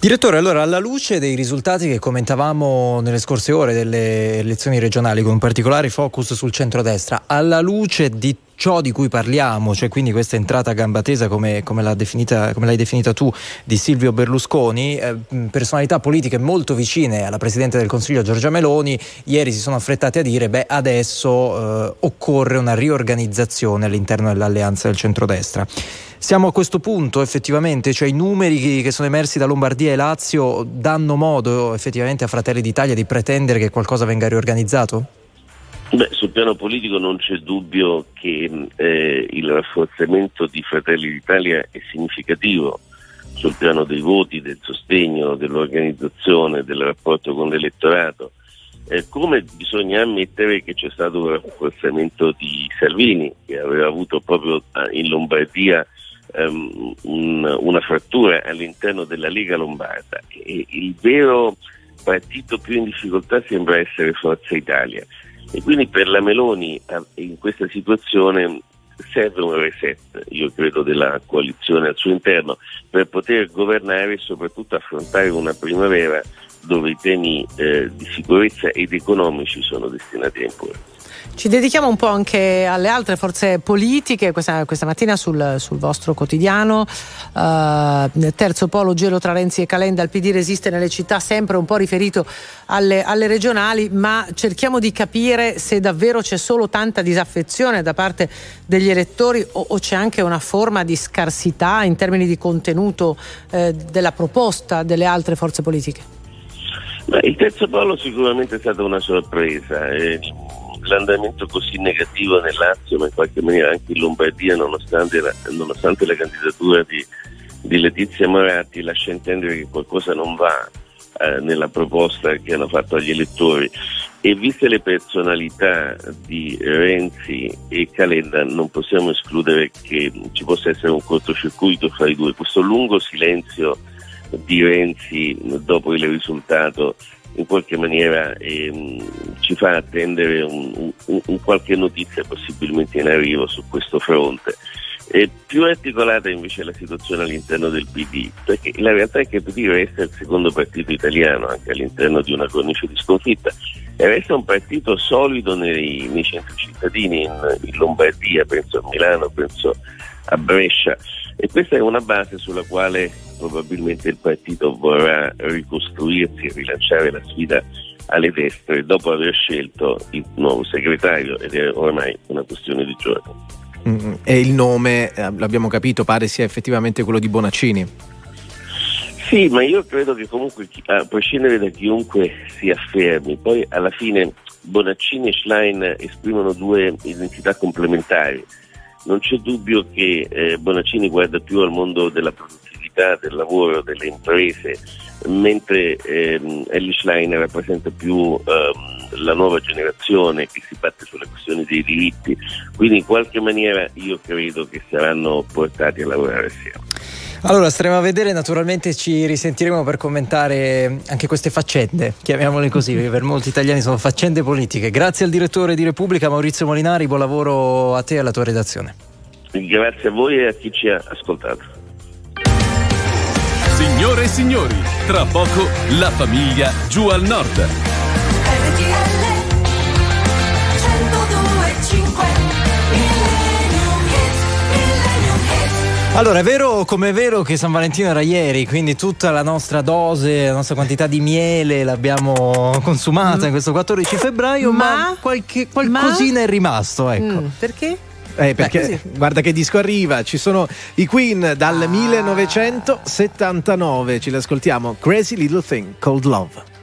Direttore, allora alla luce dei risultati che commentavamo nelle scorse ore delle elezioni regionali, con particolare focus sul centrodestra, alla luce di ciò di cui parliamo, cioè quindi questa entrata a gamba tesa come, come, l'ha definita, come l'hai definita tu di Silvio Berlusconi, eh, personalità politiche molto vicine alla Presidente del Consiglio Giorgia Meloni, ieri si sono affrettate a dire beh adesso eh, occorre una riorganizzazione all'interno dell'alleanza del centrodestra. Siamo a questo punto effettivamente, cioè i numeri che sono emersi da Lombardia e Lazio danno modo effettivamente a Fratelli d'Italia di pretendere che qualcosa venga riorganizzato?
Beh, sul piano politico non c'è dubbio che eh, il rafforzamento di Fratelli d'Italia è significativo sul piano dei voti, del sostegno, dell'organizzazione, del rapporto con l'elettorato. Eh, come bisogna ammettere che c'è stato un rafforzamento di Salvini, che aveva avuto proprio eh, in Lombardia um, un, una frattura all'interno della Lega Lombarda. E il vero partito più in difficoltà sembra essere Forza Italia. E quindi per la Meloni eh, in questa situazione serve un reset, io credo, della coalizione al suo interno per poter governare e soprattutto affrontare una primavera dove i temi eh, di sicurezza ed economici sono destinati a imporre.
Ci dedichiamo un po' anche alle altre forze politiche, questa, questa mattina sul, sul, vostro quotidiano. Uh, terzo polo gelo tra Renzi e Calenda, il PD resiste nelle città, sempre un po' riferito alle, alle, regionali, ma cerchiamo di capire se davvero c'è solo tanta disaffezione da parte degli elettori o, o c'è anche una forma di scarsità in termini di contenuto eh, della proposta delle altre forze politiche.
Beh, il terzo polo sicuramente è stata una sorpresa. Eh l'andamento così negativo nel Lazio, ma in qualche maniera anche in Lombardia, nonostante la, nonostante la candidatura di, di, Letizia Moratti, lascia intendere che qualcosa non va eh, nella proposta che hanno fatto agli elettori. E viste le personalità di Renzi e Calenda, non possiamo escludere che ci possa essere un cortocircuito fra i due. Questo lungo silenzio di Renzi dopo il risultato in qualche maniera ehm, ci fa attendere un, un, un qualche notizia possibilmente in arrivo su questo fronte. E più articolata invece è la situazione all'interno del PD, perché la realtà è che il PD resta il secondo partito italiano anche all'interno di una cornice di sconfitta e resta un partito solido nei, nei centri cittadini in, in Lombardia, penso a Milano, penso a Brescia e questa è una base sulla quale probabilmente il partito vorrà ricostruirsi e rilanciare la sfida alle destre dopo aver scelto il nuovo segretario ed è ormai una questione di giorni.
Mm, e il nome, eh, l'abbiamo capito, pare sia effettivamente quello di Bonaccini.
Sì, ma io credo che comunque, a prescindere da chiunque si affermi, poi alla fine Bonaccini e Schlein esprimono due identità complementari. Non c'è dubbio che eh, Bonaccini guarda più al mondo della produzione attività, del lavoro, delle imprese, mentre ehm, Ellie Schlein rappresenta più ehm, la nuova generazione che si batte sulle questioni dei diritti, quindi in qualche maniera io credo che saranno portati a lavorare assieme.
Allora, staremo a vedere, naturalmente ci risentiremo per commentare anche queste faccende, chiamiamole così, perché per molti italiani sono faccende politiche. Grazie al direttore di Repubblica Maurizio Molinari, buon lavoro a te e alla tua redazione.
Grazie a voi e a chi ci ha ascoltato.
Signore e signori, tra poco la famiglia giù al nord.
Allora, è vero come è vero che San Valentino era ieri, quindi tutta la nostra dose, la nostra quantità di miele l'abbiamo consumata mm. in questo 14 febbraio, ma, ma qualche, qualcosina ma? è rimasto, ecco. Mm,
perché?
Eh, perché Beh, guarda che disco arriva, ci sono i Queen dal ah. 1979, ce li ascoltiamo. Crazy Little Thing Called Love.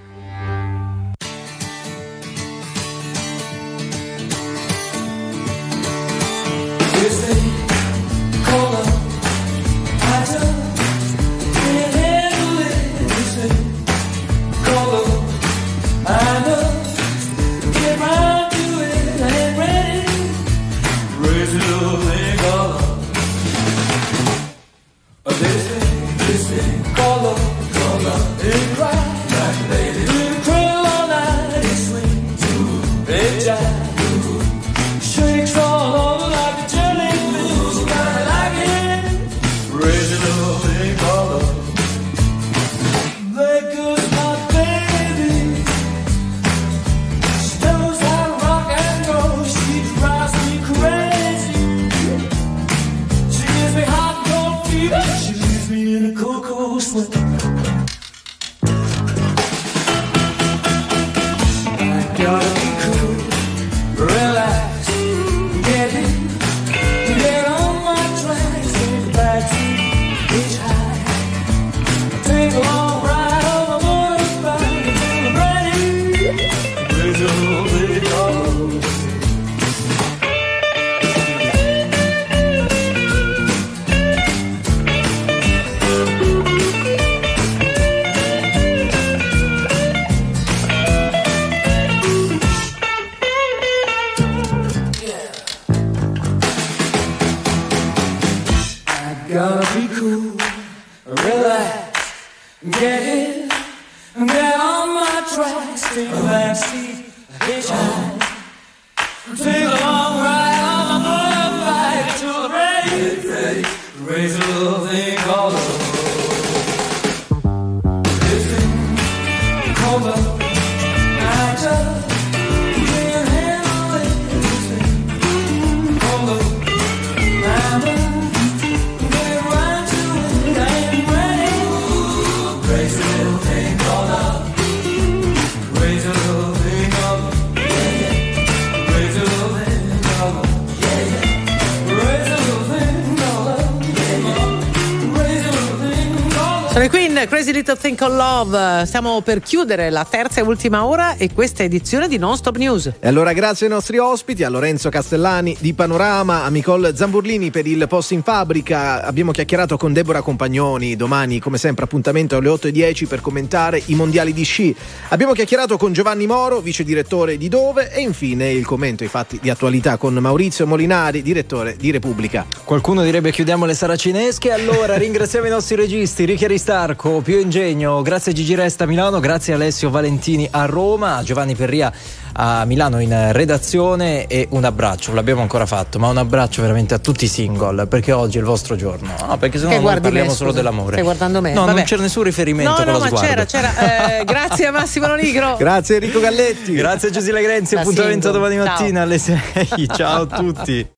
Love.
Stiamo per chiudere la terza e ultima ora e questa edizione di Non Stop News.
E allora grazie ai nostri ospiti, a Lorenzo Castellani di Panorama, a Nicole Zamburlini per il post in fabbrica. Abbiamo chiacchierato con Deborah Compagnoni. Domani, come sempre, appuntamento alle 8.10 per commentare i mondiali di sci. Abbiamo chiacchierato con Giovanni Moro, vice direttore di Dove. E infine il commento ai fatti di attualità con Maurizio Molinari, direttore di Repubblica.
Qualcuno direbbe chiudiamo le saracinesche. Allora <laughs> ringraziamo i nostri registi, Ricchi Aristarco, Pio Ingegno, grazie Gigi Resta a Milano, grazie Alessio Valentini a Roma, a Giovanni Perria a Milano in redazione e un abbraccio, l'abbiamo ancora fatto, ma un abbraccio veramente a tutti i single, perché oggi è il vostro giorno. No, perché sennò
Che
noi
guardi
parliamo
me,
solo dell'amore.
Stai guardando me?
No,
Vabbè.
non c'era nessun riferimento
No,
con
no,
lo
ma
sguardo.
c'era, c'era. Eh, <laughs> grazie a Massimo Lonigro.
Grazie Enrico Galletti.
Grazie a Giusila Grenzi, appuntamento domani mattina alle 6. <laughs> Ciao a tutti.